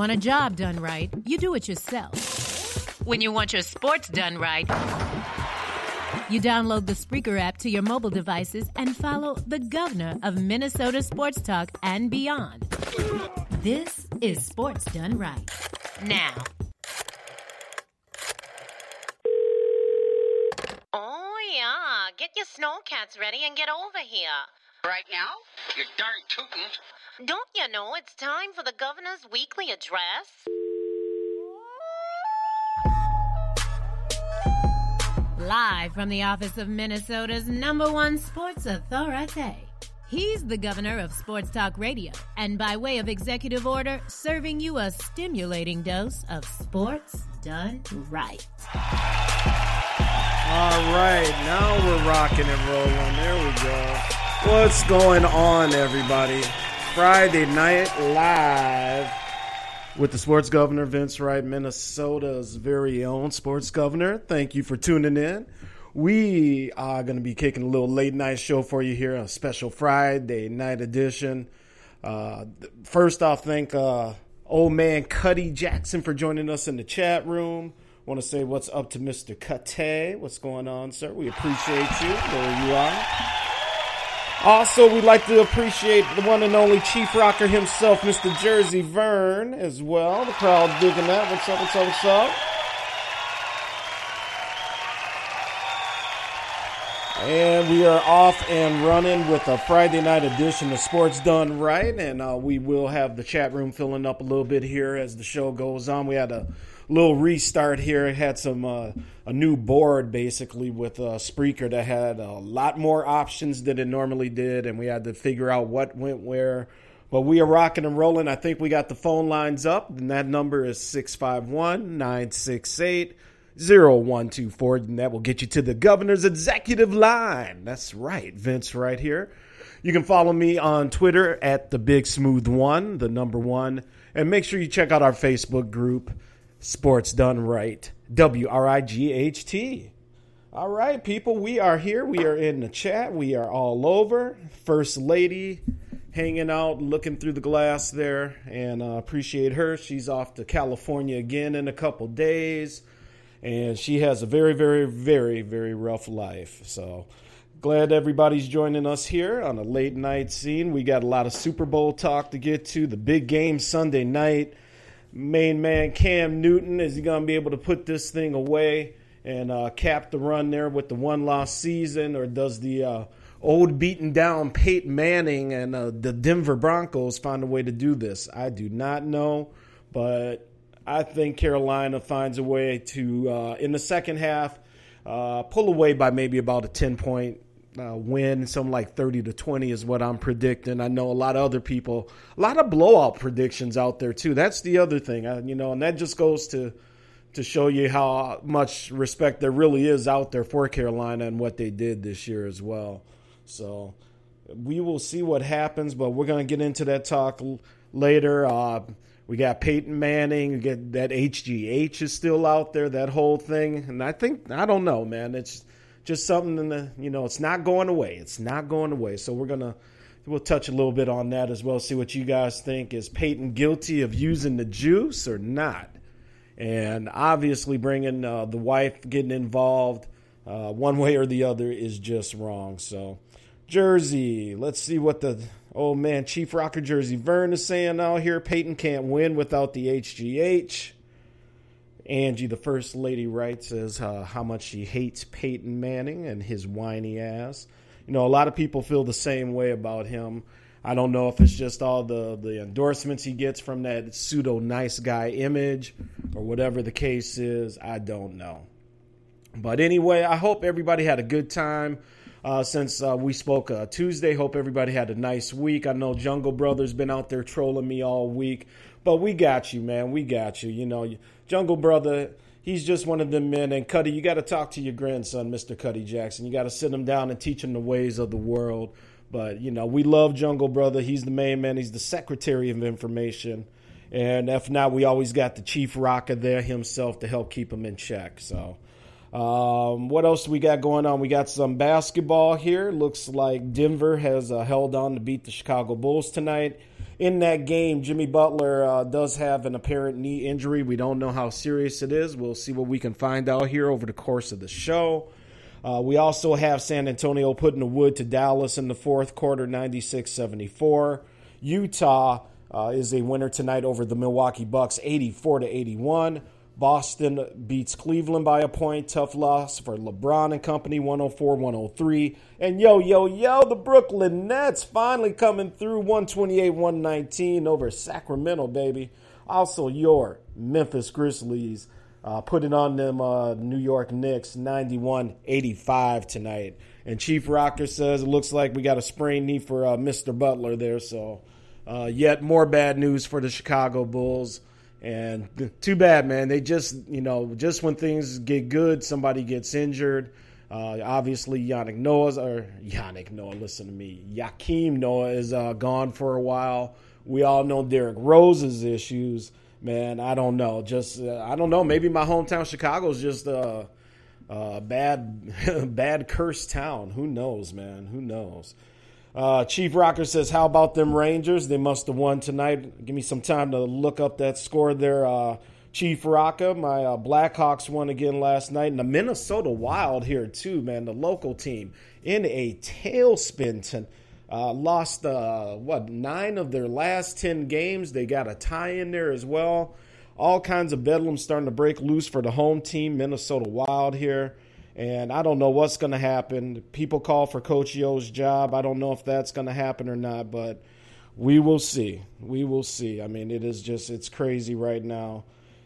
When you want a job done right, you do it yourself. When you want your sports done right, you download the Spreaker app to your mobile devices and follow the governor of Minnesota sports talk and beyond. This is Sports Done Right. Now. Oh, yeah. Get your snowcats ready and get over here. Right now? You darn tootin'. Don't you know it's time for the governor's weekly address? Live from the office of Minnesota's number one sports authority. He's the governor of Sports Talk Radio, and by way of executive order, serving you a stimulating dose of sports done right. All right, now we're rocking and rolling. There we go. What's going on, everybody? Friday night live with the sports governor, Vince Wright, Minnesota's very own sports governor. Thank you for tuning in. We are going to be kicking a little late night show for you here, a special Friday night edition. Uh, first off, thank uh, old man Cuddy Jackson for joining us in the chat room. Want to say what's up to Mr. Cuddy. What's going on, sir? We appreciate you. There you are. Also, we'd like to appreciate the one and only Chief Rocker himself, Mr. Jersey Vern, as well. The crowd digging that. What's up, what's up, what's up? And we are off and running with a Friday night edition of Sports Done Right. And uh, we will have the chat room filling up a little bit here as the show goes on. We had a little restart here. It had some uh, a new board basically with a Spreaker that had a lot more options than it normally did, and we had to figure out what went where. But we are rocking and rolling. I think we got the phone lines up, and that number is 651 968 0124. And that will get you to the governor's executive line. That's right, Vince, right here. You can follow me on Twitter at the Big Smooth One, the number one, and make sure you check out our Facebook group. Sports Done Right. W R I G H T. All right, people, we are here. We are in the chat. We are all over. First Lady hanging out, looking through the glass there, and uh, appreciate her. She's off to California again in a couple days, and she has a very, very, very, very rough life. So glad everybody's joining us here on a late night scene. We got a lot of Super Bowl talk to get to. The big game Sunday night main man Cam Newton is he going to be able to put this thing away and uh, cap the run there with the one lost season, or does the uh, old beaten down Peyton Manning and uh, the Denver Broncos find a way to do this? I do not know, but I think Carolina finds a way to uh, in the second half uh, pull away by maybe about a ten point uh, win, something like 30 to 20 is what I'm predicting. I know a lot of other people, a lot of blowout predictions out there too. That's the other thing, uh, you know, and that just goes to to show you how much respect there really is out there for Carolina and what they did this year as well. So we will see what happens, but we're going to get into that talk l- later. Uh, we got Peyton Manning. We get that HGH is still out there. That whole thing, and I think I don't know, man. It's just something in the you know it's not going away. It's not going away. So we're gonna we'll touch a little bit on that as well see what you guys think. Is peyton guilty of using the juice or not? And obviously bringing uh, the wife getting involved uh, one way or the other is just wrong. So jersey let's see what the oh man chief rocker jersey vern is saying out here. Peyton can't win without the hgh Angie, the first lady, writes as uh, how much she hates Peyton Manning and his whiny ass. You know, a lot of people feel the same way about him. I don't know if it's just all the, the endorsements he gets from that pseudo nice guy image or whatever the case is. I don't know. But anyway, I hope everybody had a good time uh, since uh, we spoke uh, Tuesday. Hope everybody had a nice week. I know Jungle Brother's been out there trolling me all week, but we got you, man. We got you. You know, Jungle Brother, he's just one of them men. And Cuddy, you got to talk to your grandson, Mr. Cuddy Jackson. You got to sit him down and teach him the ways of the world. But, you know, we love Jungle Brother. He's the main man, he's the secretary of information. And if not, we always got the chief rocker there himself to help keep him in check. So, um, what else we got going on? We got some basketball here. Looks like Denver has uh, held on to beat the Chicago Bulls tonight. In that game. Jimmy Butler uh, does have an apparent knee injury. We don't know how serious it is. We'll see what we can find out here over the course of the show. Uh, we also have San Antonio putting the wood to Dallas in the fourth quarter, 96 74. Utah uh, is a winner tonight over the Milwaukee Bucks, 84 to 81. Boston beats Cleveland by a point. Tough loss for LeBron and company, 104 103. And yo, yo, yo, the Brooklyn Nets finally coming through 128 119 over Sacramento, baby. Also, your Memphis Grizzlies uh, putting on them uh, New York Knicks 91 85 tonight. And Chief Rocker says it looks like we got a sprained knee for uh, Mr. Butler there. So, uh, yet more bad news for the Chicago Bulls. And too bad, man. They just, you know, just when things get good, somebody gets injured. Uh, obviously, Yannick Noah's or Yannick Noah. Listen to me. Joakim Noah is uh, gone for a while. We all know Derrick Rose's issues. Man, I don't know. Just uh, I don't know. Maybe my hometown Chicago is just a bad, bad cursed town. Who knows, man? Who knows? Uh, Chief Rocker says, "How about them Rangers? They must have won tonight. Give me some time to look up that score there." Uh, Chief Rocker, my uh, Blackhawks won again last night, and the Minnesota Wild here too, man. The local team in a tailspin. To, uh, lost uh, what nine of their last ten games. They got a tie in there as well. All kinds of bedlam starting to break loose for the home team, Minnesota Wild here. And I don't know what's going to happen. People call for Coach Yeo's job. I don't know if that's going to happen or not, but we will see. We will see. I mean, it is just, it's crazy right now.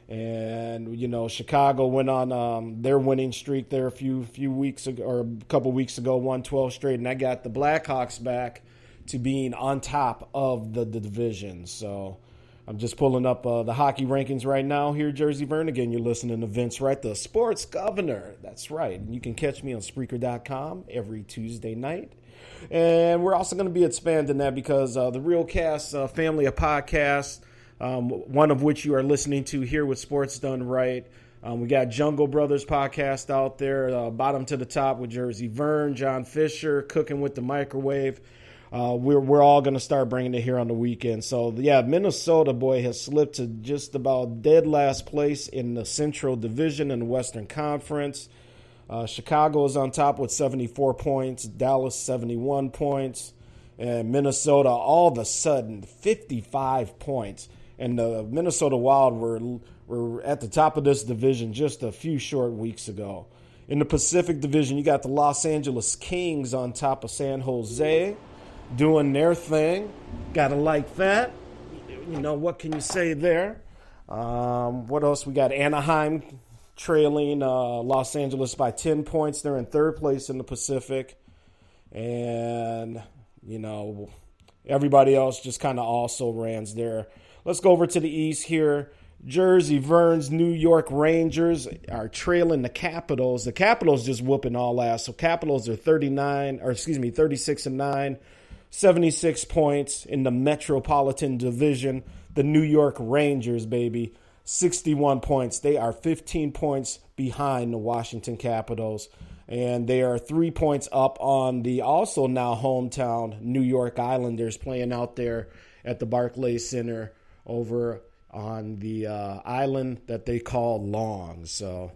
And, you know, Chicago went on um, their winning streak there a few few weeks ago, or a couple weeks ago, won 12 straight. And I got the Blackhawks back to being on top of the, the division. So I'm just pulling up uh, the hockey rankings right now here, Jersey Vern. Again, you're listening to Vince Wright, the sports governor. That's right. And you can catch me on Spreaker.com every Tuesday night. And we're also going to be expanding that because uh, the Real Cast uh, family of podcasts, um, one of which you are listening to here with Sports Done Right. Um, we got Jungle Brothers podcast out there, uh, bottom to the top with Jersey Vern, John Fisher, cooking with the microwave uh, we're we're all going to start bringing it here on the weekend. So yeah, Minnesota boy has slipped to just about dead last place in the Central Division in the Western Conference. Uh, Chicago is on top with 74 points, Dallas 71 points, and Minnesota all of a sudden 55 points. And the Minnesota Wild were were at the top of this division just a few short weeks ago. In the Pacific Division, you got the Los Angeles Kings on top of San Jose doing their thing. Gotta like that. You know, what can you say there? Um, what else? We got Anaheim trailing uh, Los Angeles by 10 points. They're in third place in the Pacific. And, you know, everybody else just kind of also rans there. Let's go over to the east here. Jersey Verns, New York Rangers are trailing the Capitals. The Capitals just whooping all ass. So Capitals are 39, or excuse me, 36 and 9. 76 points in the Metropolitan Division. The New York Rangers, baby, 61 points. They are 15 points behind the Washington Capitals. And they are three points up on the also now hometown New York Islanders playing out there at the Barclays Center over on the uh, island that they call Long. So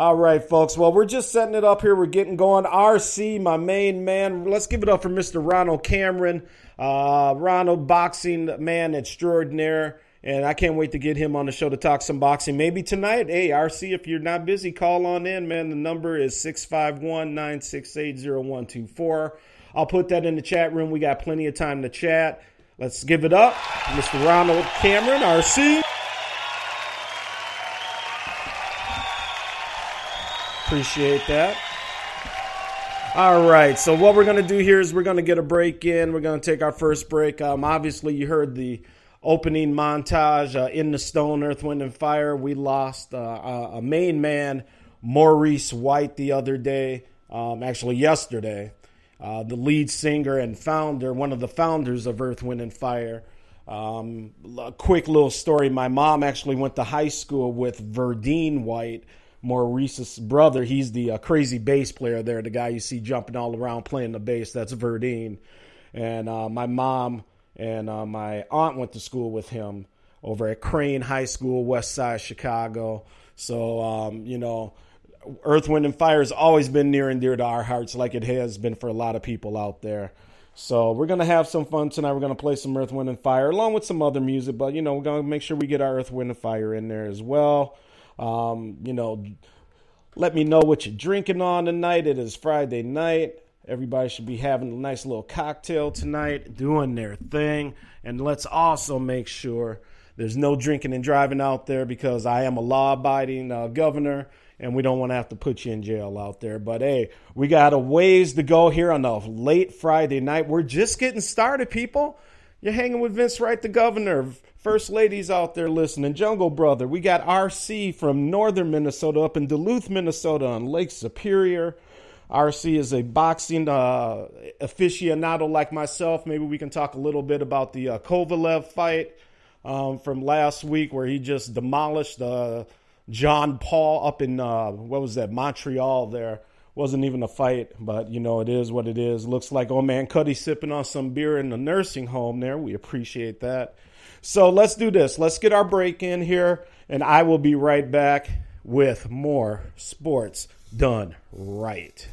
all right, folks. Well, we're just setting it up here. We're getting going. RC, my main man. Let's give it up for Mr. Ronald Cameron, uh, Ronald, boxing man extraordinaire. And I can't wait to get him on the show to talk some boxing. Maybe tonight. Hey, RC, if you're not busy, call on in, man. The number is 651 968 0124. I'll put that in the chat room. We got plenty of time to chat. Let's give it up. Mr. Ronald Cameron, RC. Appreciate that. All right, so what we're going to do here is we're going to get a break in. We're going to take our first break. Um, obviously, you heard the opening montage uh, in the Stone, Earth, Wind, and Fire. We lost uh, a main man, Maurice White, the other day, um, actually, yesterday. Uh, the lead singer and founder, one of the founders of Earth, Wind, and Fire. Um, a quick little story. My mom actually went to high school with Verdine White Maurice's brother. He's the uh, crazy bass player there, the guy you see jumping all around playing the bass. That's Verdine. And uh, my mom and uh, my aunt went to school with him over at Crane High School, West Side Chicago. So um, you know, Earth, Wind, and Fire has always been near and dear to our hearts, like it has been for a lot of people out there. So we're gonna have some fun tonight. We're gonna play some Earth, Wind, and Fire along with some other music, but you know we're gonna make sure we get our Earth, Wind, and Fire in there as well. Um, you know, let me know what you're drinking on tonight. It is Friday night. Everybody should be having a nice little cocktail tonight, doing their thing. And let's also make sure there's no drinking and driving out there because I am a law abiding uh, governor and we don't want to have to put you in jail out there. But hey, we got a ways to go here on a late Friday night. We're just getting started, people. You're hanging with Vince Wright, the governor. First ladies out there listening, Jungle Brother. We got RC from northern Minnesota up in Duluth, Minnesota on Lake Superior. RC is a boxing uh, aficionado like myself. Maybe we can talk a little bit about the uh, Kovalev fight um, from last week where he just demolished uh, John Paul up in, uh, what was that, Montreal there. Wasn't even a fight, but you know, it is what it is. Looks like old man Cuddy sipping on some beer in the nursing home there. We appreciate that. So let's do this. Let's get our break in here, and I will be right back with more sports done right.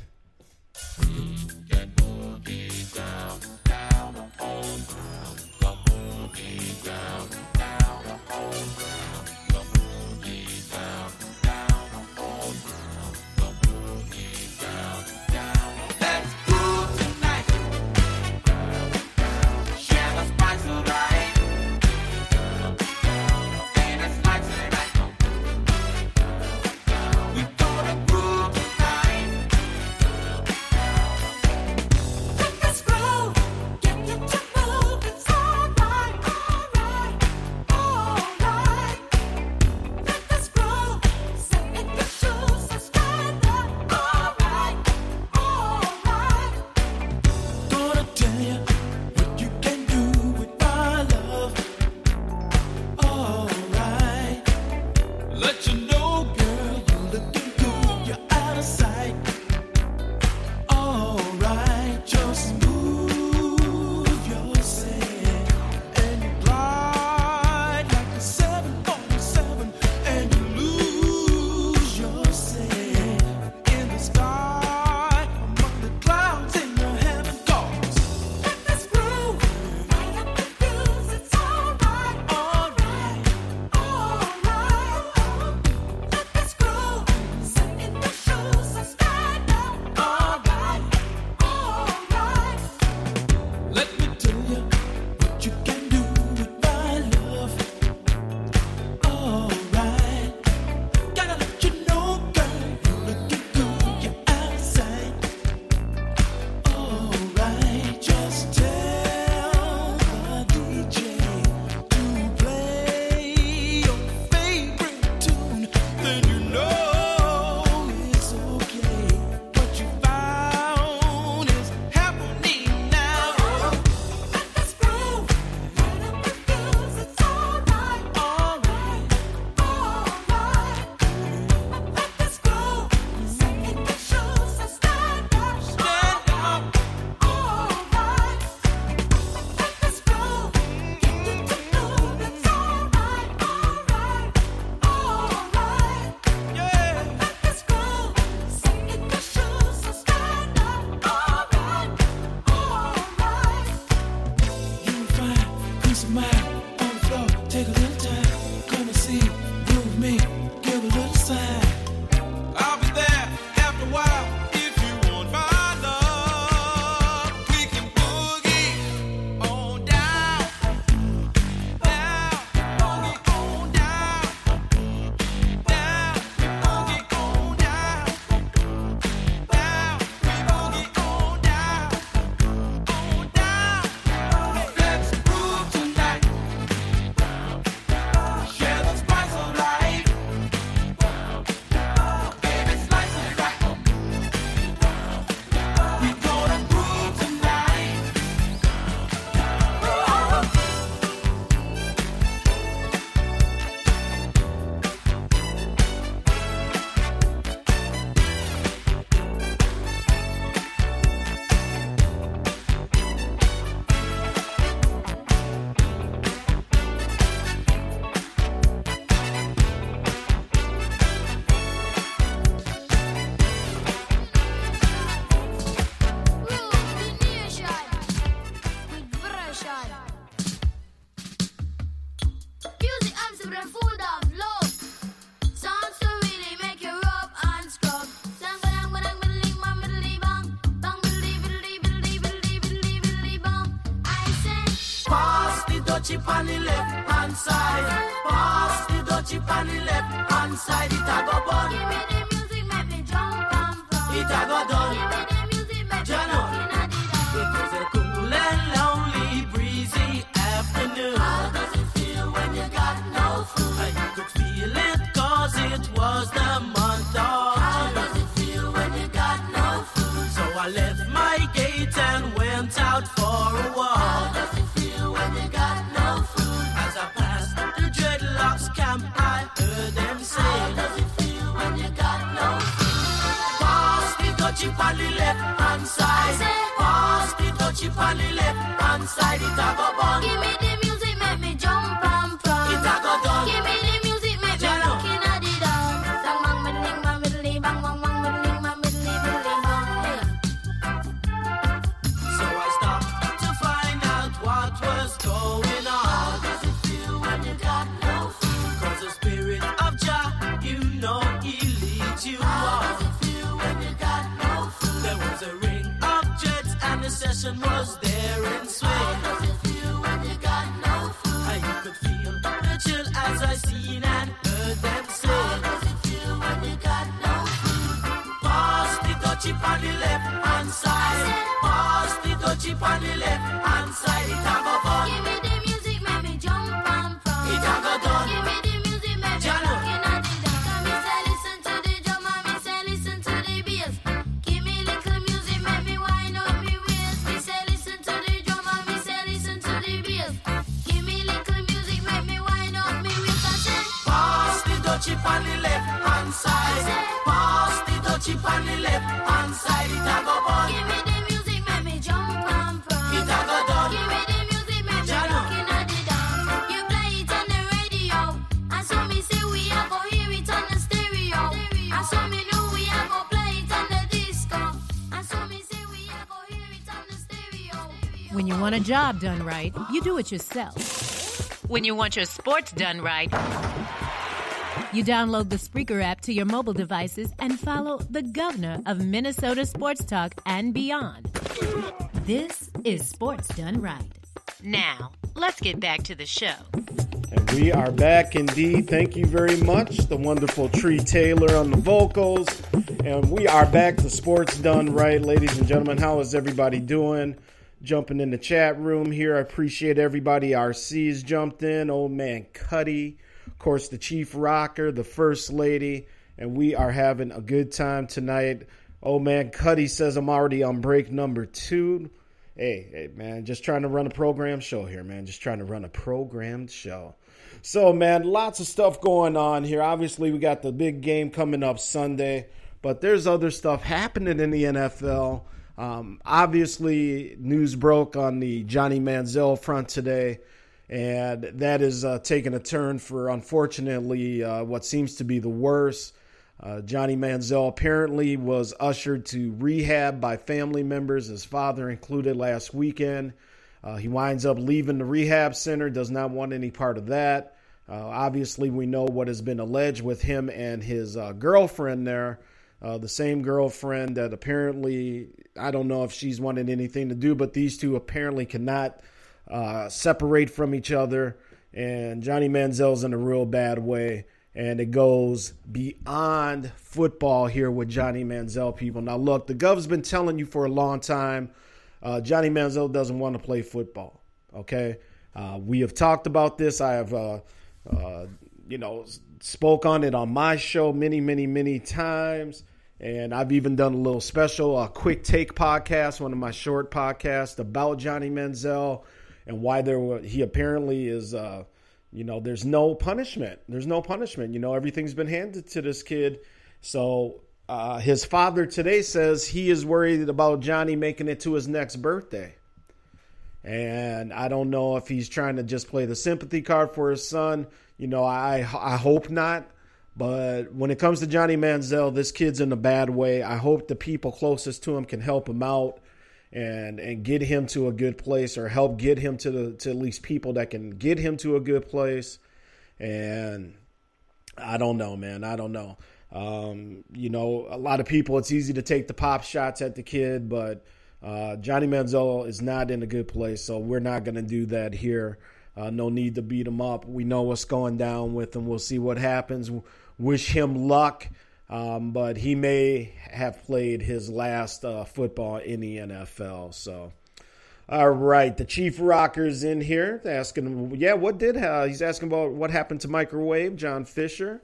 On the left hand side. It a go bun. Give me dutchie on the left hand job done right, you do it yourself. When you want your sports done right, You download the Spreaker app to your mobile devices and follow the governor of Minnesota Sports Talk and beyond. This is Sports Done Right. now let's get back to the show. And we are back indeed. Thank you very much. The wonderful Tree Taylor on the vocals. And we are back to Sports Done Right, ladies and gentlemen. How is everybody doing? Jumping in the chat room here. I appreciate everybody. RC's jumped in. Old man Cuddy. Of course, the Chief Rocker, the First Lady. And we are having a good time tonight. Old man Cuddy says I'm already on break number two. Hey, hey, man, just trying to run a program show here, man. Just trying to run a programmed show. So, man, lots of stuff going on here. Obviously, we got the big game coming up Sunday, but there's other stuff happening in the NFL. Um, obviously, news broke on the Johnny Manziel front today, and that is uh, taking a turn for, unfortunately, uh, what seems to be the worst. Uh, Johnny Manziel apparently was ushered to rehab by family members, his father included, last weekend. Uh, he winds up leaving the rehab center, does not want any part of that. Uh, obviously, we know what has been alleged with him and his uh, girlfriend there. Uh, the same girlfriend that apparently, I don't know if she's wanted anything to do, but these two apparently cannot uh, separate from each other. And Johnny Manziel's in a real bad way and it goes beyond football here with Johnny Manziel people. Now, look, the Gov's been telling you for a long time uh, Johnny Manziel doesn't want to play football. Okay, uh, we have talked about this. I have, uh, uh, you know, spoke on it on my show many, many, many times. And I've even done a little special, a quick take podcast, one of my short podcasts about Johnny Manziel and why there were, he apparently is uh, you know, there's no punishment. There's no punishment. You know, everything's been handed to this kid. So uh, his father today says he is worried about Johnny making it to his next birthday. And I don't know if he's trying to just play the sympathy card for his son. You know, I I hope not. But when it comes to Johnny Manziel, this kid's in a bad way. I hope the people closest to him can help him out and and get him to a good place or help get him to the to at least people that can get him to a good place and I don't know, man. I don't know. Um, you know, a lot of people, it's easy to take the pop shots at the kid, but uh, Johnny Manziel is not in a good place, so we're not going to do that here. Uh, no need to beat him up. We know what's going down with him. We'll see what happens. Wish him luck, um, but he may have played his last uh, football in the NFL. So, all right, the Chief Rocker's in here asking yeah, what did uh, he's asking about what happened to microwave John Fisher.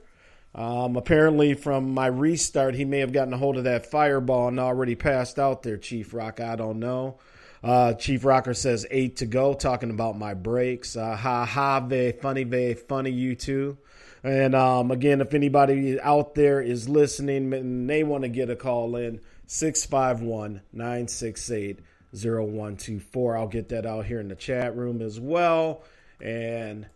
Um, apparently, from my restart, he may have gotten a hold of that fireball and already passed out there, Chief Rock. I don't know. Uh, Chief Rocker says eight to go, talking about my breaks. Uh, ha ha, very funny, very funny, you too. And um, again, if anybody out there is listening and they want to get a call in, 651 968 0124. I'll get that out here in the chat room as well. And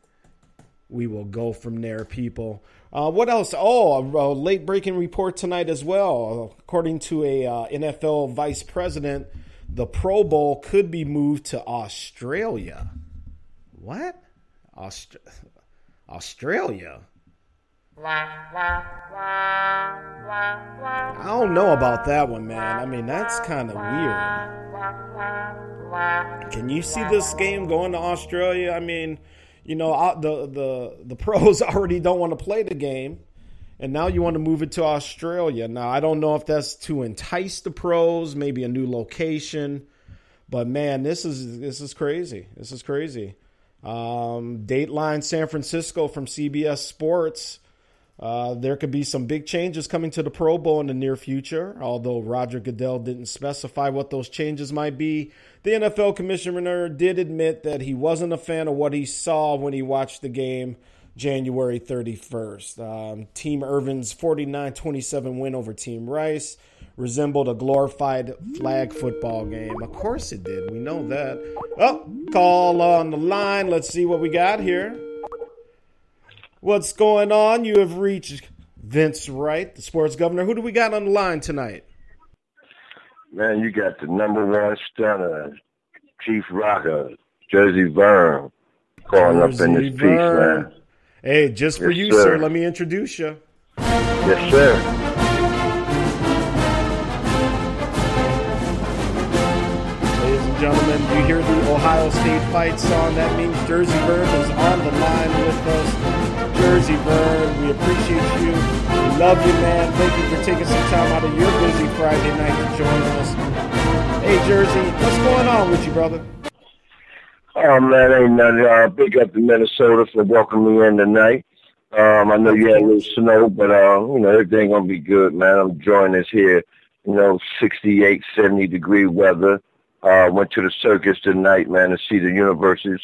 we will go from there, people. Uh, what else? Oh, a, late breaking report tonight as well. According to a uh, NFL vice president, the Pro Bowl could be moved to Australia. What? Aust- Australia? I don't know about that one, man. I mean, that's kind of weird. Can you see this game going to Australia? I mean, you know, the the the pros already don't want to play the game, and now you want to move it to Australia. Now, I don't know if that's to entice the pros, maybe a new location, but man, this is this is crazy. This is crazy. Um, Dateline San Francisco from CBS Sports uh, there could be some big changes coming to the Pro Bowl in the near future, although Roger Goodell didn't specify what those changes might be. The NFL commissioner did admit that he wasn't a fan of what he saw when he watched the game January 31st. Um, Team Irvin's 49 27 win over Team Rice resembled a glorified flag football game. Of course it did. We know that. Oh, call on the line. Let's see what we got here. What's going on? You have reached Vince Wright, the sports governor. Who do we got on the line tonight? Man, you got the number one stunner, Chief Rocker, Jersey Vern, calling Jersey up in this Vern. piece, man. Hey, just for yes, you, sir. sir, let me introduce you. Yes, sir. Ladies and gentlemen, you hear the Ohio State fight song. That means Jersey Vern is on the line with us. Jersey, Vern. We appreciate you. We love you, man. Thank you for taking some time out of your busy Friday night to join us. Hey, Jersey, what's going on with you, brother? Oh, man, ain't nothing. Uh, big up to Minnesota for welcoming me in tonight. Um, I know you had a little snow, but, uh, you know, everything going to be good, man. I'm enjoying this here, you know, 68, 70 degree weather. Uh, went to the circus tonight, man, to see the UniverSoul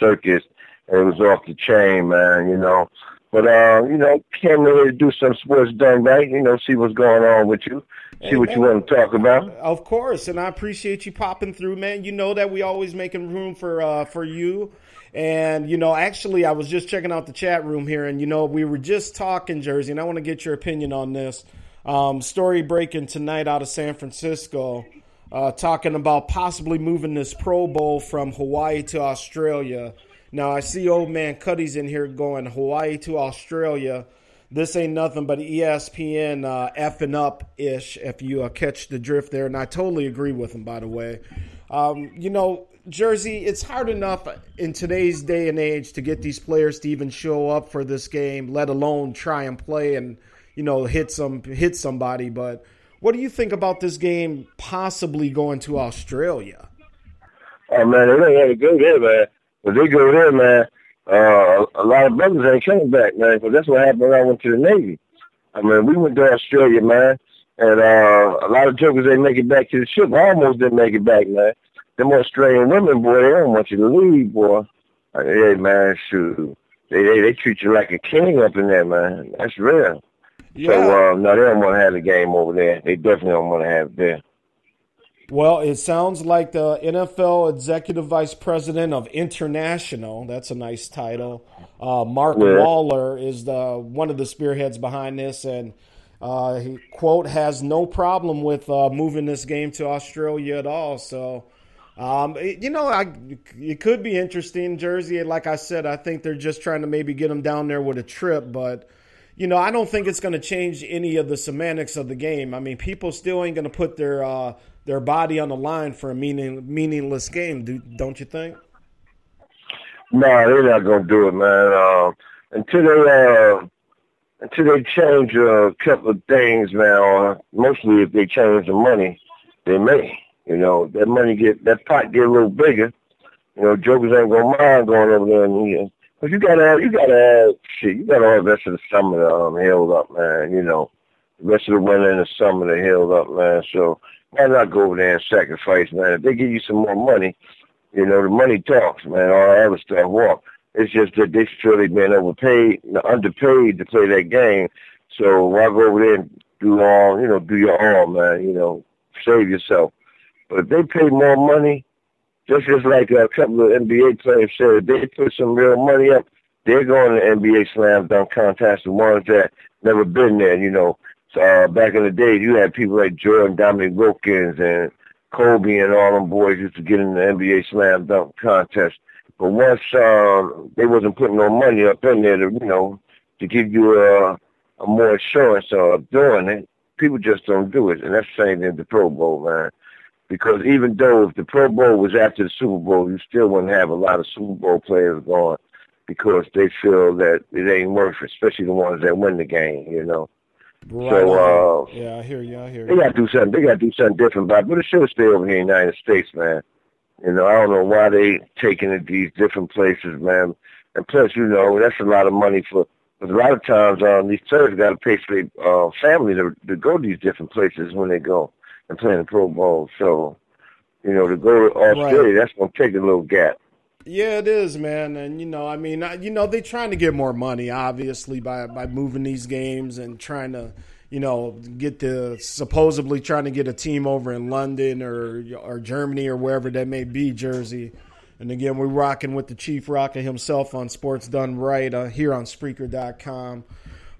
Circus it was off the chain, man, you know. But uh, you know, came here to do some sports done right, you know, see what's going on with you. See what you want to talk about. Of course, and I appreciate you popping through, man. You know that we always making room for uh for you. And you know, actually I was just checking out the chat room here and you know, we were just talking Jersey and I want to get your opinion on this. Um, story breaking tonight out of San Francisco, uh, talking about possibly moving this Pro Bowl from Hawaii to Australia. Now I see old man Cuddy's in here going Hawaii to Australia. This ain't nothing but ESPN uh, effing up ish, if you uh, catch the drift there. And I totally agree with him, by the way. Um, you know, Jersey, it's hard enough in today's day and age to get these players to even show up for this game, let alone try and play and you know hit some hit somebody. But what do you think about this game possibly going to Australia? Oh man, it ain't had good there, man. But they go there, man. Uh, a lot of brothers ain't coming back, man, because that's what happened when I went to the Navy. I mean, we went to Australia, man, and uh, a lot of jokers ain't make it back to the ship. I almost didn't make it back, man. Them Australian women, boy, they don't want you to leave, boy. Like, hey, man, shoot. They, they they treat you like a king up in there, man. That's real. Yeah. So, uh, no, they don't want to have the game over there. They definitely don't want to have it there. Well, it sounds like the NFL Executive Vice President of International. That's a nice title. Uh, Mark yeah. Waller is the one of the spearheads behind this, and uh, he quote has no problem with uh, moving this game to Australia at all. So, Um, it- you know, I it could be interesting. Jersey, like I said, I think they're just trying to maybe get them down there with a trip, but you know, I don't think it's going to change any of the semantics of the game. I mean, people still ain't going to put their uh, their body on the line for a meaning meaningless game, do, don't you think? No, they're not gonna do it, man. Um, until they uh, until they change a couple of things, man. Mostly, if they change the money, they may. You know, that money get that pot get a little bigger. You know, jokers ain't gonna mind going over there and you know, but you gotta you gotta shit. You gotta have the rest of the summer um, held up, man. You know, the rest of the winter and the summer they held up, man. So why not go over there and sacrifice, man? If they give you some more money, you know, the money talks, man. All the other stuff walk. It's just that they feel they've been overpaid, underpaid to play that game. So why go over there and do all, you know, do your all, man. You know, save yourself. But if they pay more money, just as like a couple of NBA players said, if they put some real money up, they're going to NBA slam dunk contest. The ones that never been there, you know. Uh, back in the day, you had people like Jordan, Dominique Wilkins, and Kobe, and all them boys used to get in the NBA slam dunk contest. But once um, they wasn't putting no money up in there, to, you know, to give you a, a more assurance of doing it, people just don't do it. And that's the same thing the Pro Bowl, man. Because even though if the Pro Bowl was after the Super Bowl, you still wouldn't have a lot of Super Bowl players going because they feel that it ain't worth it, especially the ones that win the game, you know. Right So, uh, yeah, I hear you. I hear you. They gotta do something. They gotta do something different about it. But it should stay over here in the United States, man. You know, I don't know why they taking it these different places, man. And plus, you know, that's a lot of money for. Because a lot of times, um, these players got to pay for their uh, family to to go to these different places when they go and play in the Pro Bowl. So, you know, to go to Australia, that's gonna take a little gap. Yeah, it is, man. And you know, I mean, I- you know, they're trying to get more money, obviously, by by moving these games and trying to, you know, get the supposedly trying to get a team over in London or or Germany or wherever that may be, Jersey. And again, we're rocking with the Chief Rocker himself on Sports Done Right uh, here on Spreaker.com.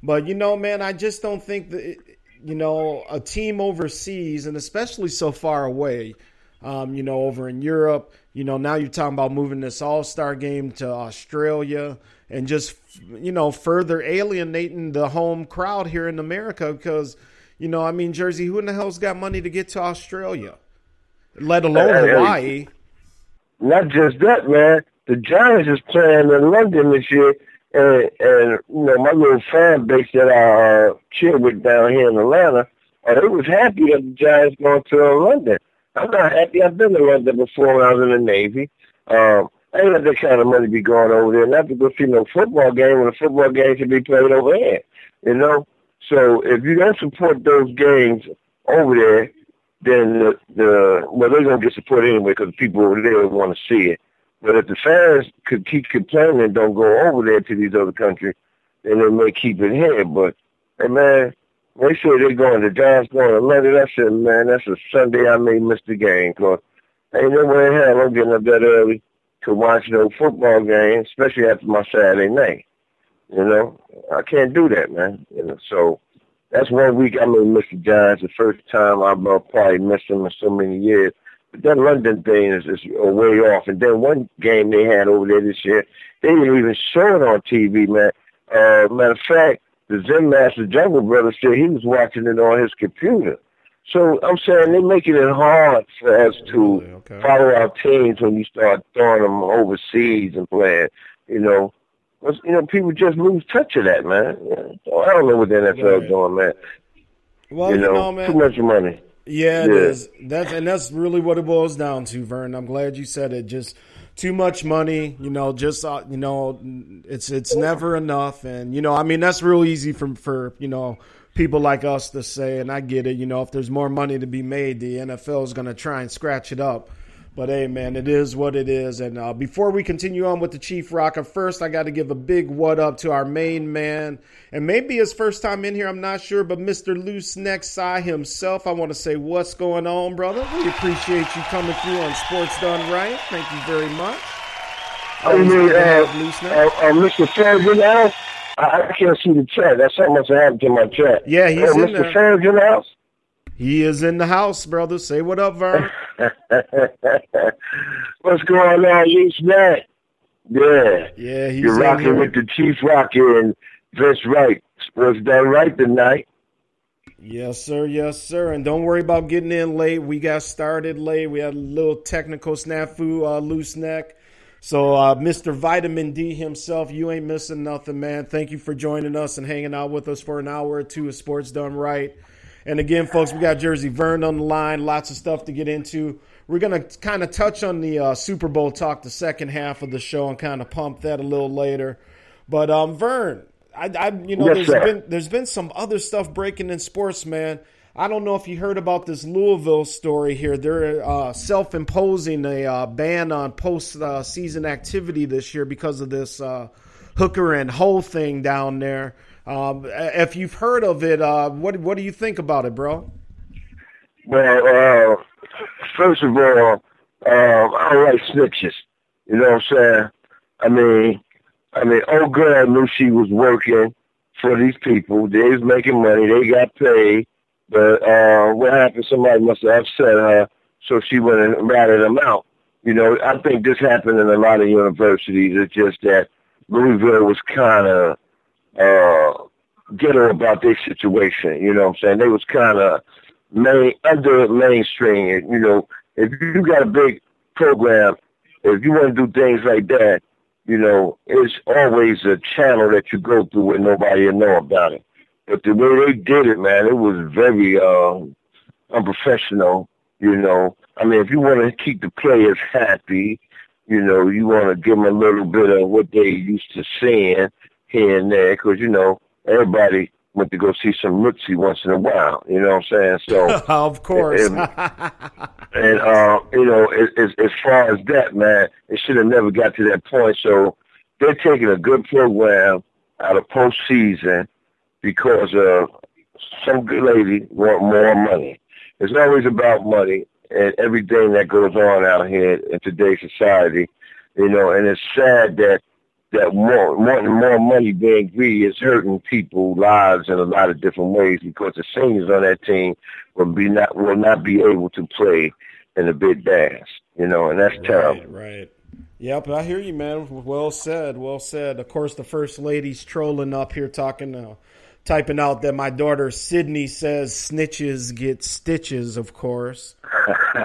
But you know, man, I just don't think that you know a team overseas, and especially so far away, um, you know, over in Europe. You know, now you're talking about moving this All Star game to Australia and just, you know, further alienating the home crowd here in America because, you know, I mean, Jersey, who in the hell's got money to get to Australia, let alone. Hawaii? Not just that, man. The Giants is playing in London this year, and and you know my little fan base that I uh, chill with down here in Atlanta, uh, they was happy that the Giants going to uh, London. I'm not happy. I've been to London before when I was in the Navy. Um, I ain't let that kind of money be going over there. Not to go see no football game when a football game should be played over here. You know. So if you don't support those games over there, then the, the well they're gonna get support anyway because people over there want to see it. But if the fans could keep complaining and don't go over there to these other countries, then they may keep it here. But hey man, they say they're going to Giants going to London. I said, man, that's a Sunday I may miss the game because ain't no way in hell I'm getting up that early to watch no football game, especially after my Saturday night. You know, I can't do that, man. You know, so that's one week I may miss the Giants. The first time I've uh, probably missed them in so many years. But that London thing is, is way off. And then one game they had over there this year, they didn't even show it on TV, man. Uh, matter of fact, the Zen Master Jungle Brother said he was watching it on his computer. So I'm saying they're making it hard for us to Really? Okay. follow our teams when you start throwing them overseas and playing. You know, you know, people just lose touch of that, man. I don't know what the NFL Right. is doing, man. Well, you you know, know, man. too much money. Yeah, it Yeah. is. That's and that's really what it boils down to, Vern. I'm glad you said it. Just too much money, you know. Just uh, you know, it's it's never enough, and you know, I mean, that's real easy for for you know people like us to say, and I get it. You know, if there's more money to be made, the NFL is going to try and scratch it up. But hey, man, it is what it is. And uh, before we continue on with the Chief Rocker, first I got to give a big what up to our main man, and maybe his first time in here. I'm not sure, but Mr. Loose Neck Sai himself. I want to say what's going on, brother. We appreciate you coming through on Sports Done Right. Thank you very much. Oh, Always mean, uh, uh, uh, Mr. Fans in the house? I, I can't see the chat. That's something must have happened to my chat. Yeah, he's oh, in Mr. the house? He is in the house, brother. Say what up, Vern. What's going on, you snack? Yeah. Yeah, he's You're rocking here. with the Chief Rocker and Vince Wright. Sports done right tonight. Yes, sir. Yes, sir. And don't worry about getting in late. We got started late. We had a little technical snafu, uh, loose neck. So, uh, Mr. Vitamin D himself, you ain't missing nothing, man. Thank you for joining us and hanging out with us for an hour or two of Sports Done Right. And again, folks, we got Jersey Vern on the line. Lots of stuff to get into. We're going to kind of touch on the uh, Super Bowl talk the second half of the show and kind of pump that a little later. But um, Vern, I, I you know, Yes, there's sir. been there's been some other stuff breaking in sports, man. I don't know if you heard about this Louisville story here. They're uh, self-imposing a uh, ban on post-season activity this year because of this uh, hooker and hole thing down there. Um, if you've heard of it, uh, what what do you think about it, bro? Well, uh, first of all, um, I don't like snitches. You know what I'm saying? I mean, I mean, old girl knew she was working for these people. They was making money. They got paid. But uh, what happened? Somebody must have upset her, so she went and ratted them out. You know, I think this happened in a lot of universities. It's just that Louisville was kind of uh, ghetto about their situation. You know what I'm saying? They was kind of main under mainstream. You know, if you got a big program, if you want to do things like that, you know, it's always a channel that you go through where nobody will know about it. But the way they did it, man, it was very um, unprofessional. You know, I mean, if you want to keep the players happy, you know, you want to give them a little bit of what they used to seeing here and there, because you know everybody went to go see some Mitzi once in a while. You know what I'm saying? So. of course. And, and uh, you know, as, as as far as that, man, it should have never got to that point. So they're taking a good program out of postseason because uh, some good lady want more money. It's always about money and everything that goes on out here in today's society, you know. And it's sad that that more wanting more money being greedy is hurting people's lives in a lot of different ways because the seniors on that team will be not will not be able to play in the big bass, you know, and that's terrible. Right, right. Yep, I hear you, man. Well said, well said. Of course, the first lady's trolling up here, talking, uh, typing out that my daughter Sydney says snitches get stitches. Of course,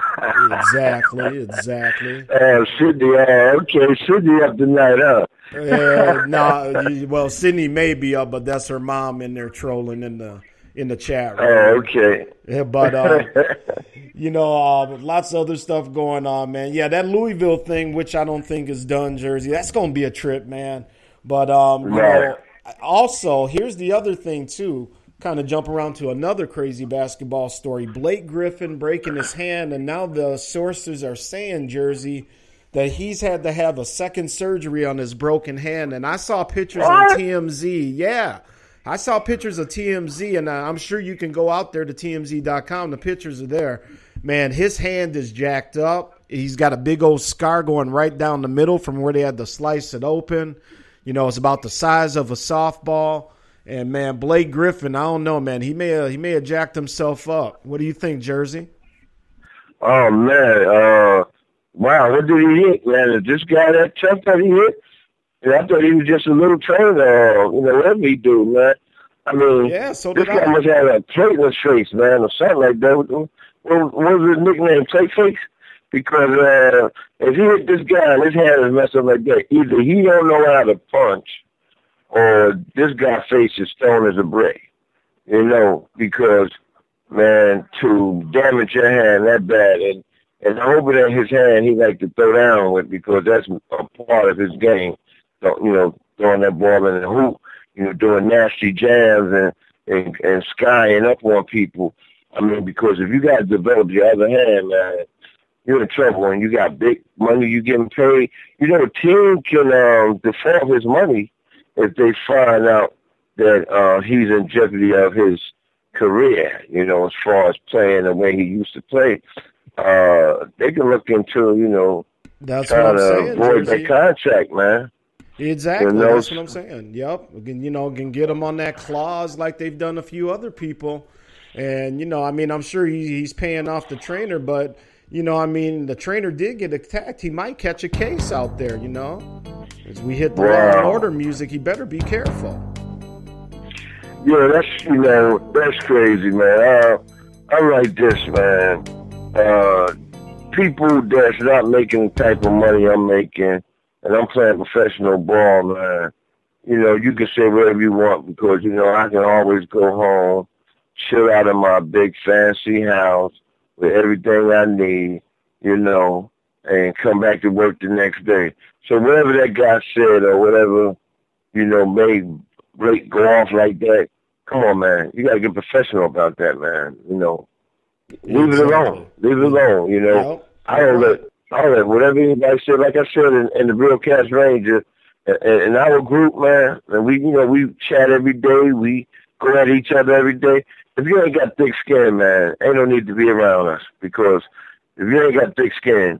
exactly, exactly. Uh, Sydney, uh, okay, Sydney up tonight, huh? Uh, you- well, Sydney may be up, but that's her mom in there trolling in the in the chat. room. Oh, okay. Yeah, but uh, you know, uh, lots of other stuff going on, man. Yeah, that Louisville thing, which I don't think is done, Jersey. That's going to be a trip, man. But um, you know, also here's the other thing too. Kind of jump around to another crazy basketball story. Blake Griffin breaking his hand, and now the sources are saying, Jersey, that he's had to have a second surgery on his broken hand. And I saw pictures on TMZ. Yeah. I saw pictures of TMZ, and I'm sure you can go out there to TMZ.com. The pictures are there. Man, his hand is jacked up. He's got a big old scar going right down the middle from where they had to slice it open. You know, it's about the size of a softball. And man, Blake Griffin, I don't know, man. He may have, he may have jacked himself up. What do you think, Jersey? Oh man, uh, wow, what did he hit, man? Is this guy that tough that he hit? Yeah, I thought he was just a little trainer, uh, you know, whatever he do, man. I mean, Yeah, so this guy I. must have a plate in his face, man, or something like that. What was his nickname? Plate face? Because uh, if he hit this guy and his hand is messed up like that, either he don't know how to punch, or this guy's face is stone as a brick. You know, because man, to damage your hand that bad, and and I hope his hand he like to throw down with because that's a part of his game. So, you know, throwing that ball in the hoop, you know, doing nasty jams and and and skying up on people. I mean, because if you got to develop your other hand, man, you're in trouble. And you got big money, you getting paid. You know, a team can um, default his money if they find out that uh, he's in jeopardy of his career. You know, as far as playing the way he used to play, uh, they can look into you know That's what trying I'm to saying, avoid Jersey. that contract, man. Exactly. That's what I'm saying. Yep. You know, can get him on that clause like they've done a few other people. And, you know, I mean, I'm sure he, he's paying off the trainer, but you know, I mean, the trainer did get attacked. He might catch a case out there, you know. As we hit the Law and Wow. Order music, he better be careful. Yeah, that's you know that's crazy, man. Uh, I'm like this, man. Uh, people that's not making the type of money I'm making, and I'm playing professional ball, man. You know, you can say whatever you want because you know I can always go home, chill out in my big fancy house with everything I need, you know, and come back to work the next day. So whatever that guy said or whatever, you know, made Blake go off like that. Come on, man. You gotta get professional about that, man. You know, leave it alone. Leave it alone. You know. I don't let I don't let whatever anybody said. Like I said in, in the Real Cast Ranger, in our group, man, and we you know we chat every day. We go at each other every day. If you ain't got thick skin, man, ain't no need to be around us because if you ain't got thick skin,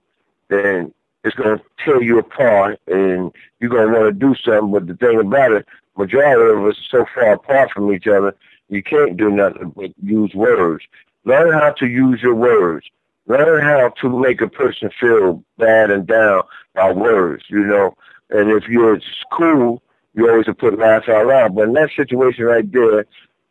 then it's gonna tear you apart, and you're gonna want to do something. But the thing about it, majority of us are so far apart from each other, you can't do nothing but use words. Learn how to use your words. Learn how to make a person feel bad and down by words, you know. And if you're cool, you always have put laugh out loud. But in that situation right there,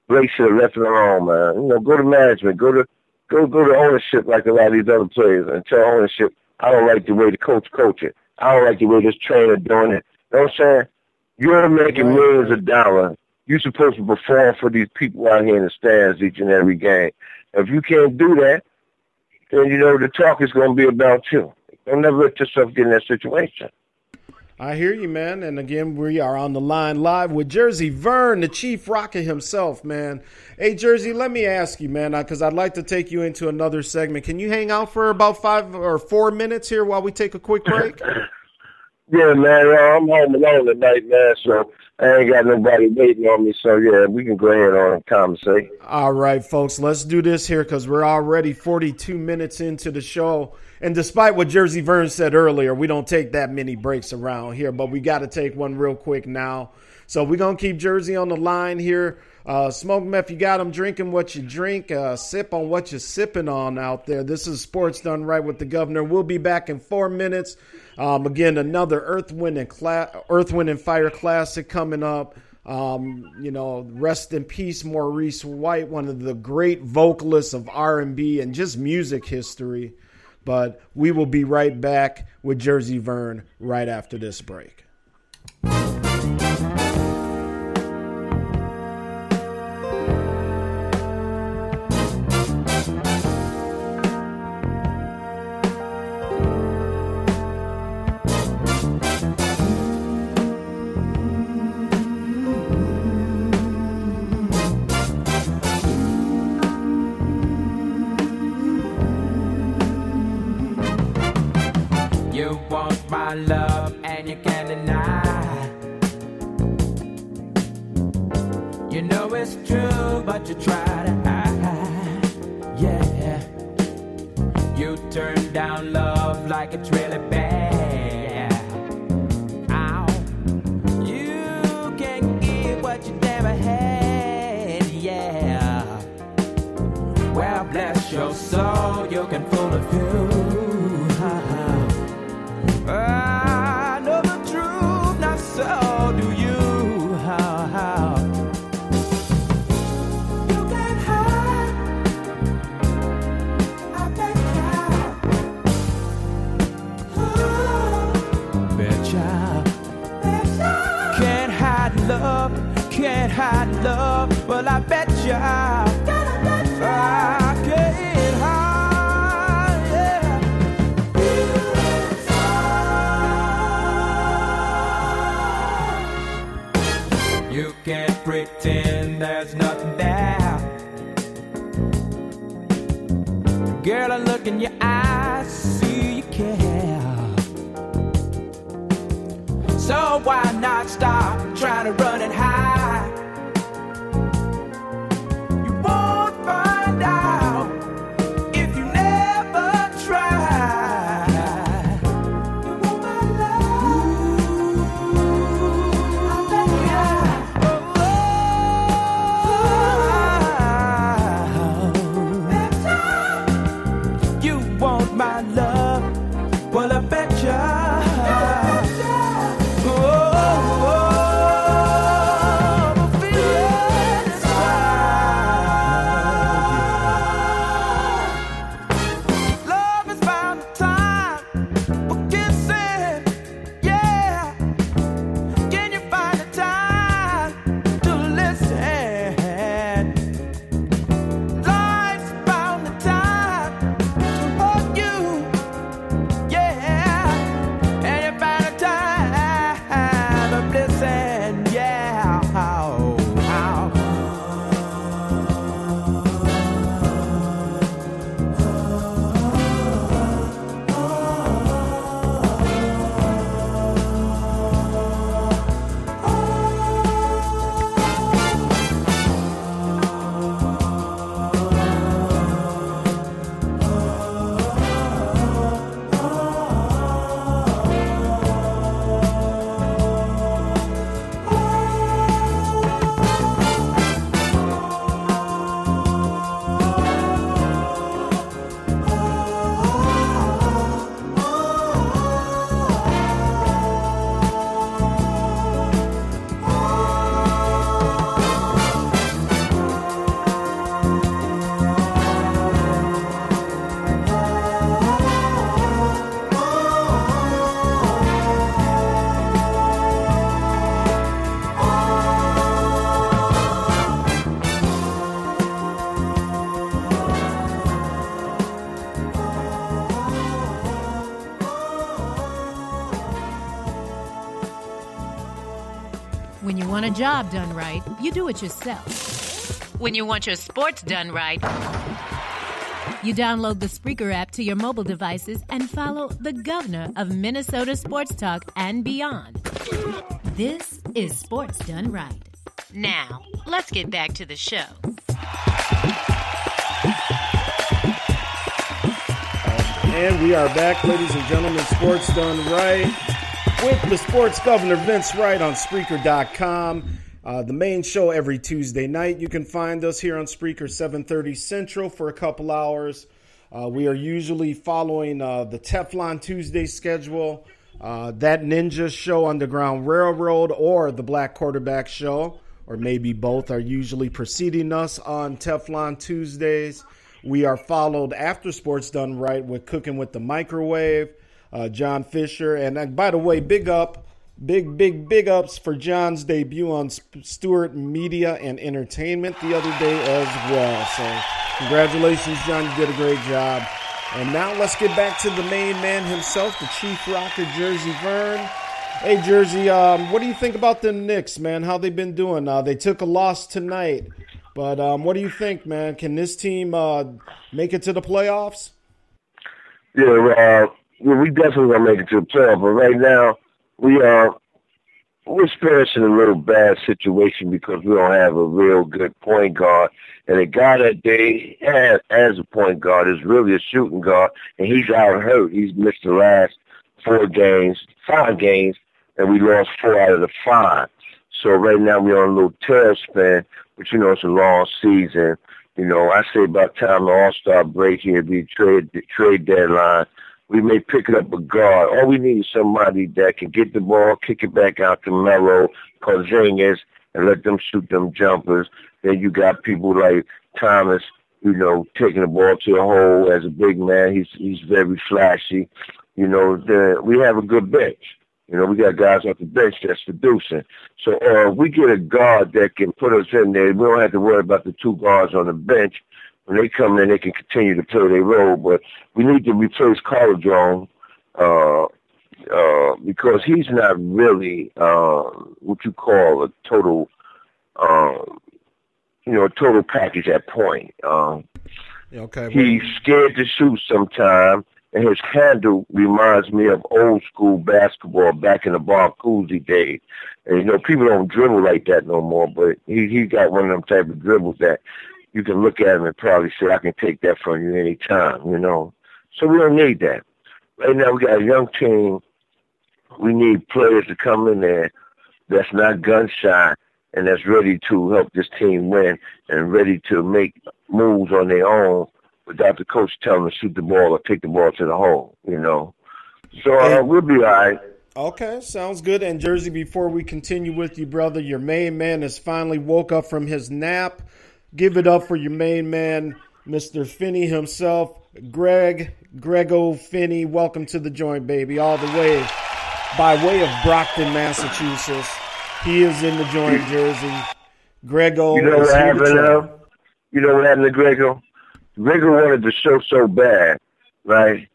Blake should have left it alone, man. You know, go to management, go to go go to ownership like a lot of these other players and tell ownership, I don't like the way the coach coach it. I don't like the way this trainer doing it. You know what I'm saying? You're making millions of dollars. You're supposed to perform for these people out here in the stands each and every game. If you can't do that, then you know the talk is going to be about you. Don't never let yourself get in that situation. I hear you, man. And again, we are on the line live with Jersey Vern, the Chief Rocket himself, man. Hey, Jersey, let me ask you, man, because I'd like to take you into another segment. Can you hang out for about five or four minutes here while we take a quick break? Yeah, man. I'm home alone tonight, man. So I ain't got nobody waiting on me. So yeah, we can go ahead on and conversate. All right, folks, let's do this here because we're already 42 minutes into the show. And despite what Jersey Vern said earlier, we don't take that many breaks around here, but we got to take one real quick now. So we're going to keep Jersey on the line here. Uh, Smoke Meth, you got them drinking what you drink, uh, sip on what you're sipping on out there. This is Sports Done Right with the Governor. We'll be back in four minutes. Um, again, another Earth, Wind, and Cla- Earth, Wind, and Fire Classic coming up. Um, you know, rest in peace, Maurice White, one of the great vocalists of R&B and just music history. But we will be right back with Jersey Vern right after this break. Job done right, you do it yourself. When you want your sports done right, you download the Spreaker app to your mobile devices and follow the governor of Minnesota sports talk and beyond. This is Sports Done Right. Now, let's get back to the show. And we are back, ladies and gentlemen. Sports done right with the sports governor Vince Wright on Spreaker.com. Uh, the main show every Tuesday night. You can find us here on Spreaker 7:30 Central for a couple hours. Uh, we are usually following uh, the Teflon Tuesday schedule, uh, that Ninja Show, Underground Railroad, or the Black Quarterback Show, or maybe both, are usually preceding us on Teflon Tuesdays. We are followed after Sports Done Right with Cooking with the Microwave, uh, John Fisher. And uh, by the way, big up, big, big, big ups for John's debut on Stewart Media and Entertainment the other day as well. So, congratulations, John. You did a great job. And now let's get back to the main man himself, the Chief Rocker, Jersey Vern. Hey, Jersey, um, what do you think about the Knicks, man? How they been doing? Uh, they took a loss tonight. But um, what do you think, man? Can this team uh, make it to the playoffs? Yeah, uh, we definitely gonna make it to the playoff, but right now we are we're experiencing a little bad situation because we don't have a real good point guard, and the guy that they have as a point guard is really a shooting guard, and he's out hurt. He's missed the last four games, five games, and we lost four out of the five. So right now we're on a little tailspin, but you know it's a long season. You know, I say about time the All Star break here be trade the trade deadline. We may pick it up a guard. All we need is somebody that can get the ball, kick it back out to Melo, Porzingis, and let them shoot them jumpers. Then you got people like Thomas, you know, taking the ball to the hole as a big man. He's he's very flashy. You know, the, we have a good bench. You know, we got guys off the bench that's producing. So uh, if we get a guard that can put us in there. We don't have to worry about the two guards on the bench. When they come in, they can continue to play their role. But we need to replace Carl Jones uh, uh, because he's not really uh, what you call a total, um, you know, a total package at point. Um, Okay. He's scared to shoot sometimes, and his handle reminds me of old school basketball back in the Barcuzzi days. And you know, people don't dribble like that no more, but he he got one of them type of dribbles that you can look at him and probably say, I can take that from you anytime, you know. So we don't need that. Right now we got a young team. We need players to come in there that's not gun shy and that's ready to help this team win and ready to make moves on their own without the coach telling them to shoot the ball or take the ball to the hole, you know. So uh, we'll be all right. Okay, sounds good. And Jersey, before we continue with you, brother, your main man has finally woke up from his nap. Give it up for your main man, Mr. Finney himself, Greg, Grego Finney. Welcome to the joint, baby, all the way by way of Brockton, Massachusetts. He is in the joint, Jersey. Grego You know what happened tell. You know what happened to Grego? Grego wanted the show so bad, right?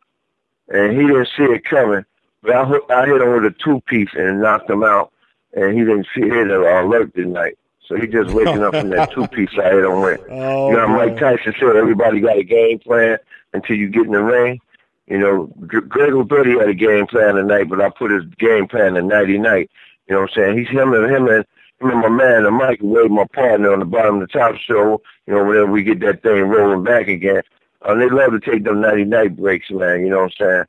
And he didn't see it coming. But I, hit- I hit him with a two-piece and knocked him out. And he didn't see it at all. alert tonight. So he just waking up from that two-piece I hit him with. Oh, you know. Mike Tyson said everybody got a game plan until you get in the ring. You know, Gr- Grego thought he had a game plan tonight, but I put his game plan to nighty night. You know what I'm saying? He's him and him and him and my man, the microwave, my partner on the bottom of the top show. You know, whenever we get that thing rolling back again, uh, they love to take them nighty night breaks, man. You know what I'm saying?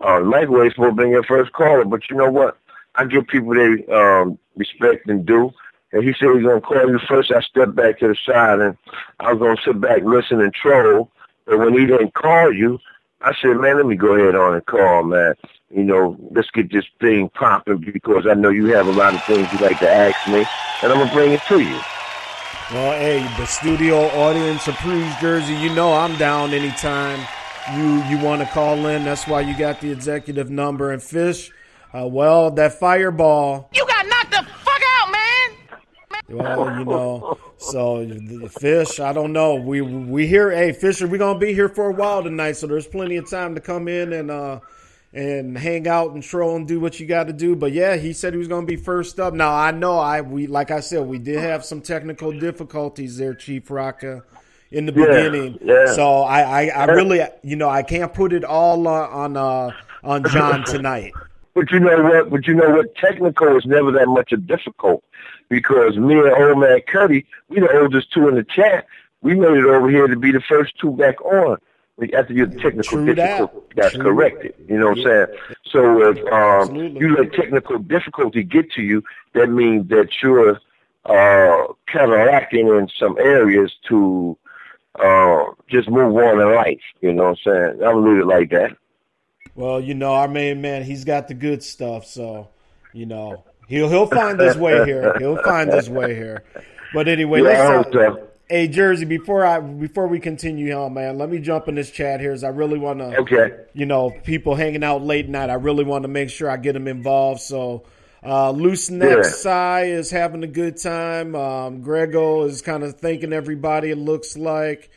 Uh, microwave's supposed to be your first caller, but you know what? I give people their um, respect and due. And he said he's gonna call you first. I stepped back to the side and I was gonna sit back, listen, and troll. But when he didn't call you, I said, man, let me go ahead on and call, man. You know, let's get this thing popping because I know you have a lot of things you'd like to ask me, and I'm gonna bring it to you. Well, hey, the studio audience approves Jersey. You know I'm down anytime you you want to call in. That's why you got the executive number. And Fish, uh, well, that fireball. You got knocked the fuck out, man! Well, you know, so the Fish, I don't know. We we here. Hey, Fisher, we're gonna be here for a while tonight, so there's plenty of time to come in and uh and hang out and troll and do what you got to do. But yeah, he said he was going to be first up. Now I know I we like I said we did have some technical difficulties there, Chief Rocka, in the Yeah, beginning. yeah. So I, I I really you know I can't put it all on on uh, on John tonight. But you know what? But you know what? Technical is never that much of difficult because me and old man Cuddy, we the oldest two in the chat. We made it over here to be the first two back on after your technical difficulty got True. corrected. You know what I'm saying? So if um, you let technical difficulty get to you, that means that you're uh, counteracting in some areas to uh, just move on in life. You know what I'm saying? I'm leave it like that. Well, you know, our main man, he's got the good stuff, so you know he'll he'll find his way here. He'll find his way here. But anyway, Yeah, let's. so. Hey Jersey, before I before we continue on, man, let me jump in this chat here. As I really want to, Okay. you know, people hanging out late night. I really want to make sure I get them involved. So, uh, Loose Neck Yeah. Is having a good time. Um, Grego is kind of thanking everybody. It looks like.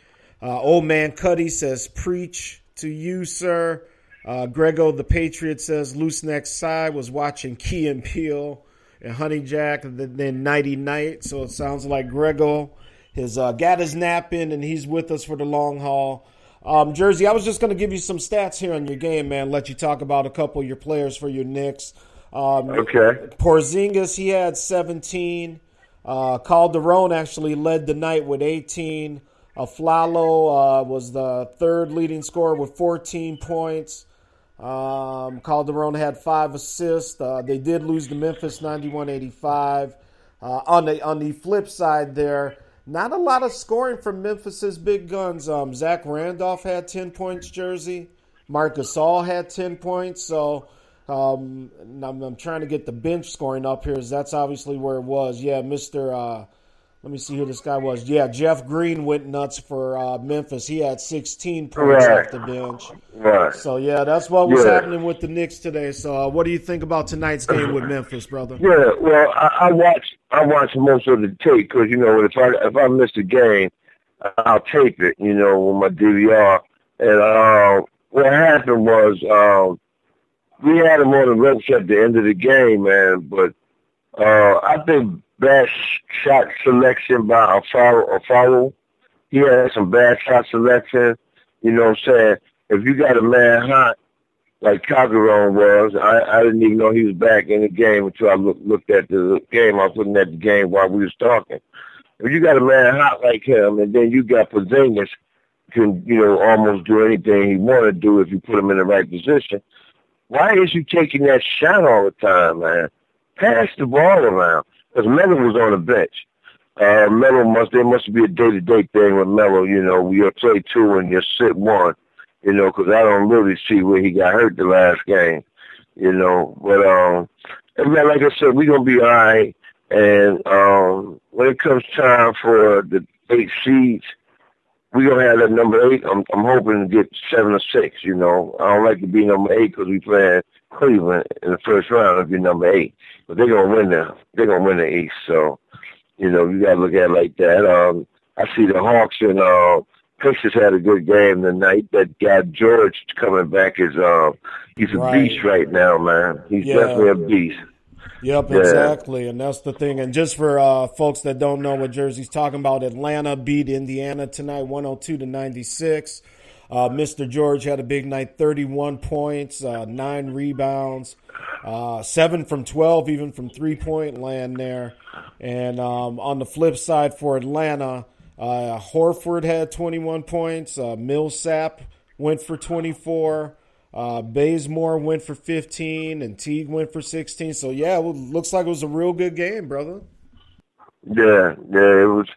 Uh, old man Cuddy says, "Preach to you, sir." Uh, Grego the Patriot says, "Loose Neck Side was watching Key and Peele and Honey Jack, and then- Nighty Night." So it sounds like Grego has uh, got his nap in, and he's with us for the long haul. Um, Jersey, I was just going to give you some stats here on your game, man. Let you talk about a couple of your players for your Knicks. Um, Okay. Porzingis, he had 17. Uh, Calderon actually led the night with 18. Afflalo uh, was the third leading scorer with 14 points. Um, Calderon had five assists. Uh, they did lose to Memphis 91-85. Uh, on the on the flip side, there not a lot of scoring from Memphis's big guns. Um, Zach Randolph had 10 points. Jersey. Marcus All had 10 points. So um, I'm, I'm trying to get the bench scoring up here. That's obviously where it was. Yeah, Mister. Uh, let me see who this guy was. Yeah, Jeff Green went nuts for uh, Memphis. He had 16 points Right. off the bench. Right. So yeah, that's what was Yeah. happening with the Knicks today. So uh, what do you think about tonight's game with Memphis, brother? Yeah, well, I, I watch I watch most of the tape because you know if I if I miss a game, I'll tape it. You know, with my DVR. And uh, what happened was um, we had him on the ropes at the end of the game, man. But uh, I think bad shot selection by Alfaro. Alfaro. He had some bad shot selection. You know what I'm saying? If you got a man hot like Calderon was. I, I didn't even know he was back in the game until I look, looked at the game. I was looking at the game while we was talking. If you got a man hot like him, and then you got Porzingis can you know almost do anything he want to do if you put him in the right position. Why is you taking that shot all the time, man? Pass the ball around. Because Melo was on the bench. Uh, Melo must there must be a day to day thing with Melo. You know, we play two and you sit one you know, 'cause I don't really see where he got hurt the last game, you know. But um, and man, like I said, we're gonna be all right. And um, when it comes time for the eight seeds, we're gonna have that number eight. I'm I'm hoping to get seven or six. You know, I don't like to be number eight 'cause we playing Cleveland in the first round. If you're number eight, but they're gonna win the they're gonna win the East. So, you know, you gotta look at it like that. Um, I see the Hawks and uh, Pacers had a good game tonight. That guy George coming back is uh, he's a Right. beast right now, man. He's Yeah. definitely a beast. Yep, Yeah. exactly, and that's the thing. And just for uh, folks that don't know what Jersey's talking about, Atlanta beat Indiana tonight, one hundred two to ninety six. Uh, Mr. George had a big night, thirty one points, uh, nine rebounds, uh, seven from twelve, even from three point land there. And um, on the flip side for Atlanta, uh, Horford had twenty one points, uh, Millsap went for twenty four. Uh, Bazemore went for 15 and Teague went for 16. So, yeah, it looks like it was a real good game, brother. Yeah, yeah, it was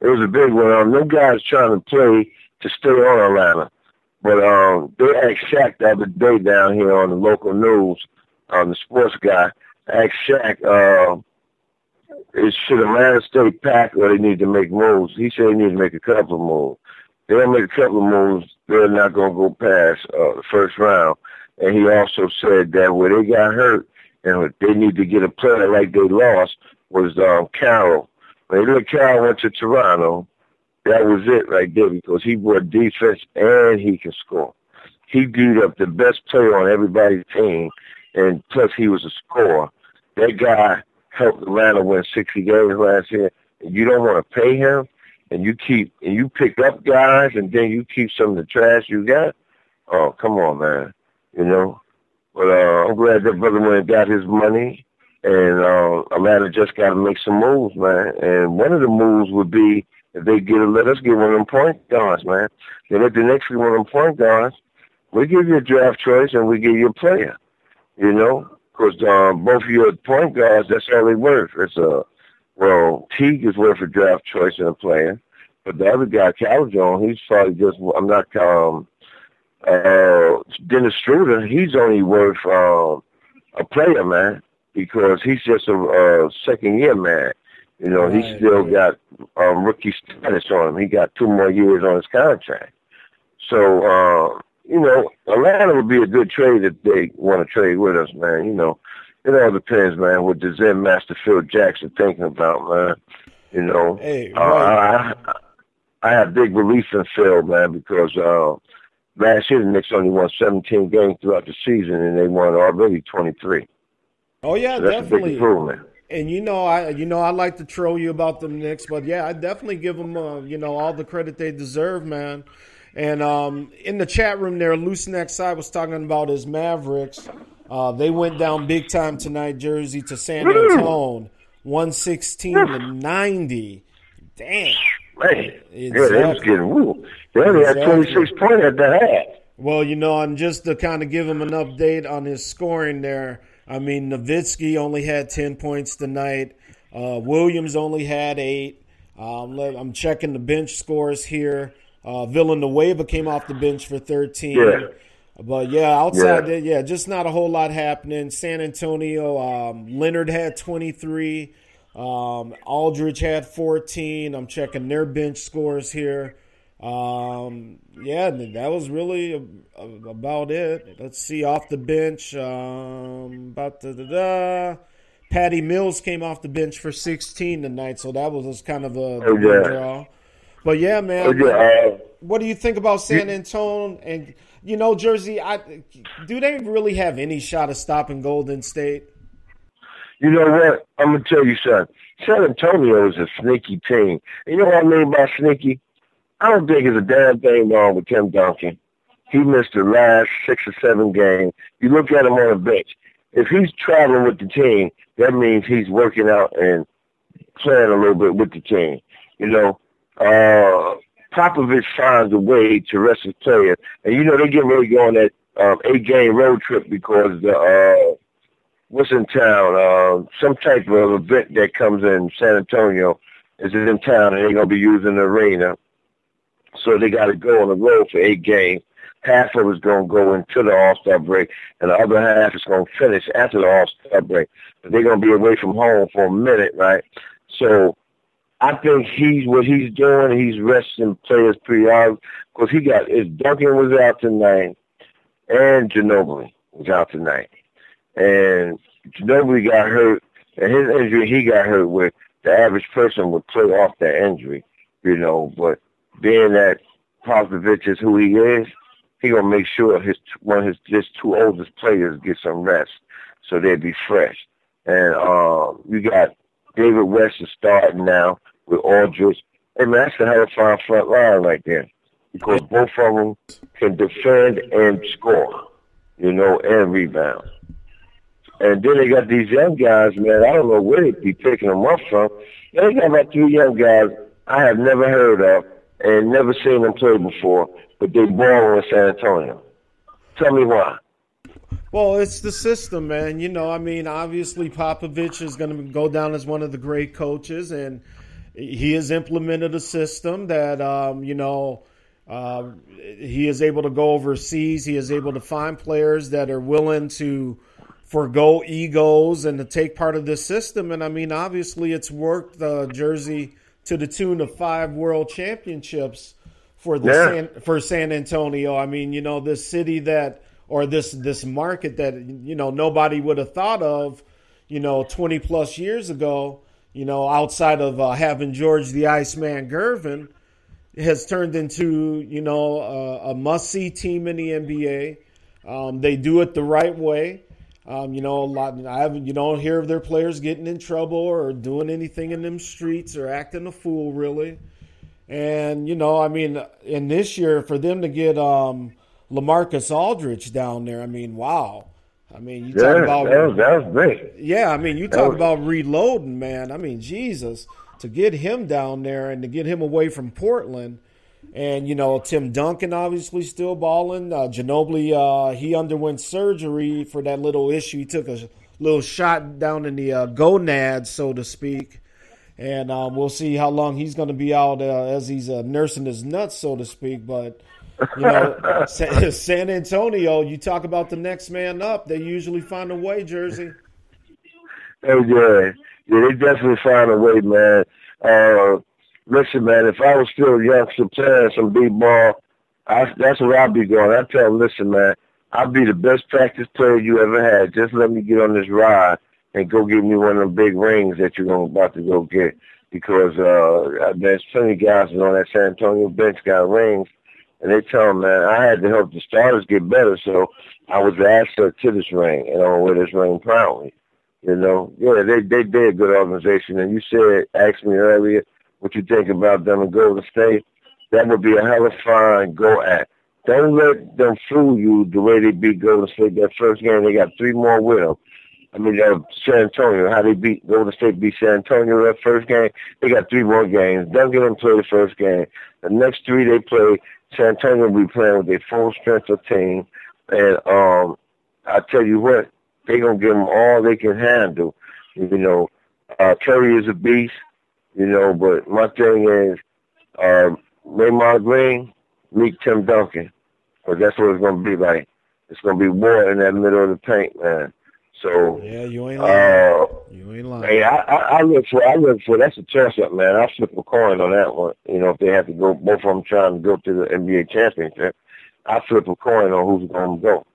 it was a big one. Um, no guys trying to play to stay on Atlanta, but um, they asked Shaq the other day down here on the local news, on the sports guy. Asked Shaq, uh, is should Atlanta stay packed or they need to make moves? He said they need to make a couple moves. They don't make a couple moves, they're not going to go past uh, the first round. And he also said that where they got hurt and they need to get a player like they lost was um, Carroll. They let Carroll went to Toronto, that was it right there because he brought defense and he can score. he beat up the best player on everybody's team, and plus he was a scorer. That guy helped Atlanta win 60 games last year. And you don't want to pay him, and you keep and you pick up guys, and then you keep some of the trash you got. Oh, come on, man. You know. But uh, I'm glad that brother went and got his money, and uh, Atlanta just got to make some moves, man. And one of the moves would be if they get let us get one of them point guards, man. Then if the next one of them point guards, we give you a draft choice and we give you a player. You know, because uh, both of your point guards, that's all they worth. It's a well, Teague is worth a draft choice and a player, but the other guy, Cal he's probably just I'm not um uh Dennis Schroeder, he's only worth uh, a player, man, because he's just a, a second year man. You know, Right, he still right. got um, rookie status on him. He got two more years on his contract. So, uh, you know, Atlanta would be a good trade if they want to trade with us, man. You know, it all depends, man, what the Zen Master Phil Jackson thinking about, man. You know, Hey, uh. I, I have big belief in Phil, man, because uh, last year the Knicks only won 17 games throughout the season, and they won already 23. Oh yeah, So that's a big definitely. improvement. And you know, I you know I like to troll you about the Knicks, but yeah, I definitely give them uh, you know all the credit they deserve, man. And um, in the chat room there, Loose Neck Side was talking about his Mavericks. Uh, they went down big time tonight, Jersey to San Antonio, one sixteen to ninety. Damn. Man, yeah, they was getting woo. They only had 26 points at the half. Well, you know, and just to kind of give him an update on his scoring there, I mean, Nowitzki only had 10 points tonight. Uh, Williams only had eight. Um, let, I'm checking the bench scores here. Uh, Villanueva came off the bench for 13. Yeah. But yeah, outside Yeah. that, yeah, just not a whole lot happening. San Antonio, um, Leonard had 23. Um, Aldridge had 14. I'm checking their bench scores here. Um, yeah, that was really a, a- about it. Let's see, off the bench, um, about da da da. Patty Mills came off the bench for 16 tonight, so that was just kind of a Oh, yeah. draw. But yeah, man, Oh, yeah, uh, what do you think about San Antonio and you know Jersey? I do they really have any shot of stopping Golden State? You know what? I'm gonna tell you something. San Antonio is a sneaky team. You know what I mean by sneaky? I don't think there's a damn thing wrong with Tim Duncan. He missed the last six or seven games. You look at him on the bench. If he's traveling with the team, that means he's working out and playing a little bit with the team. You know, uh, Popovich finds a way to rest his players, and you know they get ready to go on that um, eight-game road trip because the uh, what's in town? Uh, some type of event that comes in San Antonio is in town, and they're gonna be using the arena. So they got to go on the road for eight games. Half of it's gonna go into the All Star break, and the other half is gonna finish after the All Star break. But they're gonna be away from home for a minute, right? So I think he's what he's doing. He's resting players periodically because he got his Duncan was out tonight, and Ginobili was out tonight, and Ginobili got hurt, and his injury he got hurt with. The average person would play off that injury, you know. But being that Popovich is who he is, he gonna make sure his one of his his two oldest players get some rest, so they'll be fresh. And um, you got David West is starting now with Aldridge. Hey man, that's a hell of a fine front line right there, because both of them can defend and score, you know, and rebound. And then they got these young guys, man. I don't know where they be picking them up from. They got about three young guys I have never heard of and never seen them play before, but they born in San Antonio. Tell me why. Well, it's the system, man. You know, I mean, obviously Popovich is going to go down as one of the great coaches, and he has implemented a system that, um, you know, uh, he is able to go overseas. He is able to find players that are willing to forego egos and to take part of this system. And I mean, obviously, it's worked uh, Jersey to the tune of five world championships for the Yeah. San, for San Antonio. I mean, you know, this city that or this this market that you know nobody would have thought of, you know, twenty plus years ago. You know, outside of uh, having George the Iceman Gervin, has turned into you know a, a must see team in the NBA. Um, they do it the right way. Um, you know, a lot. I haven't. You don't hear of their players getting in trouble or doing anything in them streets or acting a fool, really. And you know, I mean, in this year for them to get um, Lamarcus Aldridge down there, I mean, wow. I mean, you Yeah, talk about that was, that was great. yeah, I mean, you talk was- about reloading, man. I mean, Jesus, to get him down there and to get him away from Portland, and you know, Tim Duncan obviously still balling. Uh, Ginobili, uh, he underwent surgery for that little issue. He took a little shot down in the uh, gonads, so to speak, and um, we'll see how long he's going to be out uh, as he's uh, nursing his nuts, so to speak. But you know, Sa- San Antonio, you talk about the next man up. They usually find a way, Jersey. Oh yeah, yeah, they definitely found a way, man. Uh, listen, man, if I was still a youngster playing some b-ball, I, that's where I'd be going. I tell them, listen, man, I'll be the best practice player you ever had. Just let me get on this ride and go get me one of them big rings that you're about to go get. Because uh, there's plenty of guys on that San Antonio bench got rings, and they tell them, man, I had to help the starters get better, so I was the asset to this ring, and gonna wear this ring proudly. You know, yeah, they they they're a good organization. And you said, asked me earlier, what you think about them in Golden State? That would be a hell of fun go at. Don't let them fool you the way they beat Golden State that first game. They got three more with them. I mean, uh, San Antonio, how they beat Golden State beat San Antonio that first game. They got three more games. Don't get them play the first game. The next three they play, San Antonio will be playing with their full strength of team. And um, I tell you what, they gonna give them all they can handle. You know, uh, Curry is a beast. You know, but my thing is, um, Draymond Green, meet Tim Duncan, because that's what it's gonna be like. It's gonna be war in that middle of the paint, man. So, Yeah, you ain't lying. uh, You ain't lying. Hey, I, I, I look for, I look for, that's a toss up, man. I flip a coin on that one. You know, if they have to go, both of them trying to go to the NBA championship, I flip a coin on who's going to go.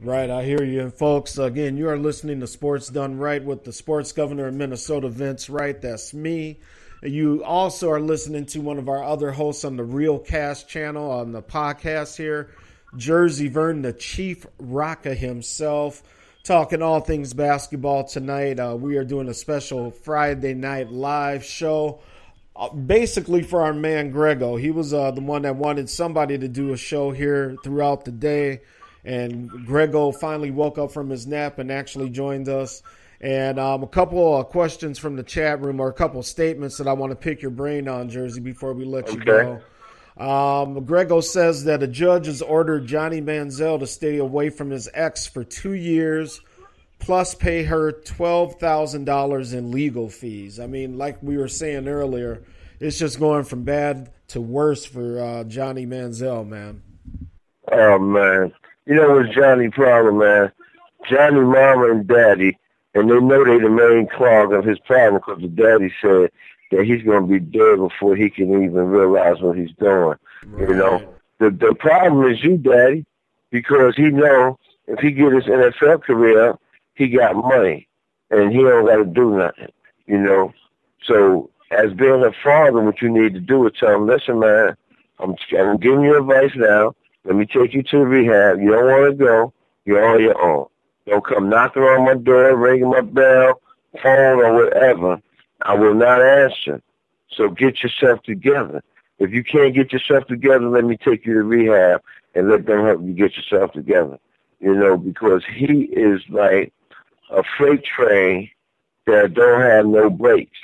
Right, I hear you. And folks, again, you are listening to Sports Done Right with the sports governor of Minnesota, Vince Wright. That's me. You also are listening to one of our other hosts on the Real Cast channel on the podcast here, Jersey Vern, the Chief Rocka himself, talking all things basketball tonight. Uh, we are doing a special Friday night live show uh, basically for our man Grego. He was uh, the one that wanted somebody to do a show here throughout the day. And Grego finally woke up from his nap and actually joined us. And um, a couple of questions from the chat room, or a couple of statements that I want to pick your brain on, Jersey, before we let you go. Um, Grego says that a judge has ordered Johnny Manziel to stay away from his ex for two years, plus pay her twelve thousand dollars in legal fees. I mean, like we were saying earlier, it's just going from bad to worse for uh, Johnny Manziel, man. Oh, man. You know what's Johnny's problem, man? Johnny, mama, and daddy, and they know they the main clog of his problem because the daddy said that he's going to be dead before he can even realize what he's doing. You know, the the problem is you, daddy, because he know if he get his NFL career, up, he got money, and he don't got to do nothing. You know, so as being a father, what you need to do is tell him, listen, man, I'm I'm giving you advice now. Let me take you to rehab. You don't want to go. You're on your own. Don't come knocking on my door, ringing my bell, phone, or whatever. I will not answer. So get yourself together. If you can't get yourself together, let me take you to rehab and let them help you get yourself together. You know, because he is like a freight train that don't have no brakes.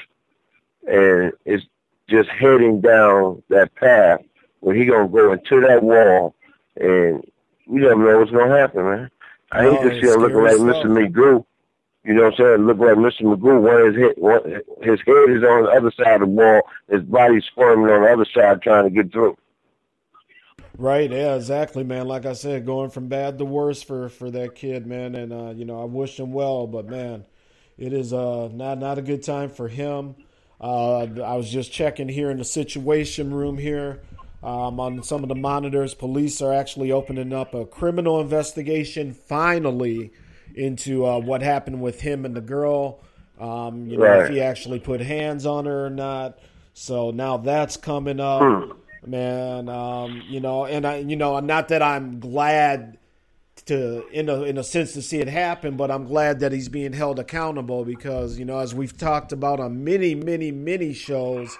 And it's just heading down that path where he gonna go into that wall and you never know what's gonna happen, man. I hate to see him looking like. Mr. McGrew. You know what I'm saying? Look like Mr. McGrew. One his head, one, his head is on the other side of the wall. His body's squirming on the other side, trying to get through. Right, yeah, exactly, man. Like I said, going from bad to worse for for that kid, man. And uh, you know, I wish him well, but man, it is uh not not a good time for him. Uh, I was just checking here in the situation room here. Um, on some of the monitors, police are actually opening up a criminal investigation finally into uh, what happened with him and the girl. Um, you know, if he actually put hands on her or not. So now that's coming up. man. Um, you know, and I, you know, not that I'm glad to in a in a sense to see it happen, but I'm glad that he's being held accountable because you know, as we've talked about on many, many, many shows,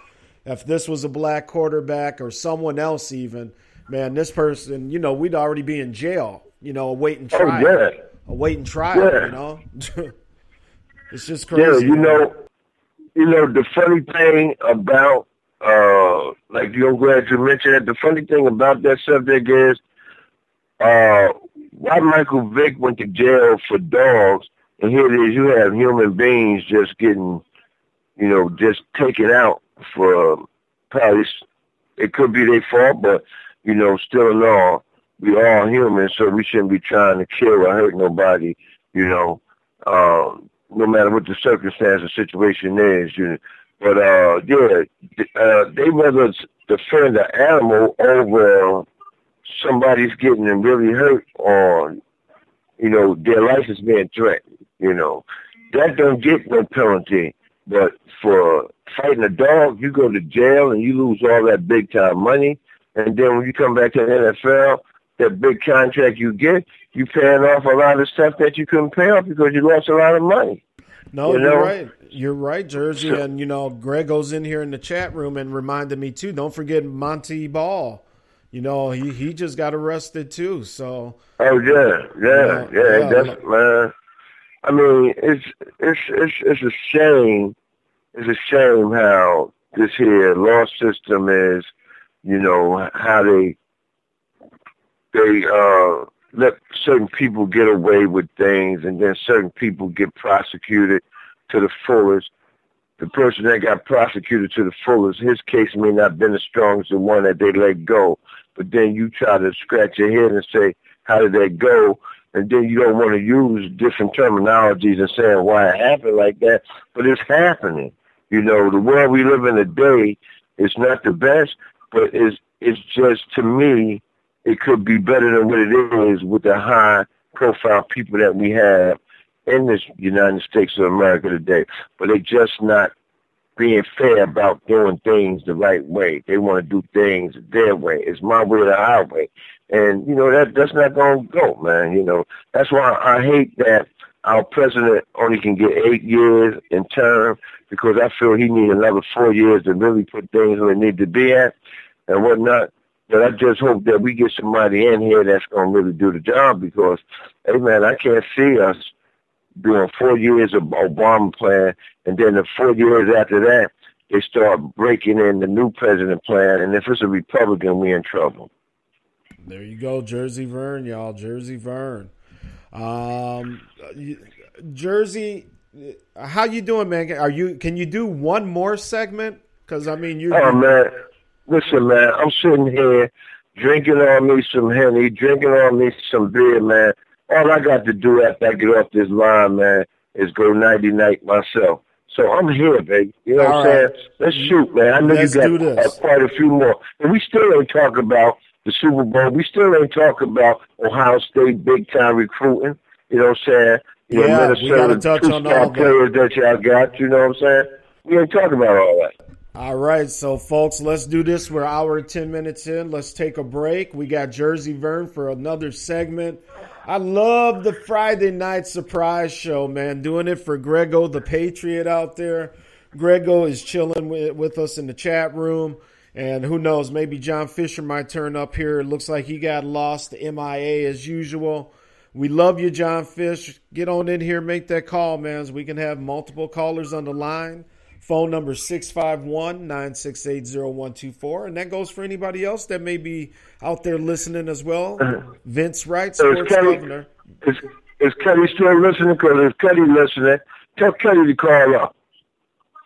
if this was a black quarterback or someone else, even man, this person, you know, we'd already be in jail, you know, awaiting trial. Oh trial, yeah. awaiting trial, Yeah. you know. it's just Yeah, crazy. you man. know, you know the funny thing about uh, like you're glad you mentioned that. The funny thing about that subject is, uh, why Michael Vick went to jail for dogs, and here it is, you have human beings just getting, you know, just taken out for probably s- it could be their fault, but you know, still in all, we all human, so we shouldn't be trying to kill or hurt nobody, you know. Um, no matter what the circumstance or situation is, you know. But uh, yeah, uh, they rather defend the animal over somebody's getting them really hurt or you know their life is being threatened. You know that don't get no penalty, but for fighting a dog, you go to jail and you lose all that big time money. And then when you come back to the NFL, that big contract you get, you paying off a lot of stuff that you couldn't pay off because you lost a lot of money. No, You are right. You're right, Jersey. And you know, Greg goes in here in the chat room and reminded me too. Don't forget Montee Ball. You know, he he just got arrested too. So Oh yeah, yeah, Yeah, yeah. yeah. That's man. I mean, it's it's it's it's a shame. It's a shame how this here law system is. You know how they they uh let certain people get away with things, and then certain people get prosecuted to the fullest. The person that got prosecuted to the fullest, his case may not have been as strong as the one that they let go. But then you try to scratch your head and say, how did that go? And then you don't want to use different terminologies and saying why it happened like that. But it's happening. You know, the world we live in today is not the best, but it's, it's just, to me, it could be better than what it is with the high profile people that we have in this United States of America today. But they're just not being fair about doing things the right way. They want to do things their way. It's my way or the highway. And, you know, that that's not going to go, man. You know, that's why I hate that our president only can get eight years in term because I feel he needs another four years to really put things where they need to be at and whatnot. But I just hope that we get somebody in here that's going to really do the job because, hey, man, I can't see us doing four years of Obama plan, and then the four years after that, they start breaking in the new president plan, and if it's a Republican, we're in trouble. there you go, Jersey Vern, y'all. Jersey Vern. Um, Jersey, how you doing, man? Are you? Can you do one more segment? Because I mean, you. Oh man, listen, man, I'm sitting here drinking on me some Henny, drinking on me some beer, man. All I got to do after I get off this line, man, is go nighty night myself. So I'm here, baby. You know what I'm right. saying? Let's shoot, man. I know Let's you got uh, quite a few more, and we still ain't talk about the Super Bowl. We still ain't talking about Ohio State big time recruiting. You know what I'm saying? You know, Yeah, we gotta touch two on all that. players that y'all got. You know what I'm saying? We ain't talking about all that. All right, so folks, let's do this. We're hour and ten minutes in. Let's take a break. We got Jersey Vern for another segment. I love the Friday night surprise show, man. Doing it for Grego the Patriot out there. Grego is chilling with, with us in the chat room. And who knows, maybe John Fisher might turn up here. It looks like he got lost to MIA as usual. We love you, John Fish. Get on in here, make that call, man, so we can have multiple callers on the line. Phone number 651 968 0124. And that goes for anybody else that may be out there listening as well. Uh-huh. Vince Wright, So is sports Kelly, governor. is, is Kelly still listening? Because if Kelly listening, tell Kelly to call up.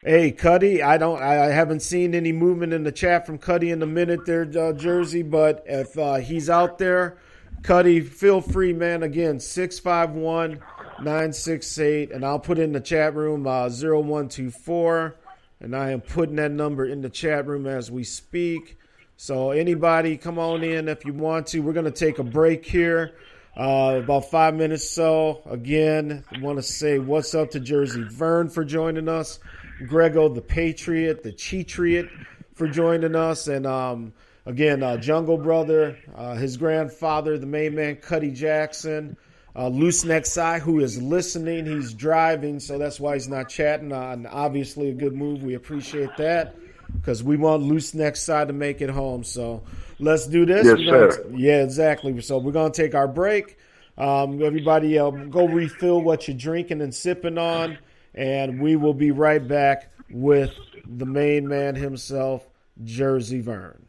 Hey, Cuddy, I don't, I haven't seen any movement in the chat from Cuddy in a minute there, uh, Jersey. But if uh, he's out there, Cuddy, feel free, man. Again, 651 968, and I'll put in the chat room uh, 0124, and I am putting that number in the chat room as we speak. So anybody, come on in if you want to. We're going to take a break here. Uh, about five minutes so. Again, I want to say what's up to Jersey Vern for joining us, Grego the Patriot, the Cheatriot for joining us. And um, again, uh, Jungle Brother, uh, his grandfather, the main man, Cuddy Jackson, uh, Loose Nexi, who is listening. He's driving, so that's why he's not chatting. Uh, and obviously, a good move. We appreciate that because we want Loose Nexi to make it home. So let's do this. Yes, sir. Yeah, exactly. So we're going to take our break. Um, everybody, uh, go refill what you're drinking and sipping on and we will be right back with the main man himself, Jersey Vern.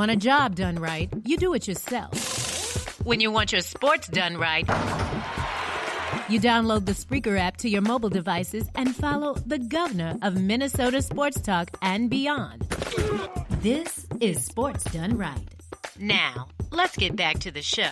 Want a job done right, you do it yourself. When you want your sports done right, You download the Spreaker app to your mobile devices and follow the governor of Minnesota sports talk and beyond. This is Sports Done Right. now, let's get back to the show.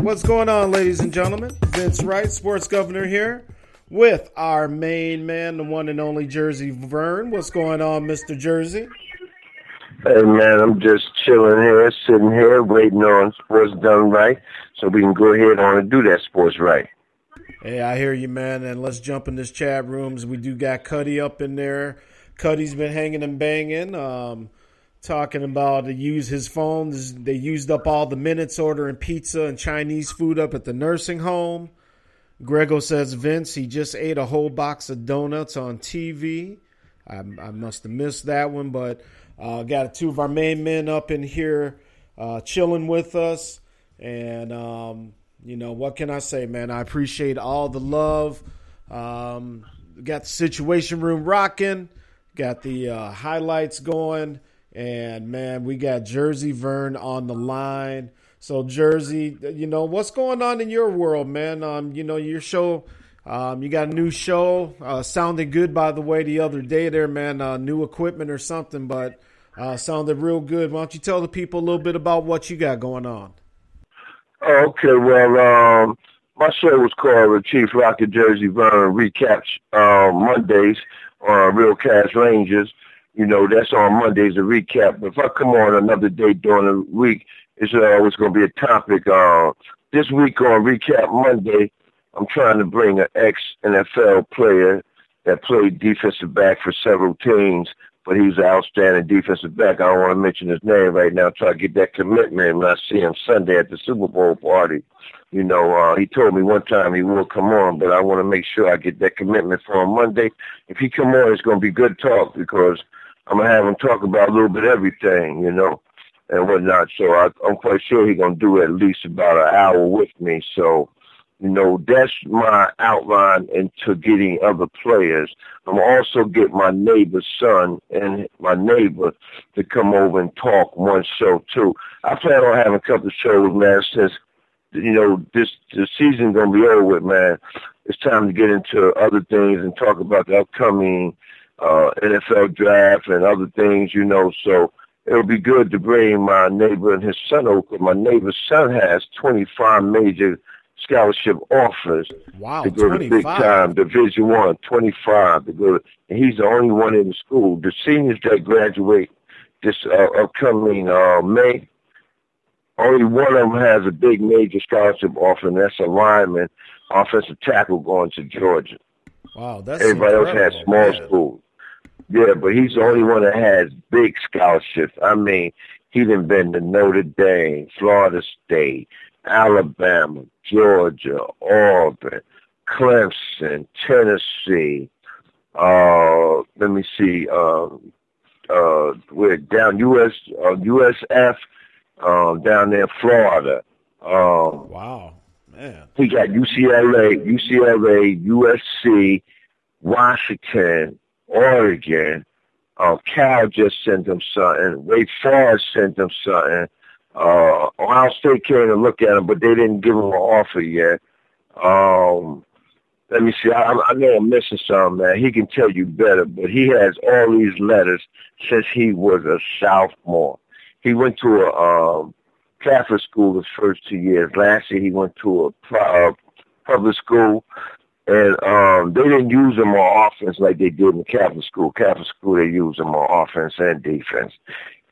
What's going on, ladies and gentlemen? Vince Wright, sports governor here, with our main man, the one and only Jersey Vern. What's going on, Mr. Jersey? Hey man, I'm just chilling here, sitting here, waiting on sports done right, so we can go ahead on and do that sports right. Hey, I hear you, man. And let's jump in this chat rooms. We do got Cuddy up in there. Cuddy's been hanging and banging, um, talking about to use his phone. They used up all the minutes ordering pizza and Chinese food up at the nursing home. Grego says Vince, he just ate a whole box of donuts on TV. I, I must have missed that one, but uh, got two of our main men up in here uh, chilling with us. And, um, you know, what can I say, man? I appreciate all the love. Um, got the Situation Room rocking, got the uh, highlights going. And, man, we got Jersey Vern on the line. So, Jersey, you know, what's going on in your world, man? Um, you know, your show. Um, you got a new show. Uh, sounded good, by the way, the other day there, man. Uh, new equipment or something, but uh, sounded real good. Why don't you tell the people a little bit about what you got going on? Okay, well, um, my show was called the Chief Rocket Jersey Vern Recaps um, Mondays on Real Cash Rangers. You know, that's on Mondays, a recap. But if I come on another day during the week, it's always going to be a topic. Uh, this week on Recap Monday, I'm trying to bring an ex-NFL player that played defensive back for several teams, but he's an outstanding defensive back. I don't want to mention his name right now. Try to get that commitment when I see him Sunday at the Super Bowl party. You know, uh, he told me one time he will come on, but I want to make sure I get that commitment for him Monday. If he come on, it's going to be good talk because I'm going to have him talk about a little bit everything, you know, and whatnot. So I, I'm quite sure he's to do at least about an hour with me. So, you know, that's my outline into getting other players. I'm also get my neighbor's son and my neighbor to come over and talk one show too. I plan on having a couple shows, man, since you know this the season's gonna be over with, man. It's time to get into other things and talk about the upcoming uh NFL draft and other things, you know, so it'll be good to bring my neighbor and his son over. My neighbor's son has 25 major scholarship offers Wow, to go to big time Division One, 25 to go. And he's the only one in the school. The seniors that graduate this uh, upcoming uh, May, only one of them has a big major scholarship offer, and that's a lineman, offensive tackle going to Georgia. Wow, that's Everybody else has small man. schools. Yeah, but he's the only one that has big scholarships. I mean, he done been to Notre Dame, Florida State, Alabama, Georgia, Auburn, Clemson, Tennessee. Uh, let me see. Um, uh, we're down US uh, USF um, down there, in Florida. Um, Wow, man. he got UCLA, UCLA, USC, Washington, Oregon. Uh, Cal just sent them something. Wake Forest sent them something. Uh, Ohio State came to look at him, but they didn't give him an offer yet. Um, let me see. I, I know I'm missing some, man. He can tell you better, but he has all these letters since he was a sophomore. He went to a um, Catholic school his first two years. Last year he went to a uh, public school, and um, they didn't use him on offense like they did in Catholic school. Catholic school they use him on offense and defense.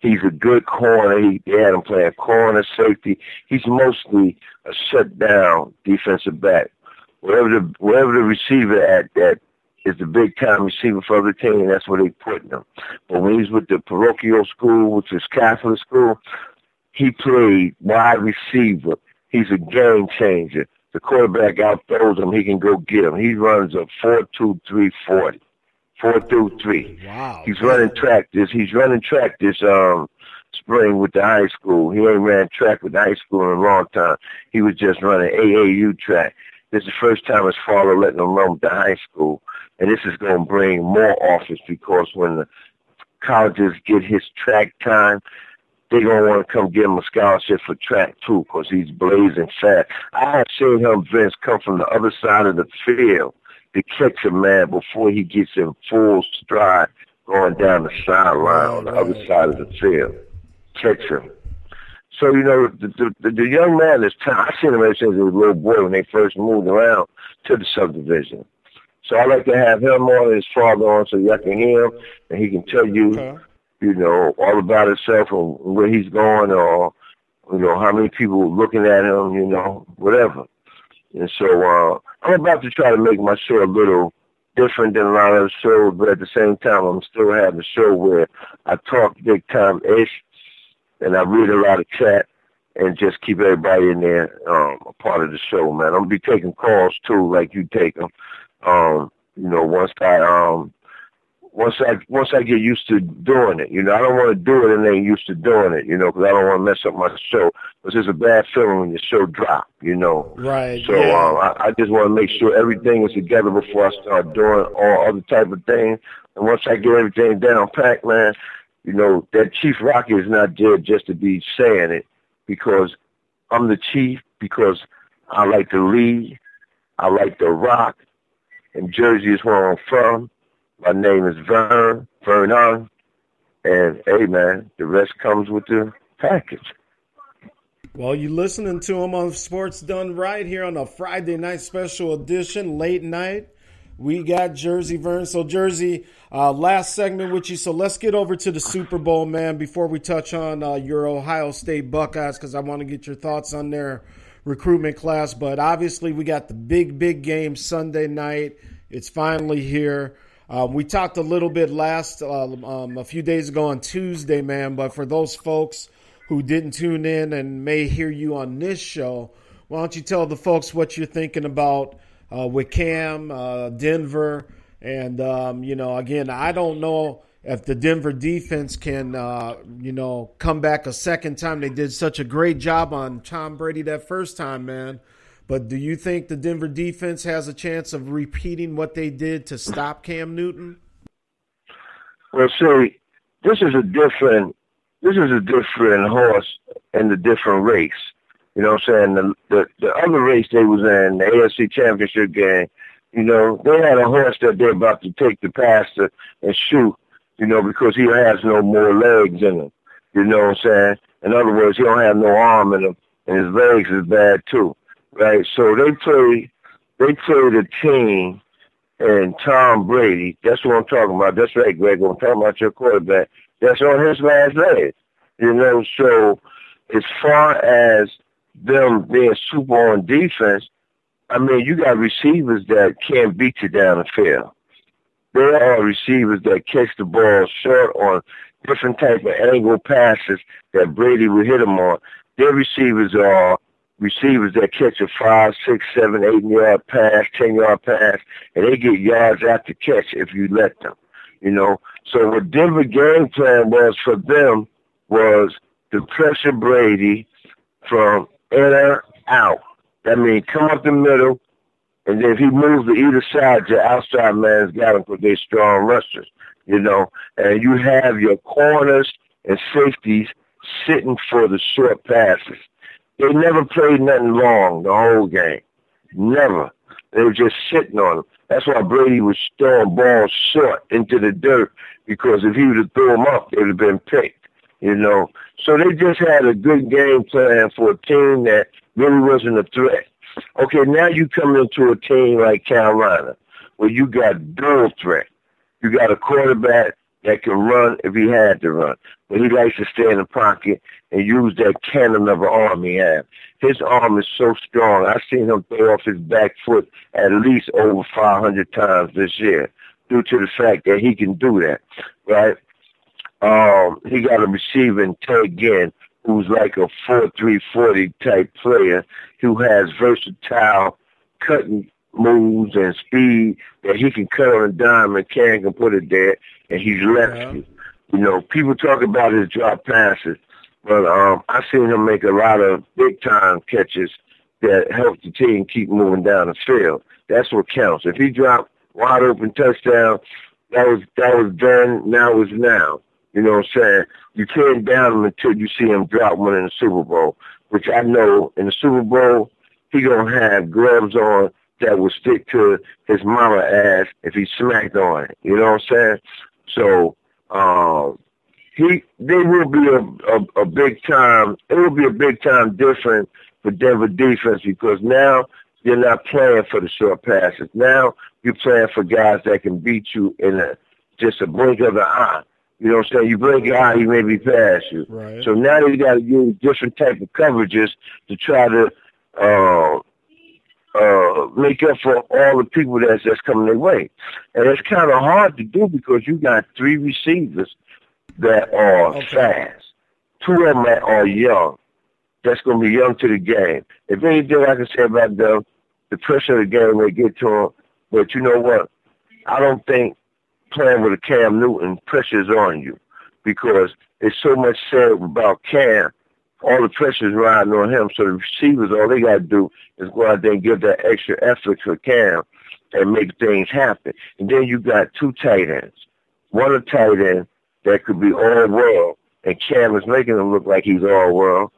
He's a good corner. He, they had him playing corner, safety. He's mostly a shut down defensive back. Wherever the wherever the receiver at that is the big time receiver for the team, that's where they put him. But when he's with the parochial school, which is Catholic school, he played wide receiver. He's a game changer. The quarterback out throws him, he can go get him. He runs a four two three forty. Four through three. Wow. He's running track this he's running track this um spring with the high school. He ain't ran track with the high school in a long time. He was just running AAU track. This is the first time his father letting him run with the high school. And this is going to bring more offers because when the colleges get his track time, they're going to want to come give him a scholarship for track too because he's blazing fast. I have seen him, Vince, come from the other side of the field to catch a man before he gets in full stride going down the sideline on the other side of the field. Catch him. So, you know, the, the, the, young man is, t- I seen him ever since he was a little boy when they first moved around to the subdivision. So I like to have him on his father on so y'all can hear him and he can tell you, Okay. You know, all about himself and where he's going or, you know, how many people looking at him, you know, whatever. And so uh, I'm about to try to make my show a little different than a lot of shows, but at the same time, I'm still having a show where I talk big time ish and I read a lot of chat and just keep everybody in there um, a part of the show, man. I'm gonna be taking calls too, like you take them. Um, you know, once I um, once I once I get used to doing it, you know, I don't want to do it and ain't used to doing it, you know, because I don't want to mess up my show. Because it's a bad feeling when your show drop, you know. Right. So yeah. um, I, I just want to make sure everything is together before I start doing all other type of things. And once I get everything down packed, man, you know that Chief Rocky is not there just to be saying it, because I'm the chief. Because I like to lead, I like to rock, and Jersey is where I'm from. My name is Vern Vernon, and hey, man, the rest comes with the package. Well, you're listening to him on Sports Done Right here on a Friday night special edition, late night. We got Jersey Vern. So Jersey, uh, last segment with you. So let's get over to the Super Bowl, man. Before we touch on uh, your Ohio State Buckeyes, because I want to get your thoughts on their recruitment class. But obviously, we got the big, big game Sunday night. It's finally here. Um, we talked a little bit last uh, um, a few days ago on Tuesday, man. But for those folks who didn't tune in and may hear you on this show, why don't you tell the folks what you're thinking about uh, with Cam, uh, Denver, and um, you know, again, I don't know if the Denver defense can, uh, you know, come back a second time. They did such a great job on Tom Brady that first time, man. But do you think the Denver defense has a chance of repeating what they did to stop Cam Newton? Well, see, this is a different, this is a different horse and a different race. You know what I'm saying? The, the the other race they was in, the AFC Championship game, you know, they had a horse that they're about to take the passer and shoot, you know, because he has no more legs in him. You know what I'm saying? In other words, he don't have no arm in him, and his legs is bad too, right? So they play, they play a team and Tom Brady. That's what I'm talking about. That's right, Greg. I'm talking about your quarterback. That's on his last leg. You know, so as far as them being super on defense, I mean, you got receivers that can't beat you down the field. There are receivers that catch the ball short on different type of angle passes that Brady will hit them on. Their receivers are receivers that catch a five, six, seven, eight yard pass, ten yard pass, and they get yards after catch if you let them. You know, so what Denver game plan was for them was to pressure Brady from in or out. That means come up the middle, and then if he moves to either side, your outside man's got him because they're strong rushers, you know. And you have your corners and safeties sitting for the short passes. They never played nothing long the whole game. Never. They were just sitting on him. That's why Brady was throwing balls short into the dirt because if he would have threw them up, they'd have been picked. You know, so they just had a good game plan for a team that really wasn't a threat. Okay, now you come into a team like Carolina where you got dual threat. You got a quarterback that can run if he had to run, but he likes to stay in the pocket and use that cannon of an arm he has. His arm is so strong. I've seen him throw off his back foot at least over 500 times this year due to the fact that he can do that, right? Um, he got a receiver in Ted who's like a 4-3-40 type player who has versatile cutting moves and speed that he can cut on a dime and Cam can put it there and he's left Yeah. you. You know, people talk about his drop passes, but um I've seen him make a lot of big time catches that help the team keep moving down the field. That's what counts. If he dropped wide open touchdown, that was that was then, now is now. You know what I'm saying? You can't down him until you see him drop one in the Super Bowl, which I know in the Super Bowl he gonna have gloves on that will stick to his mama ass if he smacked on it. You know what I'm saying? So um he they will be a, a, a big time it will be a big time difference for Denver defense because now you're not playing for the short passes. Now you're playing for guys that can beat you in a just a blink of the eye. You know what I'm saying? You blink your eye, he maybe pass you. Right. So now you got to use different type of coverages to try to uh, uh, make up for all the people that's that's coming their way, and it's kind of hard to do because you got three receivers that are Okay. fast, two of them that are young. That's going to be young to the game. If anything I can say about them, the pressure of the game may get to them, but you know what? I don't think playing with a Cam Newton pressures on you because there's so much said about Cam. All the pressure is riding on him. So the receivers, all they got to do is go out there and give that extra effort to Cam and make things happen. And then you got two tight ends. One a tight end that could be all world, and Cam is making him look like he's all world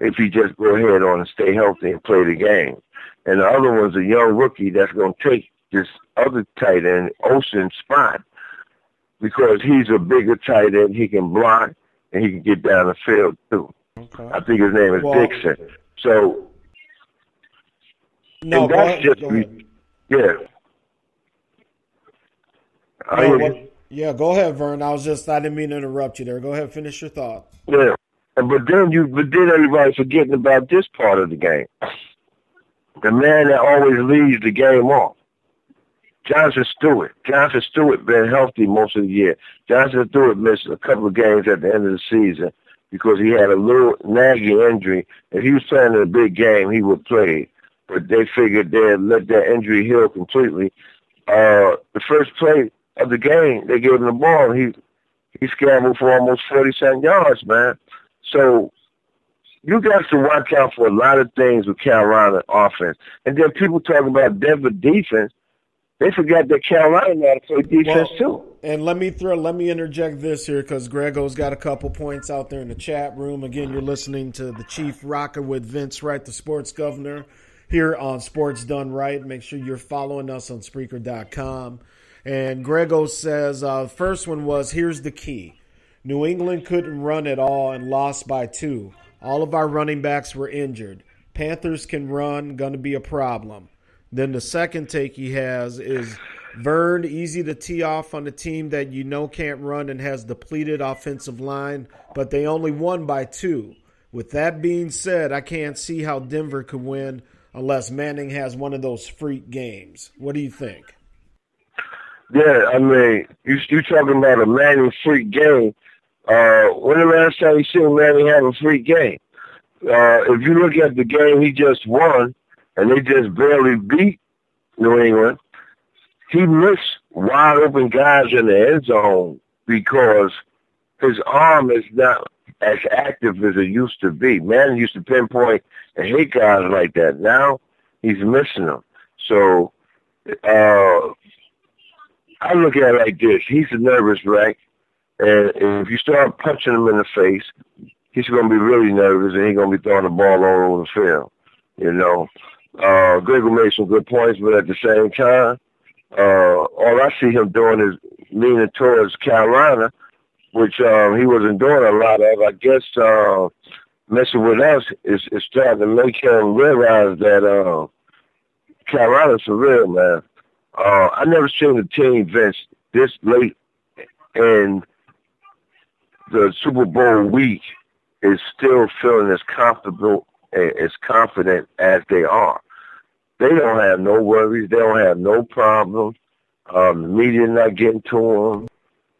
if he just go ahead on and stay healthy and play the game. And the other one's a young rookie that's going to take this other tight end, Olsen spot, because he's a bigger tight end. He can block and he can get down the field too. Okay. I think his name is Well- Dixon. So No, and that's just re- yeah. No, what- yeah, go ahead, Vern. I was just I didn't mean to interrupt you there. Go ahead, finish your thought. Yeah. And but then you but then everybody's forgetting about this part of the game. The man that always leads the game off. Jonathan Stewart. Jonathan Stewart been healthy most of the year. Jonathan Stewart missed a couple of games at the end of the season because he had a little naggy injury. If he was playing in a big game, he would play. But they figured they'd let that injury heal completely. Uh, the first play of the game, they gave him the ball. And he he scrambled for almost forty seven yards, man. So you got to watch out for a lot of things with Carolina offense. And then people talk about Denver defense. They forgot that Carolina how to play defense Well, too. And let me throw, let me interject this here because Grego's got a couple points out there in the chat room. Again, you're listening to the Chief Rocker with Vince Wright, the sports governor, here on Sports Done Right. Make sure you're following us on Spreaker.com. And Grego says, uh, first one was here's the key: New England couldn't run at all and lost by two. All of our running backs were injured. Panthers can run, going to be a problem. Then the second take he has is Vern, easy to tee off on a team that you know can't run and has depleted offensive line, but they only won by two. With that being said, I can't see how Denver could win unless Manning has one of those freak games. What do you think? Yeah, I mean, you you talking about a Manning freak game. Uh, when the last time you seen Manning have a freak game? Uh, if you look at the game he just won, and they just barely beat New England, he missed wide open guys in the end zone because his arm is not as active as it used to be. Man used to pinpoint and hit guys like that. Now he's missing them. So uh, I look at it like this. He's a nervous wreck. And if you start punching him in the face, he's going to be really nervous and he's going to be throwing the ball all over the field, you know. Uh, made some good points, but at the same time, uh, all I see him doing is leaning towards Carolina, which um, he wasn't doing a lot of. I guess uh, messing with us is, is starting to make him realize that uh, Carolina's for real, man. Uh, I never seen a team, Vince, this late in the Super Bowl week is still feeling as comfortable as confident as they are. They don't have no worries. They don't have no problems. Um, the media not getting to them.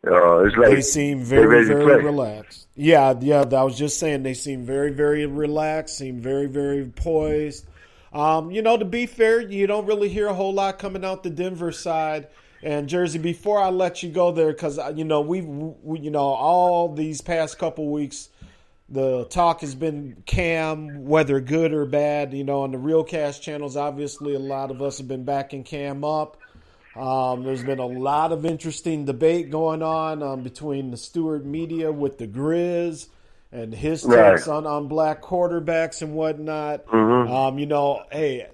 Uh, it's like They seem very, very relaxed. Yeah, yeah. I was just saying they seem very, very relaxed. Seem very, very poised. Um, you know, to be fair, you don't really hear a whole lot coming out the Denver side and Jersey. Before I let you go there, because you know we've, we, you know, all these past couple weeks, the talk has been Cam, whether good or bad. You know, on the Real Cast channels, obviously, a lot of us have been backing Cam up. Um, there's been a lot of interesting debate going on um, between the Stewart media with the Grizz and his Right. takes on, on black quarterbacks and whatnot. Um, you know, hey,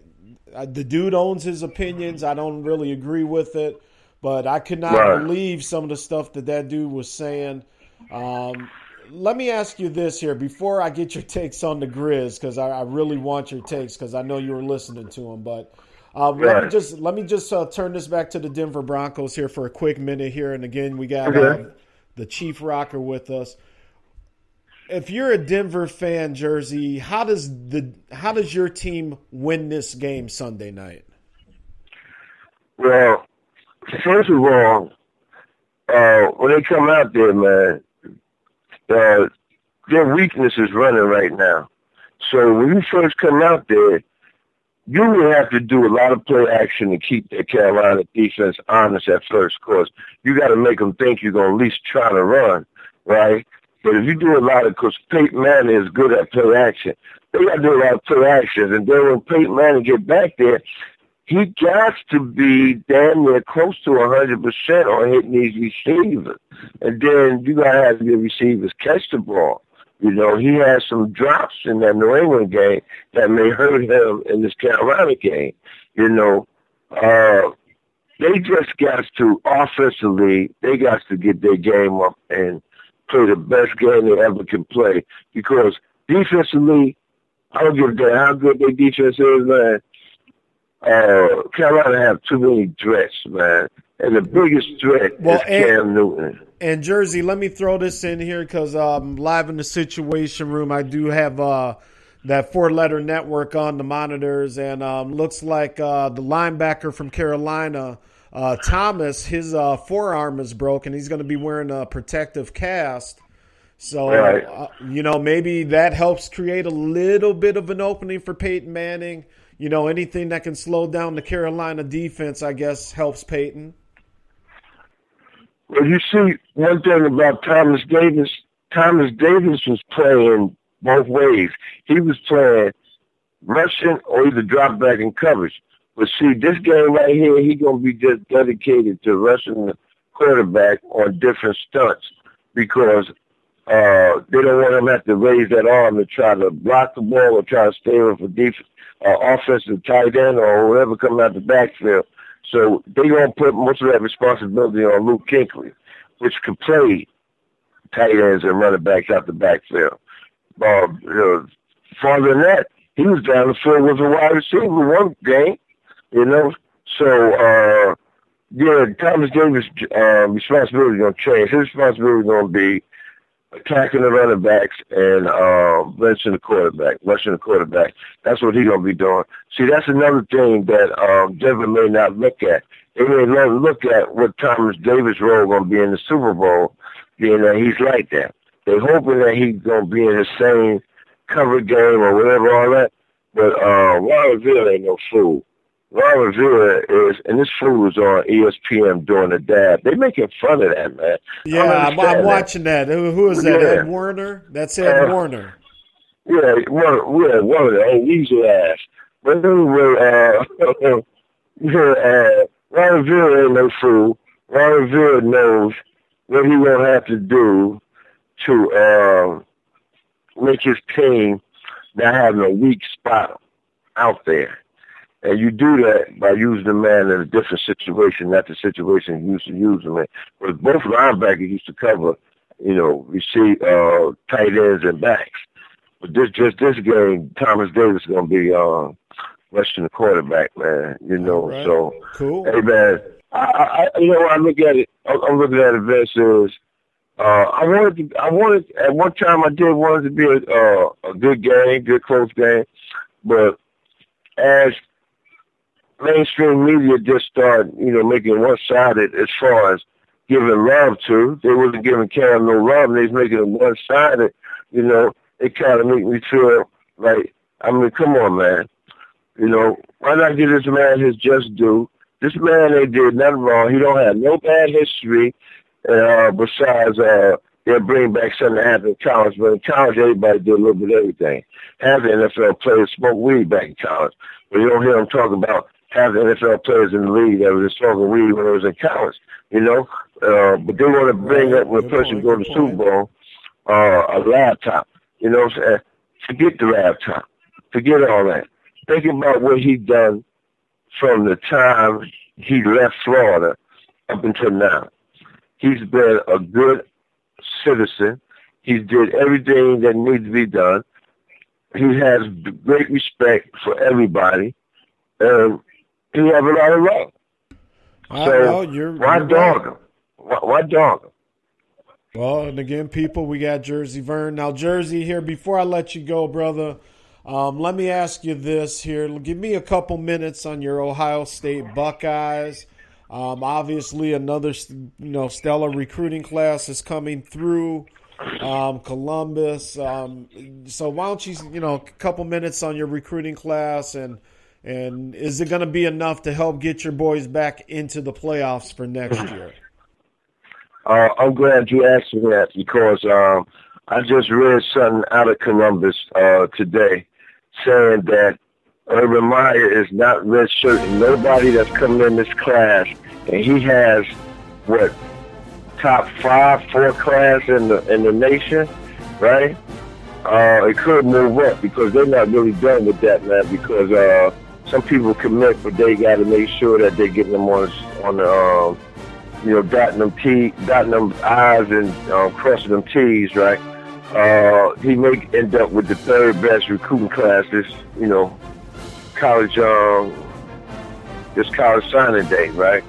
the dude owns his opinions. I don't really agree with it, but I could not Right. believe some of the stuff that that dude was saying. Um, let me ask you this here before I get your takes on the Grizz because I, I really want your takes because I know you were listening to them. But uh, let me just let me just uh, turn this back to the Denver Broncos here for a quick minute here, and again we got Okay. uh, the Chief Rocker with us. If you're a Denver fan, Jersey, how does the how does your team win this game Sunday night? Well, first of all, uh, when they come out there, man, uh, their weakness is running right now. So when you first come out there, you will have to do a lot of play action to keep the Carolina defense honest at first. Course you got to make them think you're gonna at least try to run, right? But if you do a lot of, because Peyton Manning is good at play action, they got to do a lot of play actions. And then when Peyton Manning get back there, he got to be damn near close to 100% on hitting these receivers. And then you got to have the receivers catch the ball. You know, he has some drops in that New England game that may hurt him in this Carolina game. You know, uh, they just got to, offensively, they got to get their game up and play the best game they ever can play. Because defensively, I don't give a damn how good their defense is, man uh, Carolina have too many threats, man. And the biggest threat Well, is and- Cam Newton. And Jersey, let me throw this in here because um, live in the Situation Room, I do have uh, that four-letter network on the monitors, and um, looks like uh, the linebacker from Carolina, uh, Thomas, his uh, forearm is broken. He's going to be wearing a protective cast. So, Right. uh, you know, maybe that helps create a little bit of an opening for Peyton Manning. You know, anything that can slow down the Carolina defense, I guess, helps Peyton. Well, you see, one thing about Thomas Davis, Thomas Davis was playing both ways. He was playing rushing or either drop back and coverage. But see, this game right here, he gonna be just dedicated to rushing the quarterback on different stunts because uh, they don't want him to have to raise that arm to try to block the ball or try to stay with a def- uh, offensive tight end or whoever coming out the backfield. So they gonna put most of that responsibility on Luke Kuechly, which can play tight ends and running backs out the backfield. Uh, uh, farther than that, he was down the field with a wide receiver one game, you know. So uh, yeah, Thomas Davis' uh, responsibility is gonna change. His responsibility is gonna be attacking the running backs and uh, benching the quarterback, rushing the quarterback. That's what he's gonna be doing. See, that's another thing that um, Denver may not look at. They may not look at what Thomas Davis' role gonna be in the Super Bowl, being that he's like that. They're hoping that he's gonna be in the same cover game or whatever, all that. But uh, Ron Rivera ain't no fool. Ron Rivera is, and this fool was on ESPN doing the dab. They making fun of that, man. Yeah, I'm, I'm that. watching that. Who, who is that? Yeah. Ed Warner? That's Ed Uh, Warner. Yeah, one, yeah, one of the old weasel ass. But anyway, uh, yeah, uh, Ron Rivera ain't no fool. Ron Rivera knows what he gonna have to do to uh, make his team not having a weak spot out there. And you do that by using the man in a different situation, not the situation you used to use him in. But both linebackers used to cover, you know, receive uh, tight ends and backs. But this just this game, Thomas Davis is gonna be uh, rushing the quarterback, man. You know, Right. so Cool. Hey man, I, I, you know, I look at it. I'm I'm looking at it. Versus, uh, I wanted, to, I wanted at one time I did want it to be a, uh, a good game, good close game, but as mainstream media just started, you know, making one sided as far as giving love to, they wasn't giving Cam no love, and they was making it one sided. You know, it kind of made me feel like, I mean, come on, man. You know, why not give this man his just due? This man ain't did nothing wrong. He don't have no bad history. Uh, besides, uh, they'll bring back something that happened in college. But in college, everybody did a little bit of everything. Half the NFL players smoke weed back in college. But you don't hear them talk about half the NFL players in the league that was smoking weed when I was in college. You know, uh, but they want to bring up when a person go to Super. Bowl, uh, a laptop. You know what I'm saying? Forget the laptop. Forget all that. Think about what he done from the time he left Florida up until now. He's been a good citizen. He did everything that needs to be done. He has great respect for everybody. And he have a lot of love. I So know you're. why you're dog right. him? Why, why dog him? Well, and again, people, we got Jersey Vern. Now, Jersey, here, before I let you go, brother, um, let me ask you this here. Give me a couple minutes on your Ohio State Buckeyes. Um, obviously, another you know stellar recruiting class is coming through. Um, Columbus. Um, so why don't you you know a couple minutes on your recruiting class and and is it going to be enough to help get your boys back into the playoffs for next year? Uh, I'm glad you asked me that because um, I just read something out of Columbus uh, today saying that Urban Meyer is not redshirting nobody that's coming in this class, and he has what top five, four class in the in the nation, right? Uh, it could move up because they're not really done with that, man. Because uh, some people commit, but they got to make sure that they're getting them on on the um, you know, dotting them T, dotting them I's and um, crossing them T's, right? Uh, he may end up with the third best recruiting class this, you know, college, um, this college signing day, right?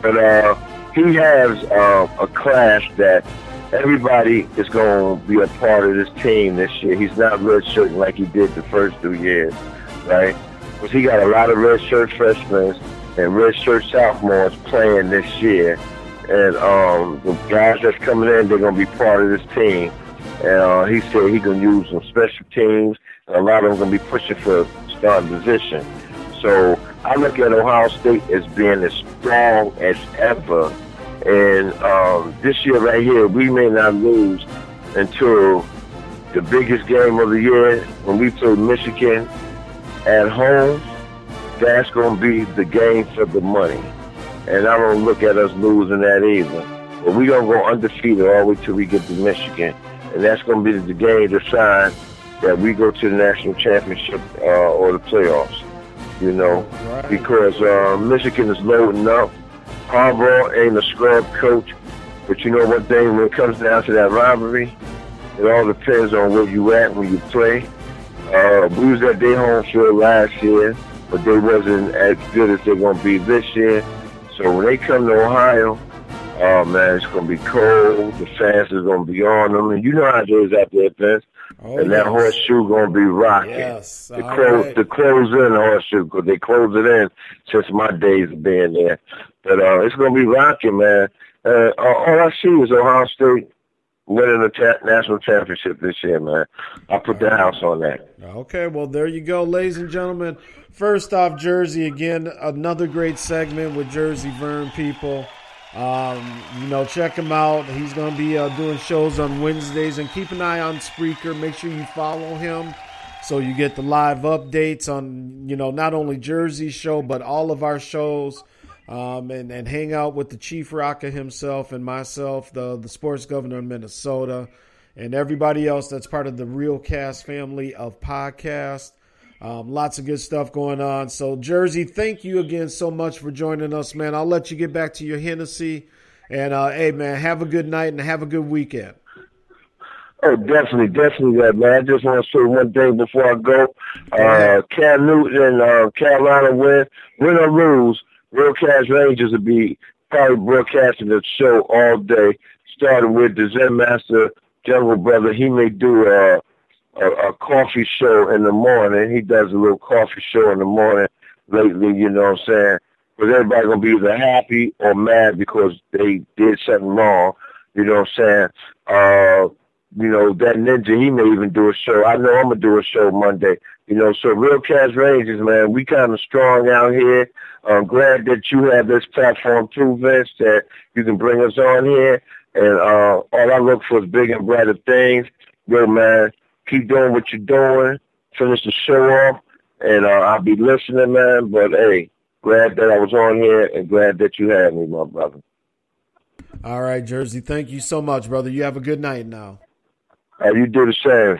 But uh, he has uh, a class that everybody is going to be a part of this team this year. He's not redshirting like he did the first two years, right? He got a lot of redshirt freshmen and redshirt sophomores playing this year. And um, the guys that's coming in, they're going to be part of this team. And uh, he said he going to use some special teams, and a lot of them going to be pushing for a starting position. So I look at Ohio State as being as strong as ever. And um, this year right here, we may not lose until the biggest game of the year when we play Michigan at home. That's going to be the game for the money. And I don't look at us losing that either. But we're going to go undefeated all the way till we get to Michigan. And that's going to be the game to sign that we go to the national championship uh, or the playoffs. You know, Right. because uh, Michigan is loading up. Harbaugh ain't a scrub coach, but you know one thing when it comes down to that rivalry, it all depends on where you at when you play. Uh, we was at their home field last year, but they wasn't as good as they're going to be this year. So when they come to Ohio, oh man, it's going to be cold. The fans is going to be on them, and you know how it is out there, Vince. Oh, and that yes. horseshoe going to be rocking. Yes, The close, right. the close in horseshoe, because they close it in since my days of being there. But uh, it's going to be rocking, man. Uh, all all I see is Ohio State winning the ta- national championship this year, man. I put the house on that. Okay, well, there you go, ladies and gentlemen. First off, Jersey again, another great segment with Jersey Vern people. Um, you know, check him out. He's going to be uh, doing shows on Wednesdays, and keep an eye on Spreaker. Make sure you follow him so you get the live updates on, you know, not only Jersey's show but all of our shows. Um, and, and hang out with the Chief Rocker himself and myself, the the sports governor of Minnesota, and everybody else that's part of the Real Cast family of podcasts. Um, lots of good stuff going on. So, Jersey, thank you again so much for joining us, man. I'll let you get back to your Hennessy. And, uh, hey, man, have a good night and have a good weekend. Oh, definitely, definitely, that man. I just want to say one thing before I go. Uh, Cam Newton and uh, Carolina win, win or lose. Real Cash Rangers will be probably broadcasting the show all day, starting with the Zen Master General Brother. He may do a, a a coffee show in the morning. He does a little coffee show in the morning lately. You know what I'm saying? But everybody gonna be either happy or mad because they did something wrong. You know what I'm saying? Uh, you know, that ninja, he may even do a show. I know I'm gonna do a show Monday. You know, so Real Cash Rangers, man, we kind of strong out here. I'm glad that you have this platform too, Vince, that you can bring us on here. And uh, all I look for is big and brighter things. Yo, man, keep doing what you're doing. Finish the show off, and uh, I'll be listening, man. But hey, glad that I was on here, and glad that you had me, my brother. All right, Jersey. Thank you so much, brother. You have a good night now. Uh, you do the same.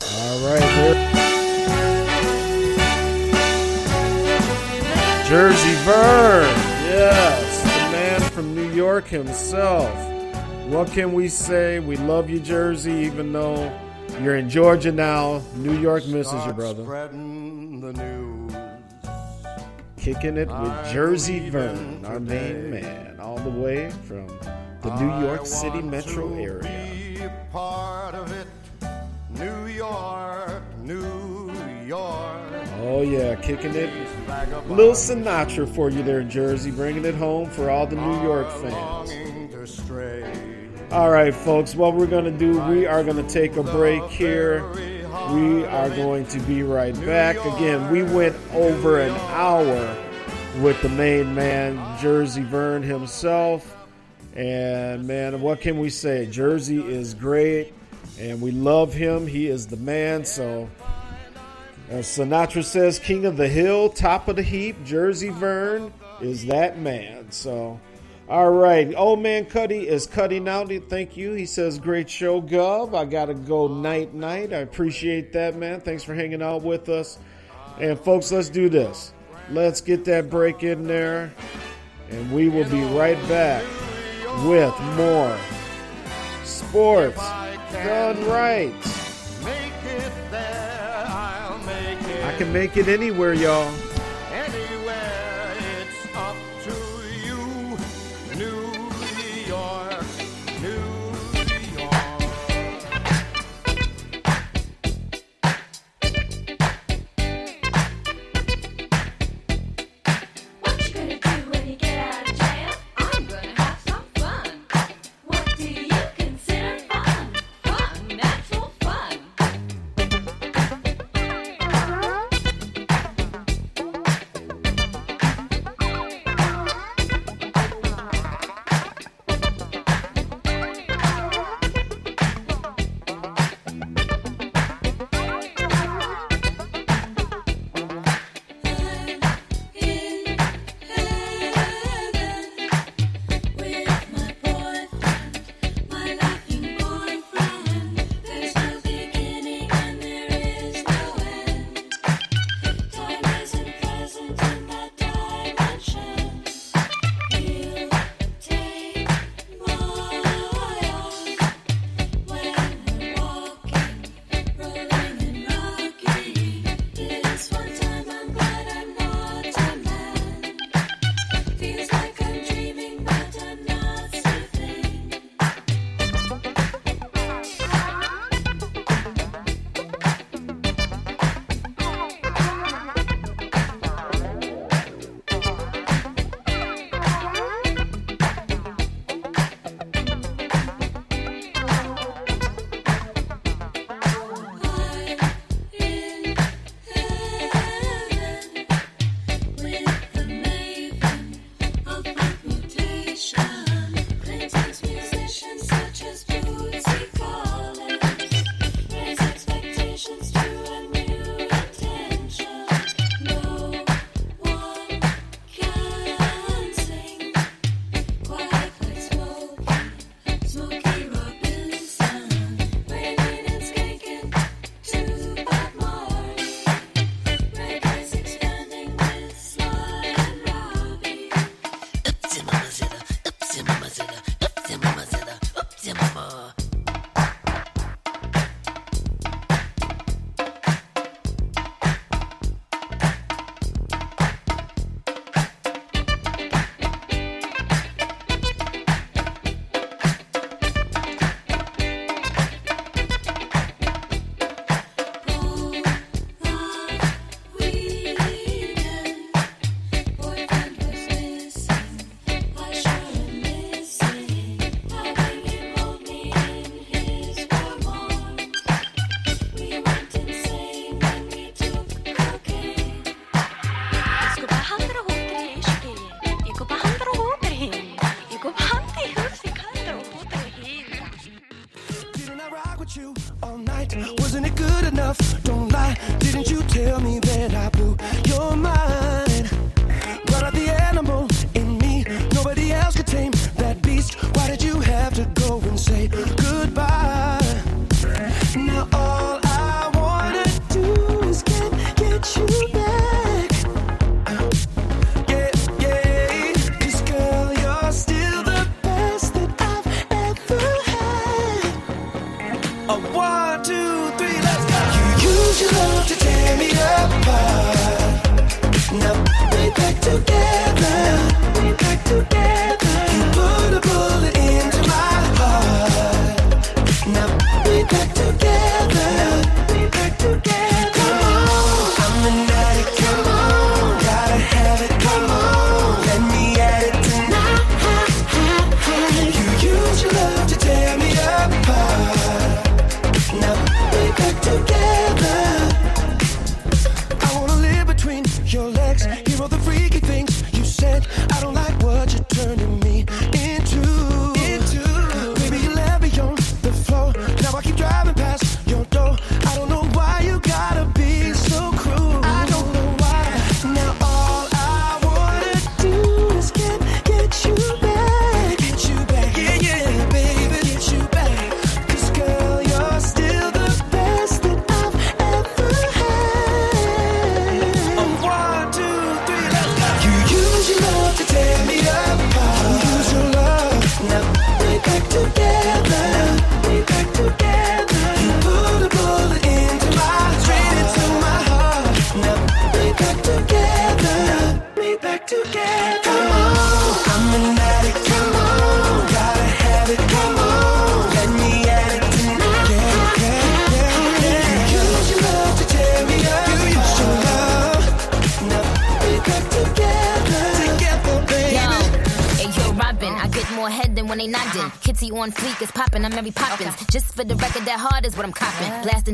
All right. Jersey Vern, yes, the man from New York himself. What can we say? We love you, Jersey, even though you're in Georgia now. New York misses you, brother. Spreading the news. Kicking it with Jersey Vern, our main man, all the way from the New York City metro area. Part of it. New York, New Oh yeah, kicking it. Little Sinatra for you there, in Jersey, bringing it home for all the New York fans. All right, folks, what we're going to do, we are going to take a break here. We are going to be right back. Again, we went over an hour with the main man, Jersey Vern himself. And man, what can we say? Jersey is great, and we love him. He is the man. So, as Sinatra says, King of the Hill, top of the heap, Jersey Vern is that man. So, all right. Old man Cuddy is cutting out. Thank you. He says, Great show, Gov. I got to go night night. I appreciate that, man. Thanks for hanging out with us. And, folks, let's do this. Let's get that break in there. And we will be right back with more sports done right. Can make it anywhere, y'all.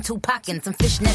Two pockets, some fishnet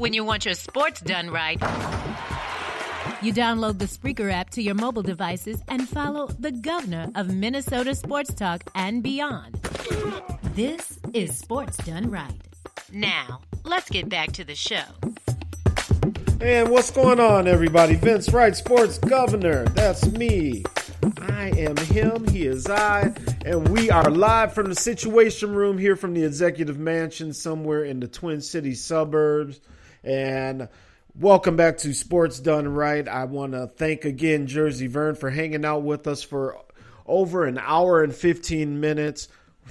When you want your sports done right, You download the Spreaker app to your mobile devices and follow the governor of Minnesota Sports Talk and beyond. This is Sports Done Right. now let's get back to the show. And what's going on, everybody? Vince Wright, Sports Governor. That's me. I am him. He is I. And we are live from the Situation Room here from the Executive Mansion somewhere in the Twin Cities suburbs. And welcome back to Sports Done Right. I want to thank again Jersey Vern for hanging out with us for over an hour and 15 minutes.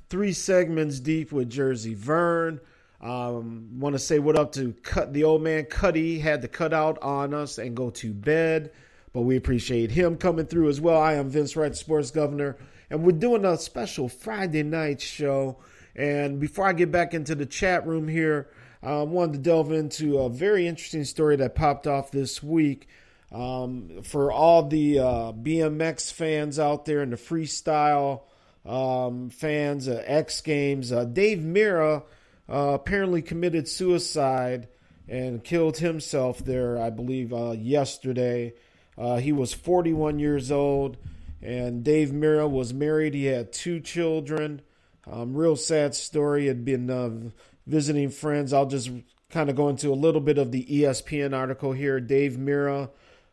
Three segments deep with Jersey Vern. Um, want to say what up to cut the old man Cuddy had to cut out on us and go to bed, but we appreciate him coming through as well. I am Vince Wright, Sports Governor, and we're doing a special Friday night show. And before I get back into the chat room here, I wanted to delve into a very interesting story that popped off this week. Um, for all the uh, BMX fans out there and the freestyle um, fans, uh, X Games, uh, Dave Mirra uh, apparently committed suicide and killed himself there, I believe, uh, yesterday. Uh, he was 41 years old, and Dave Mirra was married. He had two children. Um, real sad story. Had been visiting friends. I'll just kind of go into a little bit of the ESPN article here. Dave Mirra,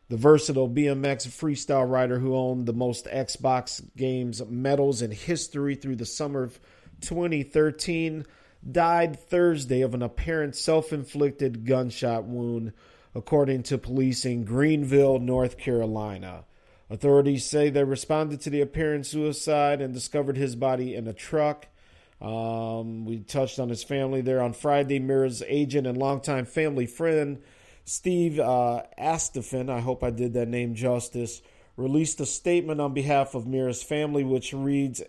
the versatile BMX freestyle rider who owned the most X Games medals in history through the summer of 2013, died Thursday of an apparent self inflicted gunshot wound, according to police in Greenville, North Carolina. Authorities say they responded to the apparent suicide and discovered his body in a truck. Um, we touched on his family there on Friday. Mirra's agent and longtime family friend, Steve uh, Astephen, I hope I did that name justice, released a statement on behalf of Mirra's family, which reads,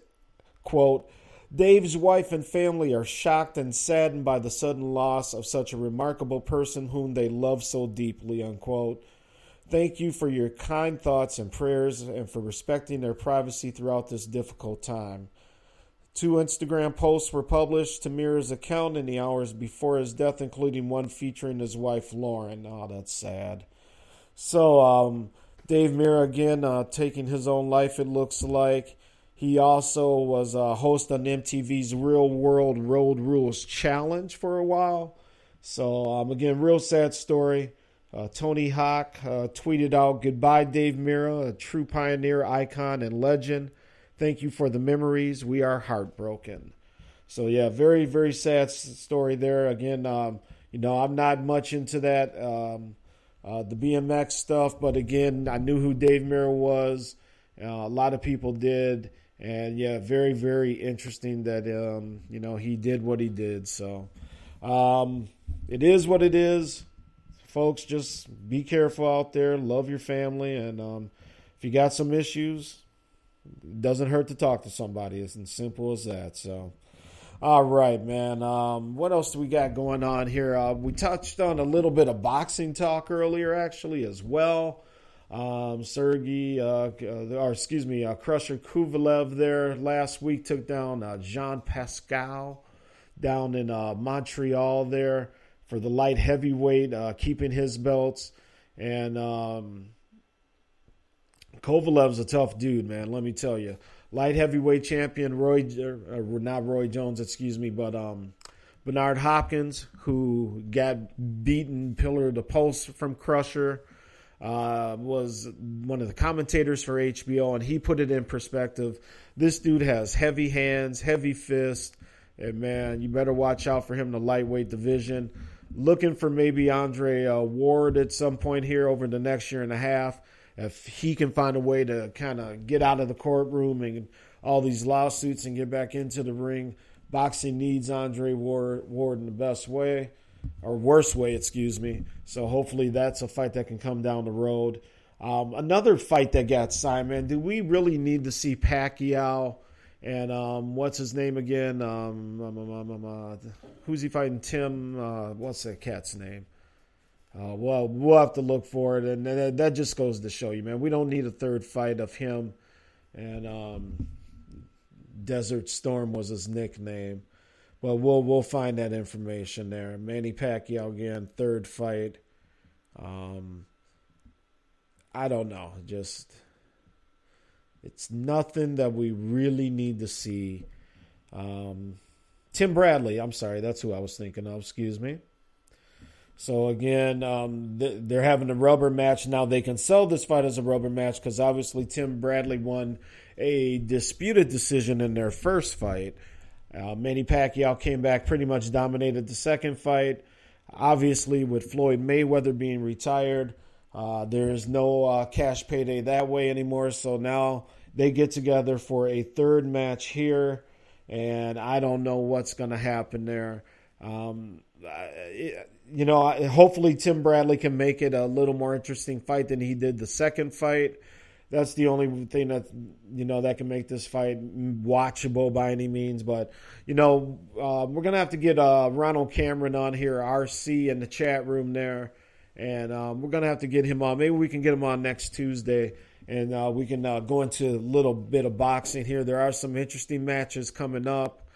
quote, Dave's wife and family are shocked and saddened by the sudden loss of such a remarkable person whom they love so deeply, unquote. Thank you for your kind thoughts and prayers and for respecting their privacy throughout this difficult time. Two Instagram posts were published to Mirra's account in the hours before his death, including one featuring his wife Lauren. Oh, that's sad. So, um, Dave Mirra again uh, taking his own life, it looks like. He also was a host on MTV's Real World Road Rules Challenge for a while. So, um, again, real sad story. Uh, Tony Hawk uh, tweeted out, Goodbye, Dave Mirra, a true pioneer, icon, and legend. Thank you for the memories. We are heartbroken. So, yeah, very, very sad story there. Again, um, you know, I'm not much into that, um, uh, the BMX stuff, but again, I knew who Dave Mirra was. Uh, a lot of people did. And yeah, very, very interesting that, um, you know, he did what he did. So, um, it is what it is folks, just be careful out there. Love your family, and um, if you got some issues, doesn't hurt to talk to somebody. It's as simple as that. So, all right, man. Um, what else do we got going on here? Uh, we touched on a little bit of boxing talk earlier, actually, as well. Um, Sergey, uh, uh, or excuse me, uh, Crusher Kovalev there last week took down uh, Jean Pascal down in uh, Montreal there for the light heavyweight, uh, keeping his belts. And um, Kovalev's a tough dude, man. Let me tell you. Light heavyweight champion Roy, uh, not Roy Jones, excuse me, but um, Bernard Hopkins, who got beaten pillar to post from Crusher, uh, was one of the commentators for HBO, and he put it in perspective. This dude has heavy hands, heavy fists, and man, you better watch out for him in the lightweight division. Looking for maybe Andre uh, Ward at some point here over the next year and a half if he can find a way to kind of get out of the courtroom and all these lawsuits and get back into the ring, boxing needs Andre Ward, in the best way or worst way, excuse me. So hopefully that's a fight that can come down the road. Um, another fight that got signed, man. Do we really need to see Pacquiao and um, what's his name again? Um, um, um, um, uh, who's he fighting? Tim. Uh, what's that cat's name? Uh, well, we'll have to look for it, and that, that just goes to show you, man. We don't need a third fight of him, and um, Desert Storm was his nickname, but we'll we'll find that information there. Manny Pacquiao again, third fight. Um, I don't know, just it's nothing that we really need to see. Um, Tim Bradley, I'm sorry, that's who I was thinking of. Excuse me. So again, um, th- they're having a rubber match now. They can sell this fight as a rubber match because obviously Tim Bradley won a disputed decision in their first fight. Uh, Manny Pacquiao came back, pretty much dominated the second fight. Obviously, with Floyd Mayweather being retired, uh, there is no uh, cash payday that way anymore. So now they get together for a third match here, and I don't know what's going to happen there. Um, it, you know, hopefully Tim Bradley can make it a little more interesting fight than he did the second fight. That's the only thing that you know that can make this fight watchable by any means. But you know, uh, we're gonna have to get uh, Ronald Cameron on here, RC, in the chat room there, and um, we're gonna have to get him on. Maybe we can get him on next Tuesday, and uh, we can uh, go into a little bit of boxing here. There are some interesting matches coming up.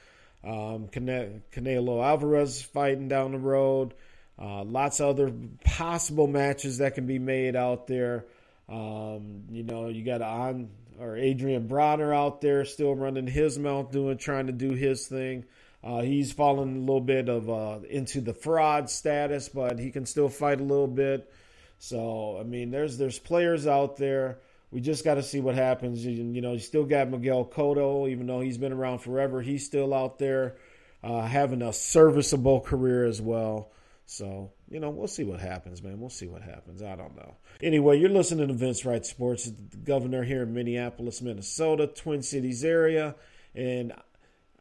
Um, Cane- Canelo Alvarez fighting down the road. Uh, lots of other possible matches that can be made out there. Um, you know, you got on or Adrien Broner out there still running his mouth, doing trying to do his thing. Uh, he's fallen a little bit of uh, into the fraud status, but he can still fight a little bit. So I mean, there's there's players out there. We just got to see what happens. You, you know, you still got Miguel Cotto, even though he's been around forever. He's still out there uh, having a serviceable career as well. So, you know, we'll see what happens, man. We'll see what happens. I don't know. Anyway, you're listening to Vince Wright Sports, the governor here in Minneapolis, Minnesota, Twin Cities area. And,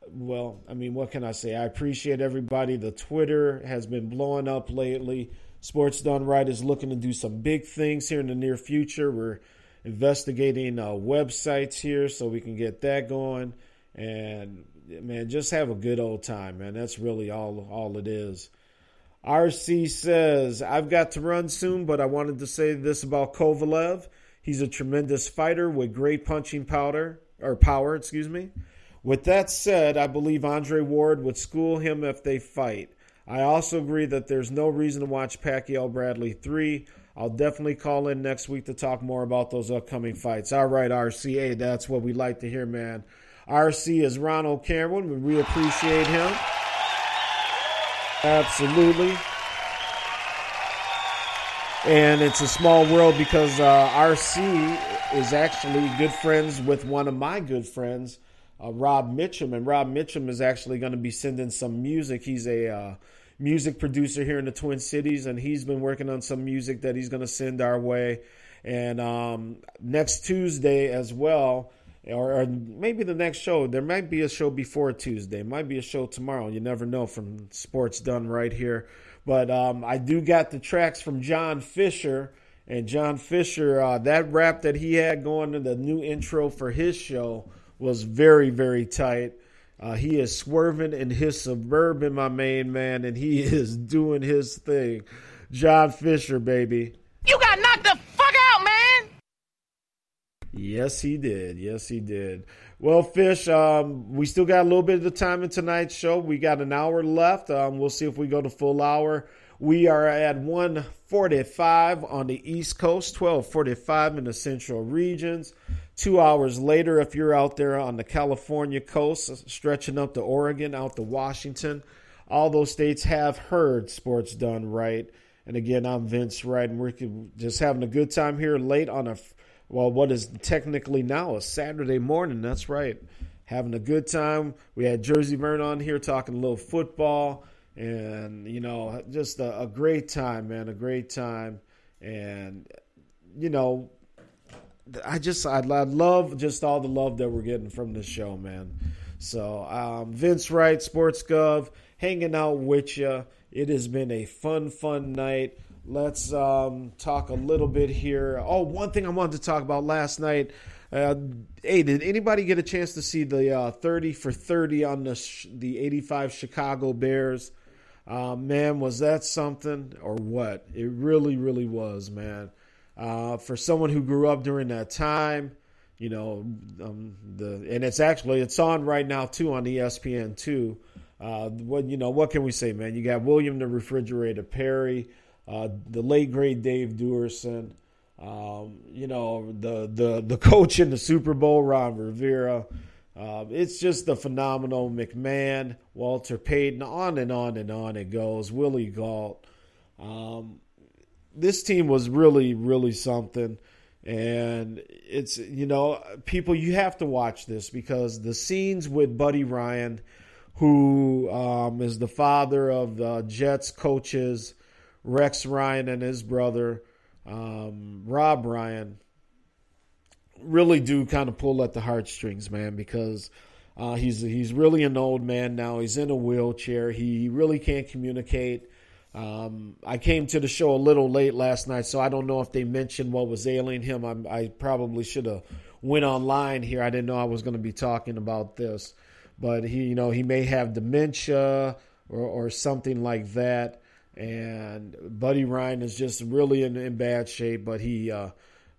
well, I mean, what can I say? I appreciate everybody. The Twitter has been blowing up lately. Sports Done Right is looking to do some big things here in the near future. We're investigating uh, websites here so we can get that going. And, man, just have a good old time, man. That's really all, all it is. RC says, I've got to run soon, but I wanted to say this about Kovalev. He's a tremendous fighter with great punching powder or power, excuse me. With that said, I believe Andre Ward would school him if they fight. I also agree that there's no reason to watch Pacquiao Bradley 3. I'll definitely call in next week to talk more about those upcoming fights. All right, RCA, that's what we like to hear, man. RC is Ronald Cameron. We appreciate him. Absolutely. And it's a small world because uh, RC is actually good friends with one of my good friends, uh, Rob Mitchum. And Rob Mitchum is actually going to be sending some music. He's a uh, music producer here in the Twin Cities, and he's been working on some music that he's going to send our way. And um, next Tuesday as well, or, or, maybe the next show. There might be a show before Tuesday. Might be a show tomorrow. You never know from Sports Done right here. But um, I do got the tracks from John Fisher. And John Fisher, uh, that rap that he had going to the new intro for his show was very, very tight. Uh, he is swerving in his suburban, my main man, and he is doing his thing. John Fisher, baby. You got knocked the fuck out, man! Yes, he did. Yes, he did. Well, Fish, um, we still got a little bit of the time in tonight's show. We got an hour left. Um, we'll see if we go to full hour. We are at 145 on the East Coast, 1245 in the central regions. Two hours later, if you're out there on the California coast, stretching up to Oregon, out to Washington, all those states have heard sports done right. And again, I'm Vince Wright, and we're just having a good time here late on a, well, what is technically now a Saturday morning. That's right. Having a good time. We had Jersey Vern on here talking a little football, and, you know, just a, a great time, man, a great time. And, you know, I just I, I love just all the love that we're getting from this show, man. So um, Vince Wright, Sports Gov, hanging out with you. It has been a fun, fun night. Let's um, talk a little bit here. Oh, one thing I wanted to talk about last night. Uh, hey, did anybody get a chance to see the uh, 30 for 30 on the the 85 Chicago Bears? Uh, man, was that something or what? It really, really was, man. Uh, for someone who grew up during that time, you know, um, the and it's actually it's on right now too on ESPN two. Uh, what you know, what can we say, man? You got William the Refrigerator Perry, uh, the late great Dave Duerson, um, you know, the the the coach in the Super Bowl, Ron Rivera. Uh, it's just the phenomenal McMahon, Walter Payton, on and on and on it goes. Willie Gault. Um, this team was really, really something. And it's, you know, people, you have to watch this because the scenes with Buddy Ryan, who um, is the father of the Jets coaches, Rex Ryan and his brother, um, Rob Ryan, really do kind of pull at the heartstrings, man, because uh, he's he's really an old man now. He's in a wheelchair. He really can't communicate. Um, I came to the show a little late last night, so I don't know if they mentioned what was ailing him. I'm, I probably should have went online here. I didn't know I was going to be talking about this, but he, you know, he may have dementia or, or something like that. And Buddy Ryan is just really in, in bad shape, but he uh,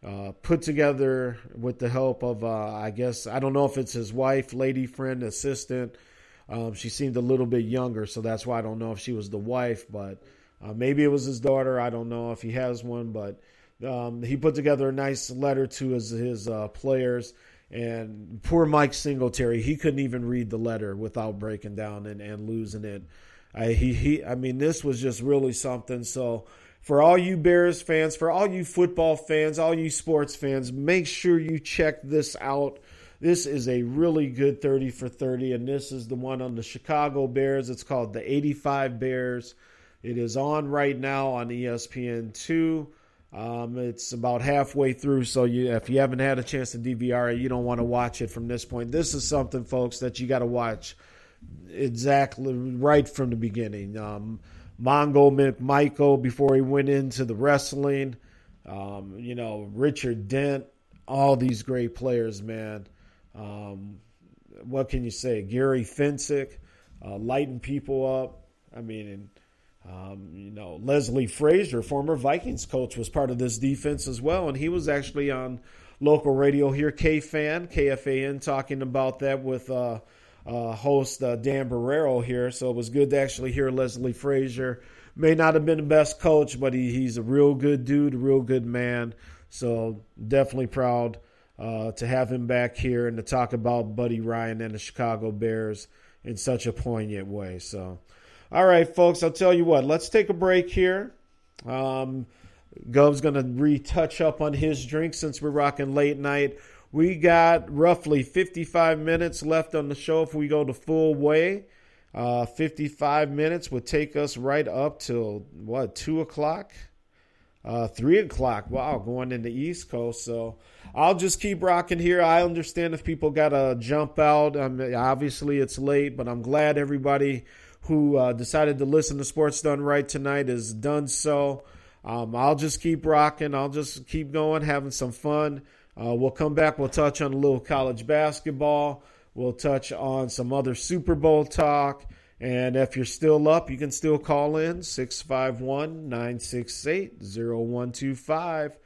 uh, put together with the help of, uh, I guess, I don't know if it's his wife, lady friend, assistant. Um, she seemed a little bit younger, so that's why I don't know if she was the wife, but uh, maybe it was his daughter. I don't know if he has one, but um, he put together a nice letter to his his uh, players. And poor Mike Singletary, he couldn't even read the letter without breaking down and, and losing it. I, he, he, I mean, this was just really something. So, for all you Bears fans, for all you football fans, all you sports fans, make sure you check this out. This is a really good 30 for 30, and this is the one on the Chicago Bears. It's called the 85 Bears. It is on right now on E ESPN2. Um, it's about halfway through, so you, if you haven't had a chance to DVR it, you don't want to watch it from this point. This is something, folks, that you got to watch exactly right from the beginning. Um, Mongo McMichael before he went into the wrestling. Um, you know, Richard Dent, all these great players, man. Um, what can you say? Gary Fencik, uh, lighting people up. I mean, and, um, you know, Leslie Frazier, former Vikings coach, was part of this defense as well, and he was actually on local radio here, KFan, KFAN, talking about that with uh, uh, host uh, Dan Barreiro here. So it was good to actually hear Leslie Frazier. May not have been the best coach, but he, he's a real good dude, a real good man. So definitely proud uh, to have him back here and to talk about Buddy Ryan and the Chicago Bears in such a poignant way. So, all right, folks, I'll tell you what. Let's take a break here. Um, Gov's going to retouch up on his drink since we're rocking late night. We got roughly 55 minutes left on the show if we go the full way. Uh, 55 minutes would take us right up till what, 2 o'clock? Uh, 3 o'clock. Wow, going in the East Coast. So I'll just keep rocking here. I understand if people got to jump out. I mean, obviously, it's late, but I'm glad everybody who uh, decided to listen to Sports Done Right tonight has done so. Um, I'll just keep rocking. I'll just keep going, having some fun. Uh, we'll come back. We'll touch on a little college basketball. We'll touch on some other Super Bowl talk. And if you're still up, you can still call in 651 968 0125.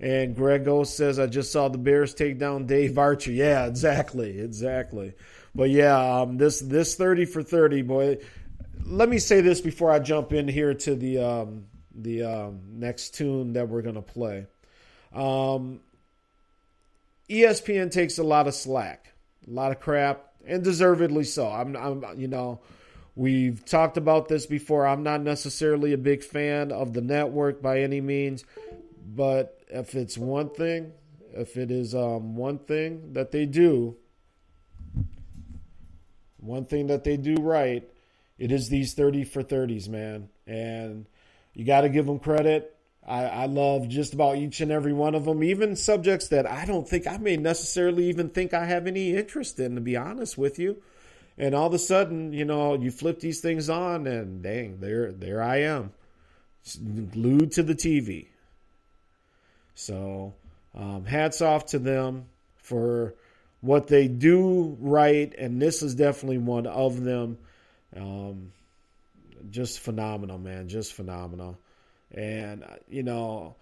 And Grego says, I just saw the Bears take down Dave Archer. Yeah, exactly. Exactly. But yeah, um, this this 30 for 30, boy. Let me say this before I jump in here to the um, the um, next tune that we're going to play. Um, ESPN takes a lot of slack, a lot of crap, and deservedly so. I'm, I'm, you know, we've talked about this before. I'm not necessarily a big fan of the network by any means, but if it's one thing, if it is um, one thing that they do, one thing that they do right, it is these 30 for 30s, man. And you got to give them credit. I, I love just about each and every one of them, even subjects that I don't think I may necessarily even think I have any interest in, to be honest with you. And all of a sudden, you know, you flip these things on, and dang, there, there I am, glued to the TV. So, um, hats off to them for what they do right, and this is definitely one of them. Um, just phenomenal, man, just phenomenal. And uh, you know,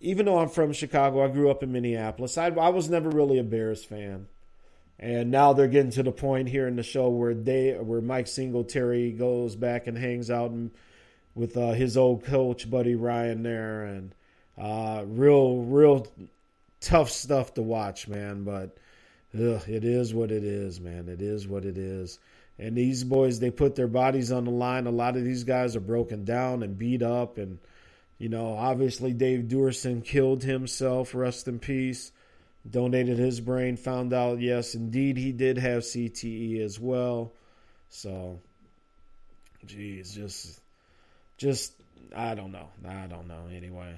even though I'm from Chicago, I grew up in Minneapolis. I, I was never really a Bears fan, and now they're getting to the point here in the show where they, where Mike Singletary goes back and hangs out and, with uh, his old coach Buddy Ryan there, and uh, real, real tough stuff to watch, man. But ugh, it is what it is, man. It is what it is. And these boys, they put their bodies on the line. A lot of these guys are broken down and beat up. And, you know, obviously Dave Duerson killed himself, rest in peace. Donated his brain, found out, yes, indeed, he did have CTE as well. So, geez, just, just, I don't know. I don't know. Anyway.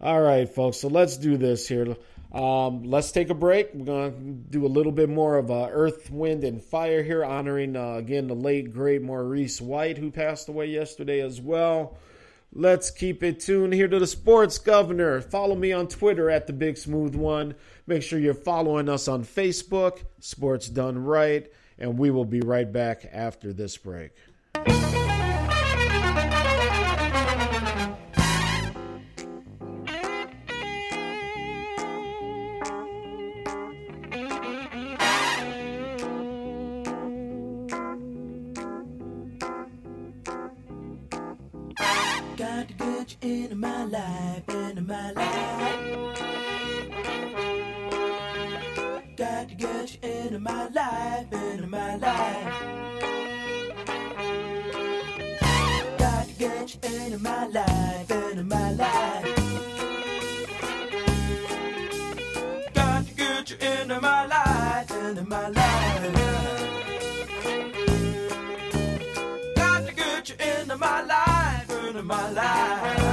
All right, folks. So let's do this here. Um, let's take a break. We're to do a little bit more of uh, Earth, Wind, and Fire here, honoring, uh, again, the late, great Maurice White, who passed away yesterday as well. Let's keep it tuned here to the Sports Governor. Follow me on Twitter at the Big Smooth One. Make sure you're following us on Facebook, Sports Done Right, and we will be right back after this break. Got to get you into my life, into my life. Got to get you into my life, into my life. Got to get you into my life, into my life. Got to get you into my life, into my life.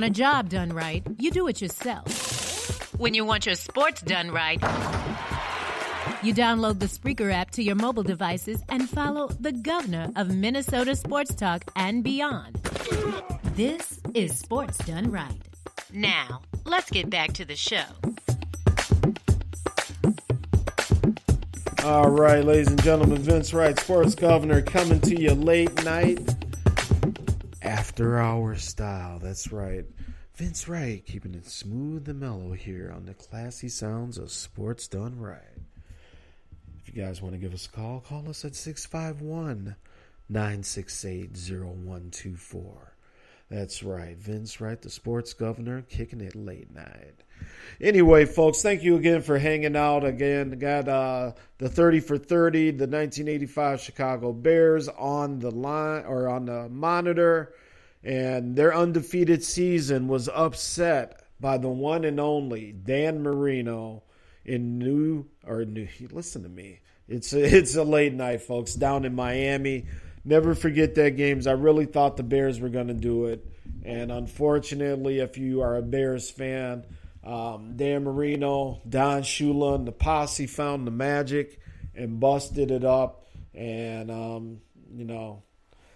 Want a job done right, you do it yourself. When you want your sports done right, you download the Spreaker app to your mobile devices and follow the governor of Minnesota sports talk and beyond. This is Sports Done Right. Now, let's get back to the show. All right, ladies and gentlemen, Vince Wright, sports governor, coming to you late night, after hour style. That's right. Vince Wright, keeping it smooth and mellow here on the classy sounds of Sports Done Right. If you guys want to give us a call, call us at 651 968 0124. That's right. Vince Wright, the sports governor, kicking it late night. Anyway, folks, thank you again for hanging out. Again, got uh, the 30 for 30, the 1985 Chicago Bears on the line or on the monitor, and their undefeated season was upset by the one and only Dan Marino in New or New. Listen to me. It's a, it's a late night, folks, down in Miami. Never forget that games. I really thought the Bears were going to do it, and unfortunately, if you are a Bears fan, um, Dan Marino, Don Shula, and the posse found the magic and busted it up, and um, you know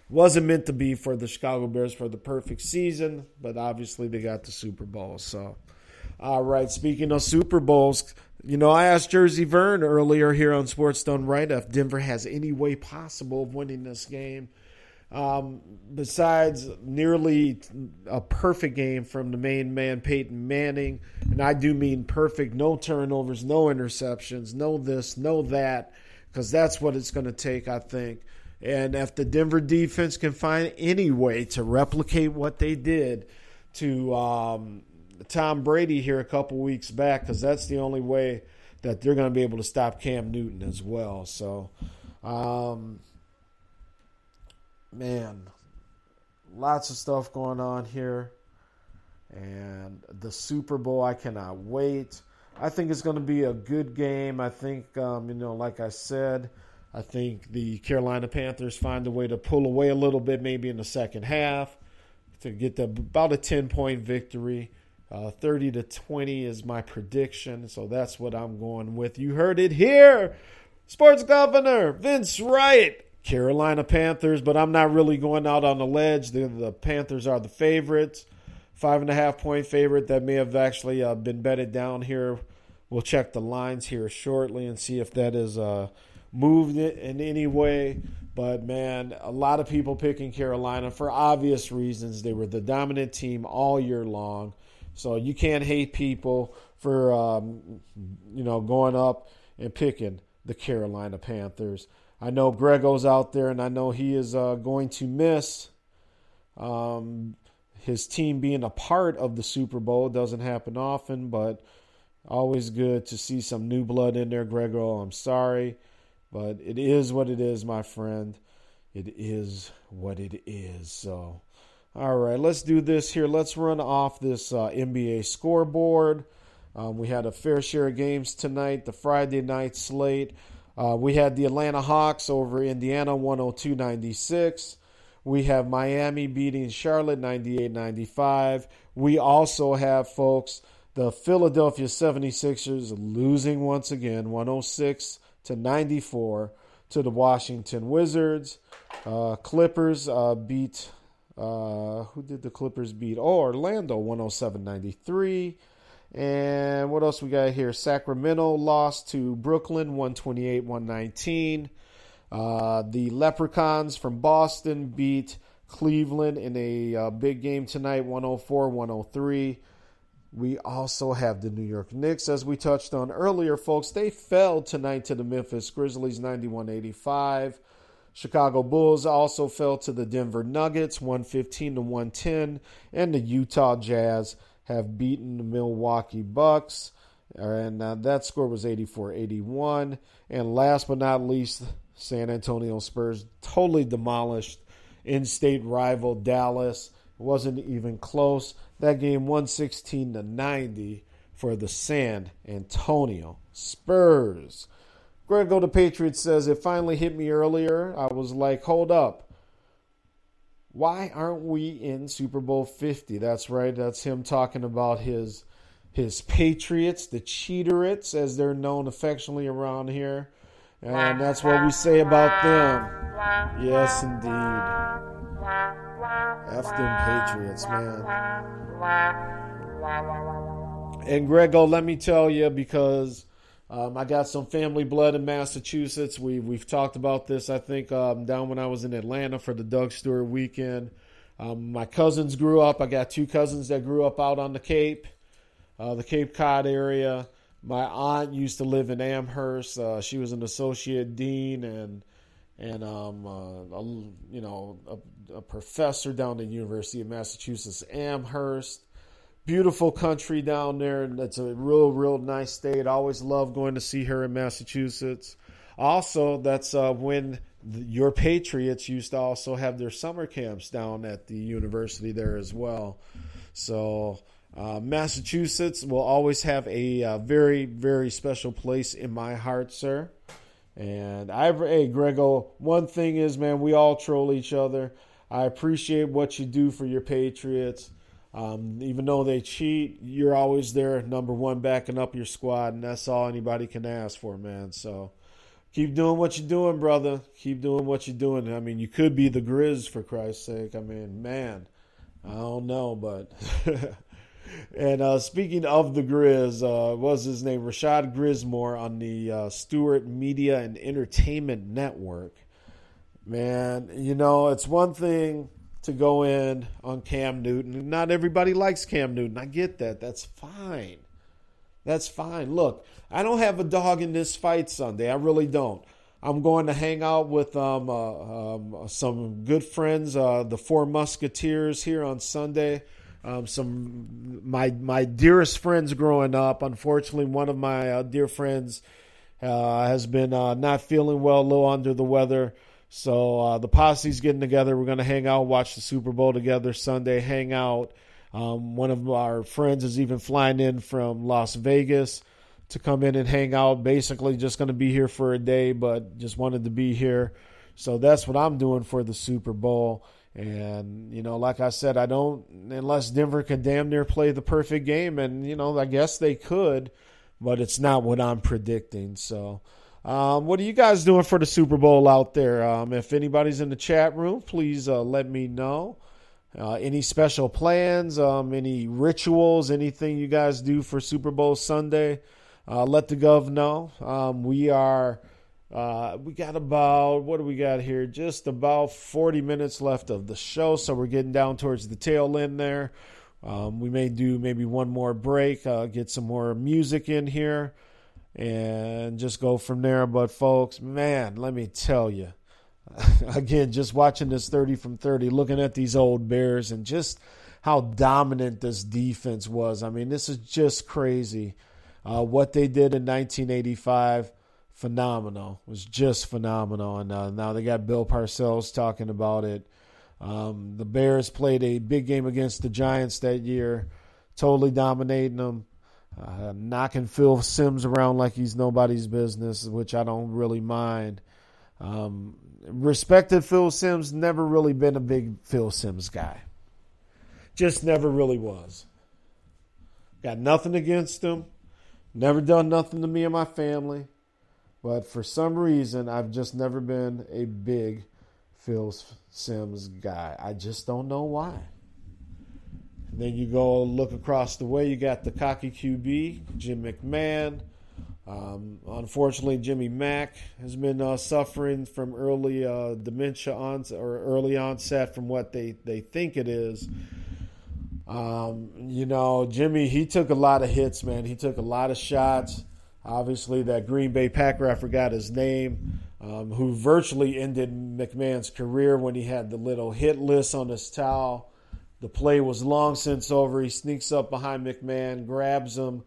wasn't meant to be for the Chicago Bears for the perfect season, but obviously they got the Super Bowl. So, all right. Speaking of Super Bowls, you know, I asked Jersey Vern earlier here on Sports Done Right if Denver has any way possible of winning this game. Um, besides nearly a perfect game from the main man, Peyton Manning, and I do mean perfect, no turnovers, no interceptions, no this, no that, because that's what it's going to take, I think. And if the Denver defense can find any way to replicate what they did to um, Tom Brady here a couple weeks back, because that's the only way that they're going to be able to stop Cam Newton as well. So, um, man, lots of stuff going on here. And the Super Bowl, I cannot wait. I think it's going to be a good game. I think, um, you know, like I said, I think the Carolina Panthers find a way to pull away a little bit, maybe in the second half, to get the, about a 10 point victory. Uh, 30 to 20 is my prediction, so that's what I'm going with. You heard it here. Sports Governor Vince Wright, Carolina Panthers, but I'm not really going out on the ledge. The, the Panthers are the favorites. Five and a half point favorite that may have actually uh, been betted down here. We'll check the lines here shortly and see if that is uh, moved it in any way. But man, a lot of people picking Carolina for obvious reasons. They were the dominant team all year long. So you can't hate people for um, you know going up and picking the Carolina Panthers. I know Grego's out there, and I know he is uh, going to miss um, his team being a part of the Super Bowl. It doesn't happen often, but always good to see some new blood in there, Grego. I'm sorry, but it is what it is, my friend. It is what it is. So. All right, let's do this here. Let's run off this uh, NBA scoreboard. Um, we had a fair share of games tonight, the Friday night slate. Uh, we had the Atlanta Hawks over Indiana 102 96. We have Miami beating Charlotte 98 95. We also have, folks, the Philadelphia 76ers losing once again 106 to 94 to the Washington Wizards. Uh, Clippers uh, beat uh, who did the Clippers beat? Oh, Orlando 107 93. And what else we got here? Sacramento lost to Brooklyn 128 119. Uh, the Leprechauns from Boston beat Cleveland in a uh, big game tonight 104 103. We also have the New York Knicks, as we touched on earlier, folks. They fell tonight to the Memphis Grizzlies 91 85. Chicago Bulls also fell to the Denver Nuggets 115 to 110 and the Utah Jazz have beaten the Milwaukee Bucks. And uh, that score was 84-81 and last but not least San Antonio Spurs totally demolished in-state rival Dallas. It wasn't even close that game 116 to 90 for the San Antonio Spurs Grego the Patriot says, It finally hit me earlier. I was like, hold up. why aren't we in Super Bowl 50? That's right. That's him talking about his his Patriots, the Cheaterits, as they're known affectionately around here. And that's what we say about them. Yes, indeed. F them Patriots, man. And Grego, let me tell you, because um, I got some family blood in Massachusetts. We we've talked about this. I think um, down when I was in Atlanta for the Doug Stewart weekend. Um, my cousins grew up. I got two cousins that grew up out on the Cape, uh, the Cape Cod area. My aunt used to live in Amherst. Uh, she was an associate dean and and um, uh, a, you know a, a professor down at the University of Massachusetts Amherst. Beautiful country down there. And it's a real real nice state. I always love going to see her in massachusetts. Also that's uh, when the, your patriots used to also have their summer camps down at the university there as well. So uh, massachusetts will always have a uh, very very special place in my heart sir and I, hey, Grego, one thing is, man, we all troll each other. I appreciate what you do for your Patriots. Um, even though they cheat, you're always there, number one, backing up your squad, and that's all anybody can ask for, man. So keep doing what you're doing, brother. Keep doing what you're doing. I mean, you could be the Grizz for Christ's sake. I mean, man, I don't know, but. and uh, speaking of the Grizz, uh, was his name? Rashad Grismore on the uh, Stewart Media and Entertainment Network. Man, you know, it's one thing to go in on Cam Newton. Not everybody likes Cam Newton. I get that. That's fine. That's fine. Look, I don't have a dog in this fight Sunday. I really don't. I'm going to hang out with um, uh, um, some good friends, uh, the Four Musketeers, here on Sunday. Um, some my my dearest friends growing up. Unfortunately, one of my uh, dear friends uh, has been uh, not feeling well, low under the weather. So uh, the posse's getting together. We're going to hang out, watch the Super Bowl together Sunday. Hang out. Um, one of our friends is even flying in from Las Vegas to come in and hang out. Basically, just going to be here for a day, but just wanted to be here. So that's what I'm doing for the Super Bowl. And, you know, like I said, I don't, unless Denver can damn near play the perfect game, and, you know, I guess they could, but it's not what I'm predicting. So, um, what are you guys doing for the Super Bowl out there? Um, if anybody's in the chat room, please uh, let me know. Uh, any special plans, um, any rituals, anything you guys do for Super Bowl Sunday? Uh, let the gov know. Um, we are uh, we got about what do we got here? Just about 40 minutes left of the show, so we're getting down towards the tail end there. Um, we may do maybe one more break, uh, get some more music in here, and just go from there. But folks, man, let me tell you, again, just watching this 30 from 30, looking at these old Bears, and just how dominant this defense was. I mean, this is just crazy. Uh, what they did in 1985 phenomenal. It was just phenomenal. And uh, now they got Bill Parcells talking about it. Um, the Bears played a big game against the Giants that year, totally dominating them, uh, knocking Phil Simms around like he's nobody's business, which I don't really mind. Um, respected Phil Simms, never really been a big Phil Simms guy. Just never really was. Got nothing against him. Never done nothing to me and my family. But for some reason, I've just never been a big Phil Simms guy. I just don't know why. And then you go look across the way, you got the cocky QB, Jim McMahon. Um, unfortunately, Jimmy Mack has been uh, suffering from early uh, dementia onset or early onset from what they, they think it is. Um, you know, Jimmy, he took a lot of hits, man. He took a lot of shots. Obviously, that Green Bay Packer, I forgot his name, um, who virtually ended McMahon's career when he had the little hit list on his towel. The play was long since over. He sneaks up behind McMahon, grabs him,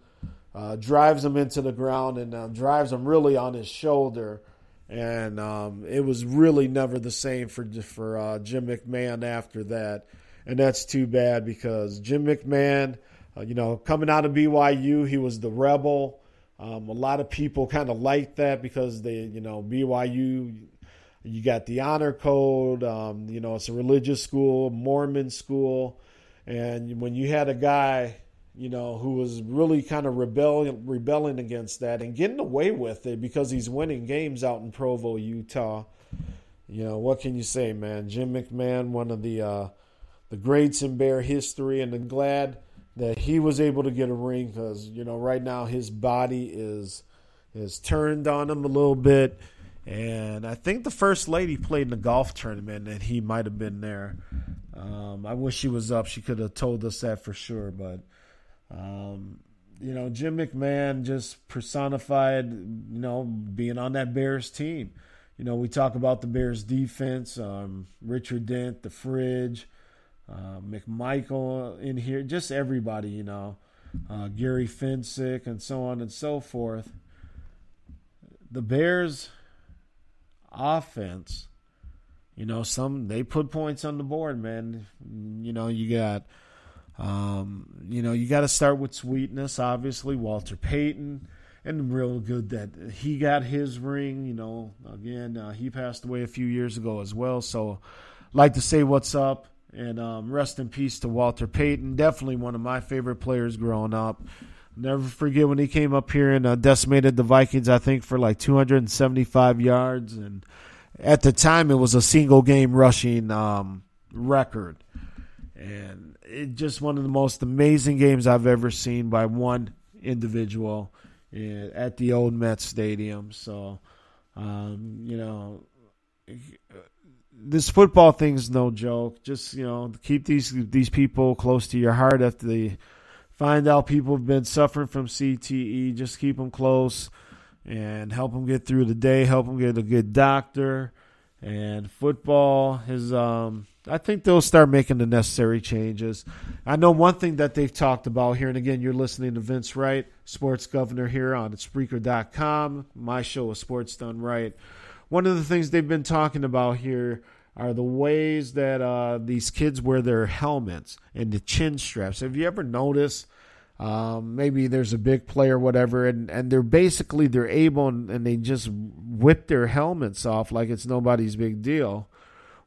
uh, drives him into the ground, and uh, drives him really on his shoulder. And um, it was really never the same for for uh, Jim McMahon after that, and that's too bad because Jim McMahon, uh, you know, coming out of BYU, he was the rebel. Um, a lot of people kind of like that because they, you know, BYU, you got the honor code. Um, you know, it's a religious school, Mormon school, and when you had a guy, you know, who was really kind of rebelling rebelling against that and getting away with it because he's winning games out in Provo, Utah. You know, what can you say, man? Jim McMahon, one of the uh, the greats in Bear history, and I'm glad that he was able to get a ring because you know right now his body is is turned on him a little bit, and I think the first lady played in the golf tournament and he might have been there. Um, I wish she was up; she could have told us that for sure. But um, you know, Jim McMahon just personified you know being on that Bears team. You know, we talk about the Bears defense, um, Richard Dent, the fridge uh, McMichael in here, just everybody, you know, uh, Gary Fencik, and so on and so forth. The Bears' offense, you know, some they put points on the board, man. You know, you got, um, you know, you got to start with sweetness. Obviously, Walter Payton, and real good that he got his ring. You know, again, uh, he passed away a few years ago as well. So, like to say what's up and um, rest in peace to Walter Payton. Definitely one of my favorite players growing up. Never forget when he came up here and uh, decimated the Vikings. I think for like 275 yards, and at the time it was a single game rushing um, record, and it just one of the most amazing games I've ever seen by one individual eh, at the old Met Stadium. So, um, you know this football thing's no joke. Just you know, keep these these people close to your heart. after they find out people have been suffering from CTE, just keep them close and help them get through the day. Help them get a good doctor. And football is, um, I think they'll start making the necessary changes. I know one thing that they've talked about here, and again, you're listening to Vince Wright, sports governor here on Spreaker.com. My show is Sports Done Right one of the things they've been talking about here are the ways that uh, these kids wear their helmets and the chin straps. Have you ever noticed? Um, maybe there's a big play or whatever, and, and they're basically they're able and, and they just whip their helmets off like it's nobody's big deal.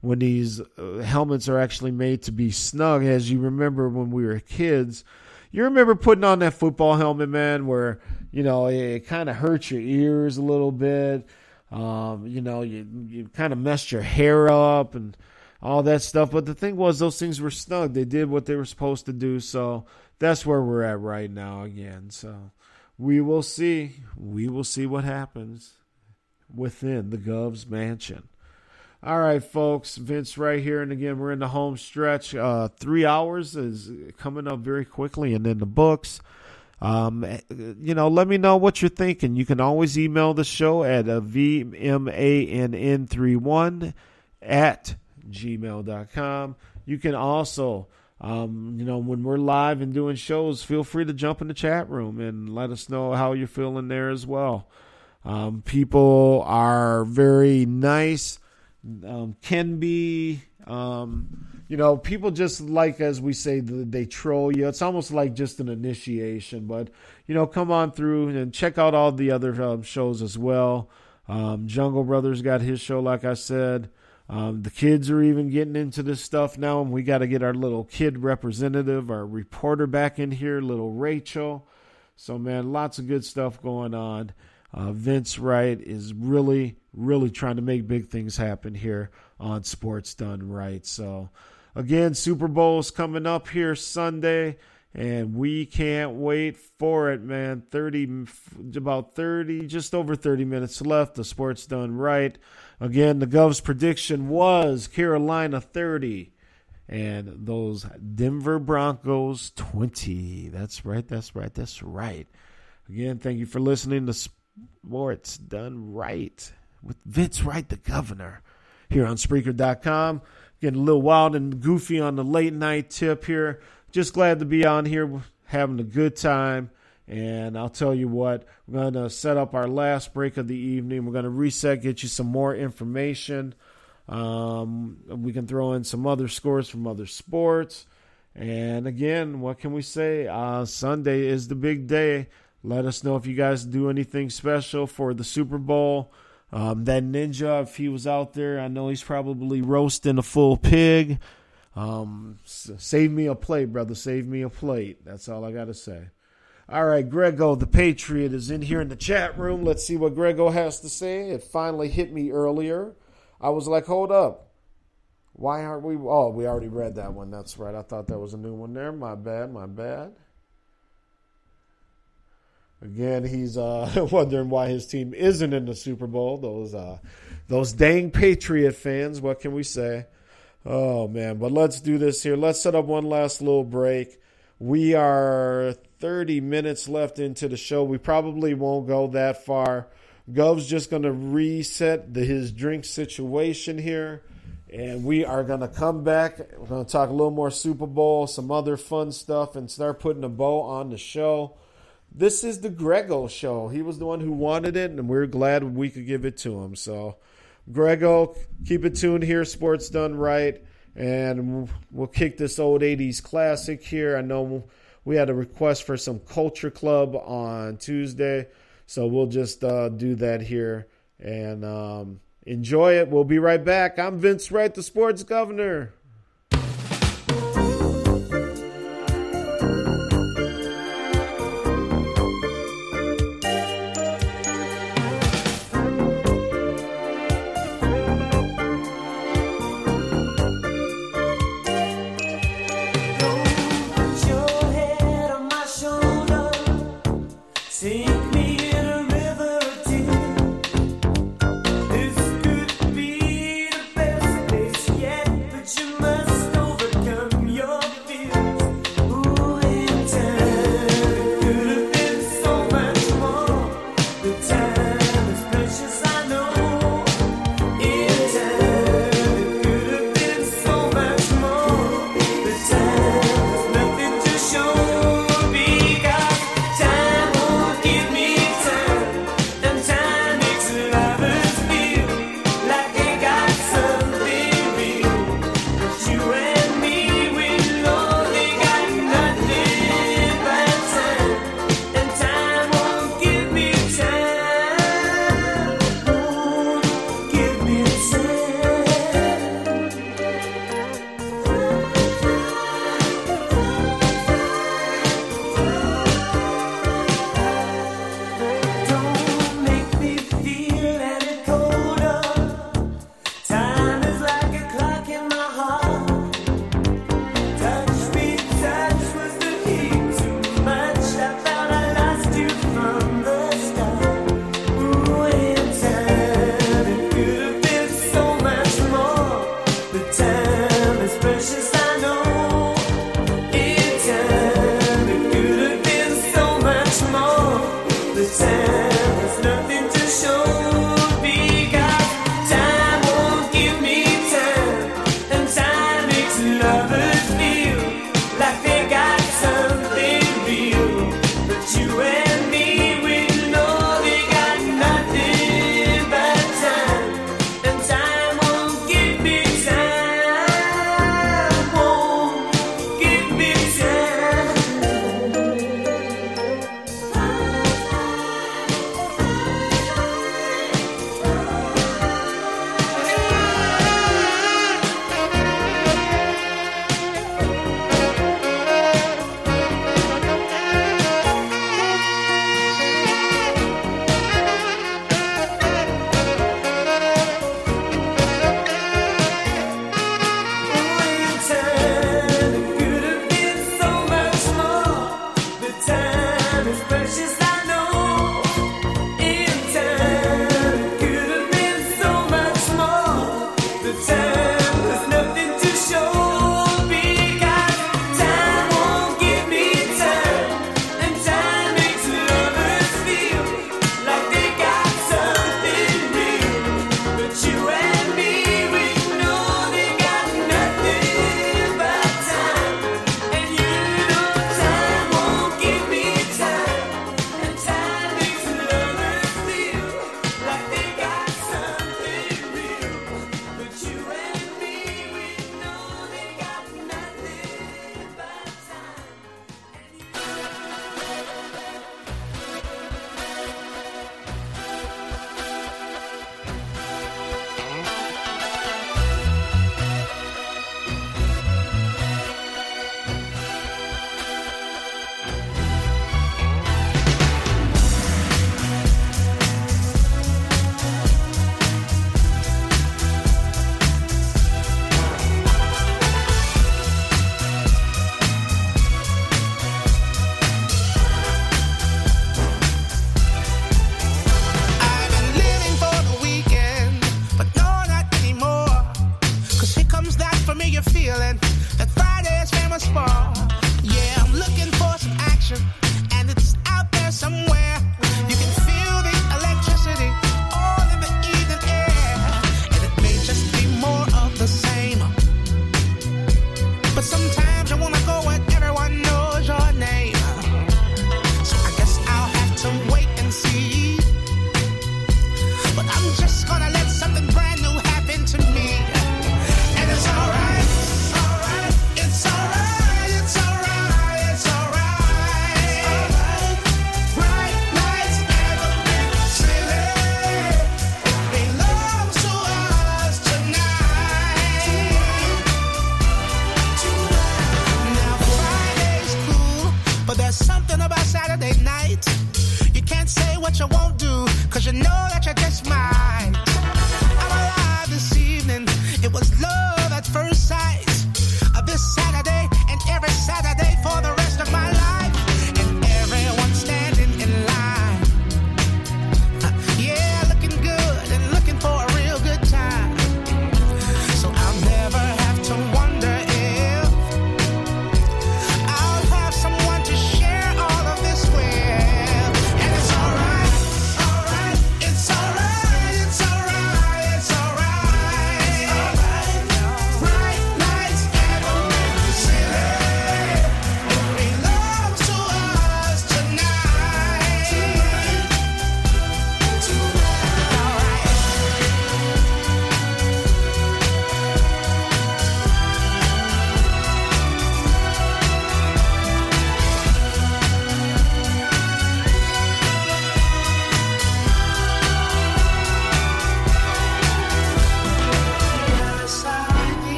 When these uh, helmets are actually made to be snug, as you remember when we were kids, you remember putting on that football helmet, man, where you know it, it kind of hurts your ears a little bit um, you know, you you kind of messed your hair up and all that stuff. But the thing was, those things were snug. They did what they were supposed to do. So that's where we're at right now again. So we will see. We will see what happens within the Gov's mansion. All right, folks. Vince right here, and again, we're in the home stretch. Uh, three hours is coming up very quickly, and in the books. Um, you know, let me know what you're thinking. You can always email the show at a VMANN31 at gmail.com. You can also, um, you know, when we're live and doing shows, feel free to jump in the chat room and let us know how you're feeling there as well. Um, people are very nice, um, can be, um, you know, people just like, as we say, they troll you. It's almost like just an initiation. But, you know, come on through and check out all the other um, shows as well. Um, Jungle Brothers got his show, like I said. Um, the kids are even getting into this stuff now, and we got to get our little kid representative, our reporter back in here, little Rachel. So, man, lots of good stuff going on. Uh, Vince Wright is really, really trying to make big things happen here on Sports Done Right. So, Again, Super Bowl's coming up here Sunday, and we can't wait for it, man. 30, about 30, just over 30 minutes left. The sport's done right. Again, the Gov's prediction was Carolina 30 and those Denver Broncos 20. That's right, that's right, that's right. Again, thank you for listening to Sports Done Right with Vince Wright, the governor, here on Spreaker.com. Getting a little wild and goofy on the late night tip here. Just glad to be on here, having a good time. And I'll tell you what, we're going to set up our last break of the evening. We're going to reset, get you some more information. Um, we can throw in some other scores from other sports. And again, what can we say? Uh, Sunday is the big day. Let us know if you guys do anything special for the Super Bowl. Um, that ninja, if he was out there, I know he's probably roasting a full pig. Um, save me a plate, brother. Save me a plate. That's all I got to say. All right, Grego, the Patriot, is in here in the chat room. Let's see what Grego has to say. It finally hit me earlier. I was like, hold up. Why aren't we? Oh, we already read that one. That's right. I thought that was a new one there. My bad. My bad. Again, he's uh, wondering why his team isn't in the Super Bowl. Those uh, those dang Patriot fans. What can we say? Oh man, but let's do this here. Let's set up one last little break. We are 30 minutes left into the show. We probably won't go that far. Gov's just going to reset the, his drink situation here. And we are going to come back. We're going to talk a little more Super Bowl, some other fun stuff, and start putting a bow on the show. This is the Grego show. He was the one who wanted it, and we're glad we could give it to him. So, Grego, keep it tuned here. Sports done right, and we'll kick this old '80s classic here. I know we had a request for some Culture Club on Tuesday, so we'll just uh, do that here and um, enjoy it. We'll be right back. I'm Vince Wright, the Sports Governor.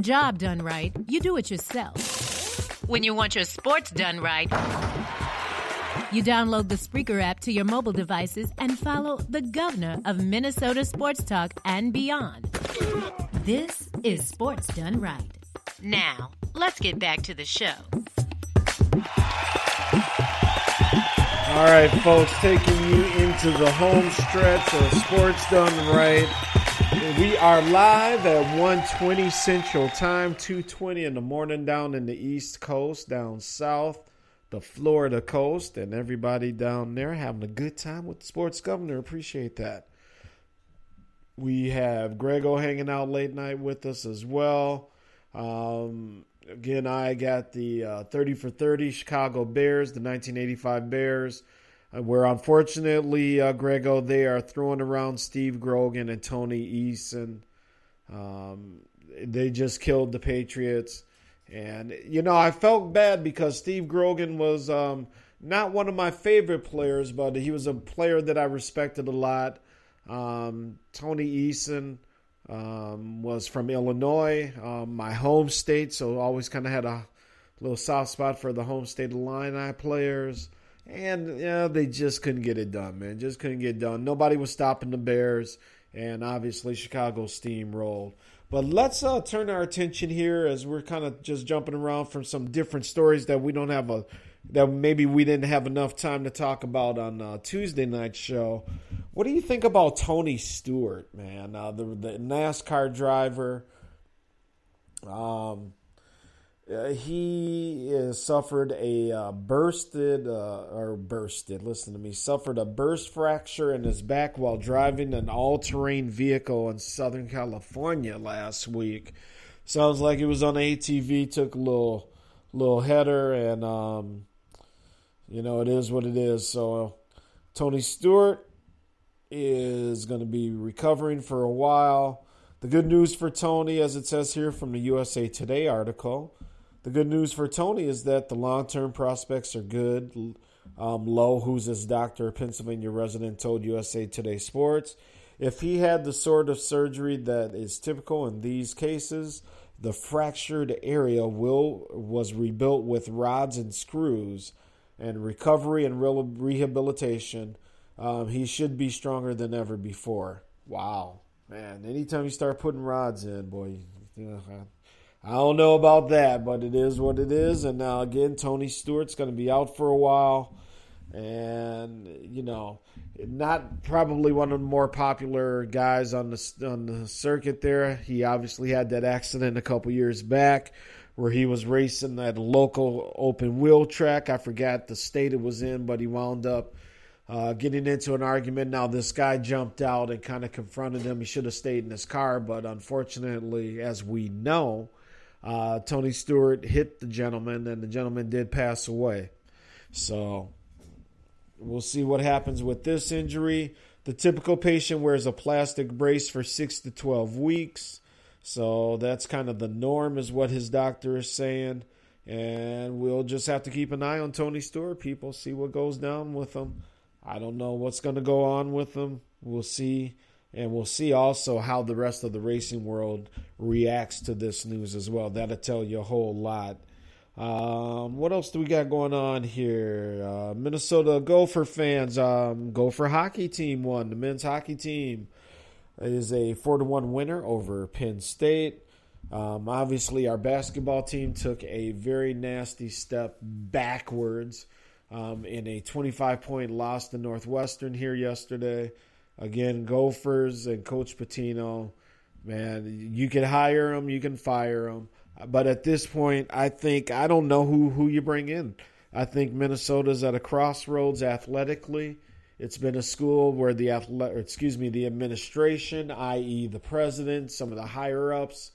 Want a job done right, you do it yourself. When you want your sports done right, you download the Spreaker app to your mobile devices and follow the governor of Minnesota sports talk and beyond. This is Sports Done Right. Now, let's get back to the show. All right, folks, taking you into the home stretch of Sports Done Right. We are live at 1:20 Central Time, 2:20 in the morning down in the East Coast, down south, the Florida coast, and everybody down there having a good time with the sports governor. Appreciate that. We have Grego hanging out late night with us as well. Um, again, I got the uh, 30 for 30 Chicago Bears, the 1985 Bears, where unfortunately, uh, Grego, they are throwing around Steve Grogan and Tony Eason. Um, they just killed the Patriots. And, you know, I felt bad because Steve Grogan was um, not one of my favorite players, but he was a player that I respected a lot. Um, Tony Eason um, was from Illinois, um, my home state, so always kind of had a little soft spot for the home state of Illini players. And yeah, they just couldn't get it done, man. Just couldn't get done. Nobody was stopping the Bears, and obviously Chicago steamrolled. But let's uh, turn our attention here as we're kind of just jumping around from some different stories that we don't have a that maybe we didn't have enough time to talk about on uh, Tuesday night show. What do you think about Tony Stewart, man? Uh, the the NASCAR driver. Um, uh, he uh, suffered a uh, bursted uh, or bursted. Listen to me. Suffered a burst fracture in his back while driving an all-terrain vehicle in Southern California last week. Sounds like it was on ATV. Took a little little header, and um, you know it is what it is. So Tony Stewart is going to be recovering for a while. The good news for Tony, as it says here from the USA Today article, the good news for Tony is that the long term prospects are good. Um, Lowe, who's his doctor, a Pennsylvania resident, told USA Today Sports if he had the sort of surgery that is typical in these cases, the fractured area will was rebuilt with rods and screws, and recovery and rehabilitation. Um, he should be stronger than ever before. Wow, man! Anytime you start putting rods in, boy, you know, I don't know about that, but it is what it is. And now again, Tony Stewart's going to be out for a while, and you know, not probably one of the more popular guys on the on the circuit. There, he obviously had that accident a couple years back where he was racing at a local open wheel track. I forgot the state it was in, but he wound up. Uh, getting into an argument. Now, this guy jumped out and kind of confronted him. He should have stayed in his car, but unfortunately, as we know, uh, Tony Stewart hit the gentleman, and the gentleman did pass away. So we'll see what happens with this injury. The typical patient wears a plastic brace for six to 12 weeks. So that's kind of the norm, is what his doctor is saying. And we'll just have to keep an eye on Tony Stewart, people, see what goes down with him. I don't know what's going to go on with him. We'll see. And we'll see also how the rest of the racing world reacts to this news as well. That'll tell you a whole lot. Um, what else do we got going on here? Uh, Minnesota Gopher fans, um, Gopher hockey team won. The men's hockey team is a four to one winner over Penn State. Um, obviously, our basketball team took a very nasty step backwards um, in a 25 point loss to Northwestern here yesterday. Again, Gophers and Coach Pitino, man, you can hire them, you can fire them. But at this point, I think I don't know who, who you bring in. I think Minnesota's at a crossroads athletically. It's been a school where the athletic, excuse me, the administration, i.e., the president, some of the higher ups,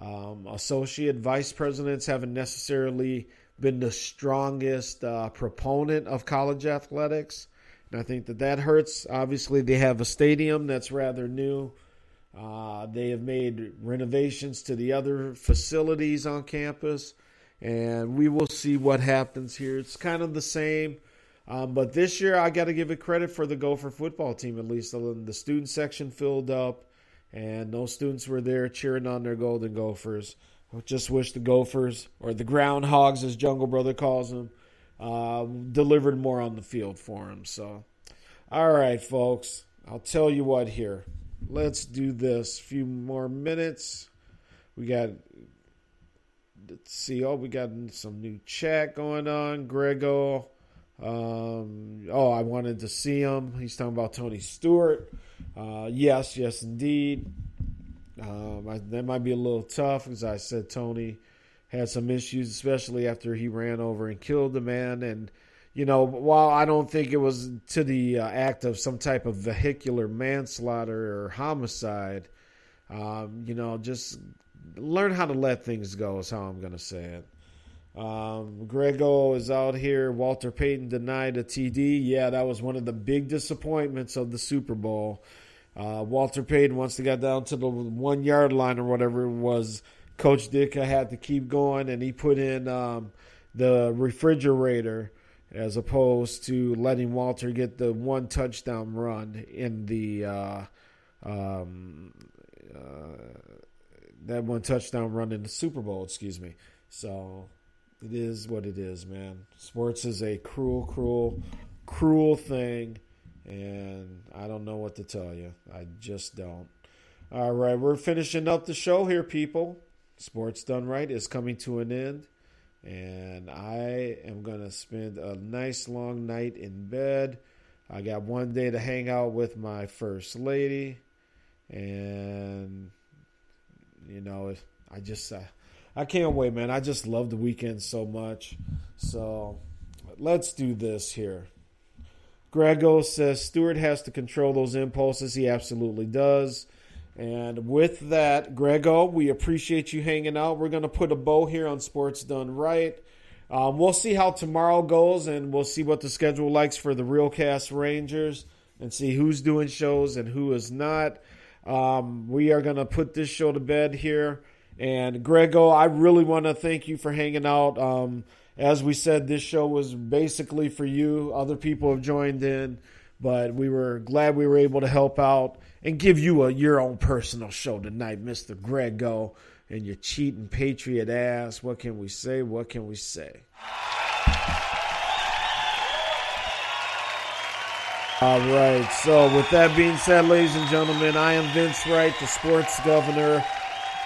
um, associate vice presidents, haven't necessarily been the strongest uh, proponent of college athletics. And I think that that hurts. Obviously, they have a stadium that's rather new. Uh, they have made renovations to the other facilities on campus, and we will see what happens here. It's kind of the same. Um, but this year, I got to give it credit for the Gopher football team, at least. The student section filled up, and those students were there cheering on their Golden Gophers. I just wish the Gophers, or the Groundhogs as Jungle Brother calls them, uh, delivered more on the field for him. So, all right, folks, I'll tell you what here. Let's do this. A few more minutes. We got let's see. Oh, we got some new chat going on. Grego. Um, oh, I wanted to see him. He's talking about Tony Stewart. Uh, yes, yes, indeed. Um, I, that might be a little tough, as I said. Tony had some issues, especially after he ran over and killed the man. And you know, while I don't think it was to the uh, act of some type of vehicular manslaughter or homicide, um, you know, just learn how to let things go is how I'm going to say it. Um, Grego is out here. Walter Payton denied a TD. Yeah, that was one of the big disappointments of the Super Bowl. Uh, Walter Payton, once they got down to the one yard line or whatever it was, Coach Ditka had to keep going, and he put in um, the refrigerator as opposed to letting Walter get the one touchdown run in the uh, um, uh, that one touchdown run in the Super Bowl. Excuse me. So it is what it is, man. Sports is a cruel, cruel, cruel thing, and I don't know what to tell you. I just don't. All right, we're finishing up the show here, people. Sports Done Right is coming to an end, and I am going to spend a nice long night in bed. I got one day to hang out with my first lady, and you know, I just uh, I can't wait, man. I just love the weekend so much. So let's do this here. Grego says Stewart has to control those impulses. He absolutely does. And with that, Grego, we appreciate you hanging out. We're going to put a bow here on Sports Done Right. Um, we'll see how tomorrow goes, and we'll see what the schedule likes for the real cast Rangers and see who's doing shows and who is not. Um, we are going to put this show to bed here. And Grego, I really want to thank you for hanging out. Um, as we said, this show was basically for you. Other people have joined in, but we were glad we were able to help out and give you a your own personal show tonight, Mister Grego, and your cheating patriot ass. What can we say? What can we say? All right. So, with that being said, ladies and gentlemen, I am Vince Wright, the sports governor.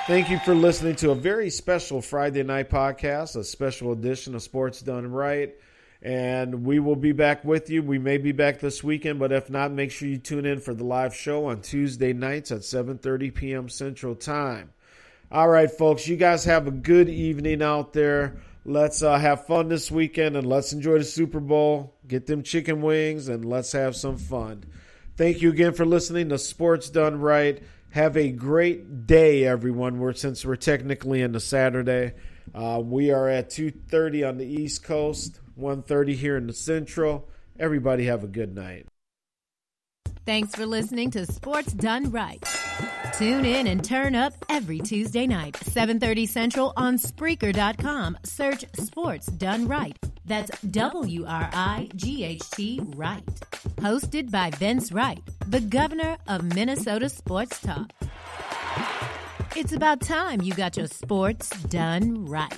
Thank you for listening to a very special Friday night podcast, a special edition of Sports Done Right. And we will be back with you. We may be back this weekend, but if not, make sure you tune in for the live show on Tuesday nights at 7:30 p.m. Central Time. All right, folks, you guys have a good evening out there. Let's uh, have fun this weekend and let's enjoy the Super Bowl. Get them chicken wings and let's have some fun. Thank you again for listening to Sports Done Right. Have a great day, everyone. We're since we're technically into Saturday. Uh, we are at 2:30 on the East Coast, 1:30 here in the Central. Everybody have a good night. Thanks for listening to Sports Done Right. Tune in and turn up every Tuesday night, 7:30 Central on Spreaker.com. Search Sports Done Right. That's W R I G H T Right. Hosted by Vince Wright, the governor of Minnesota Sports Talk. It's about time you got your sports done right.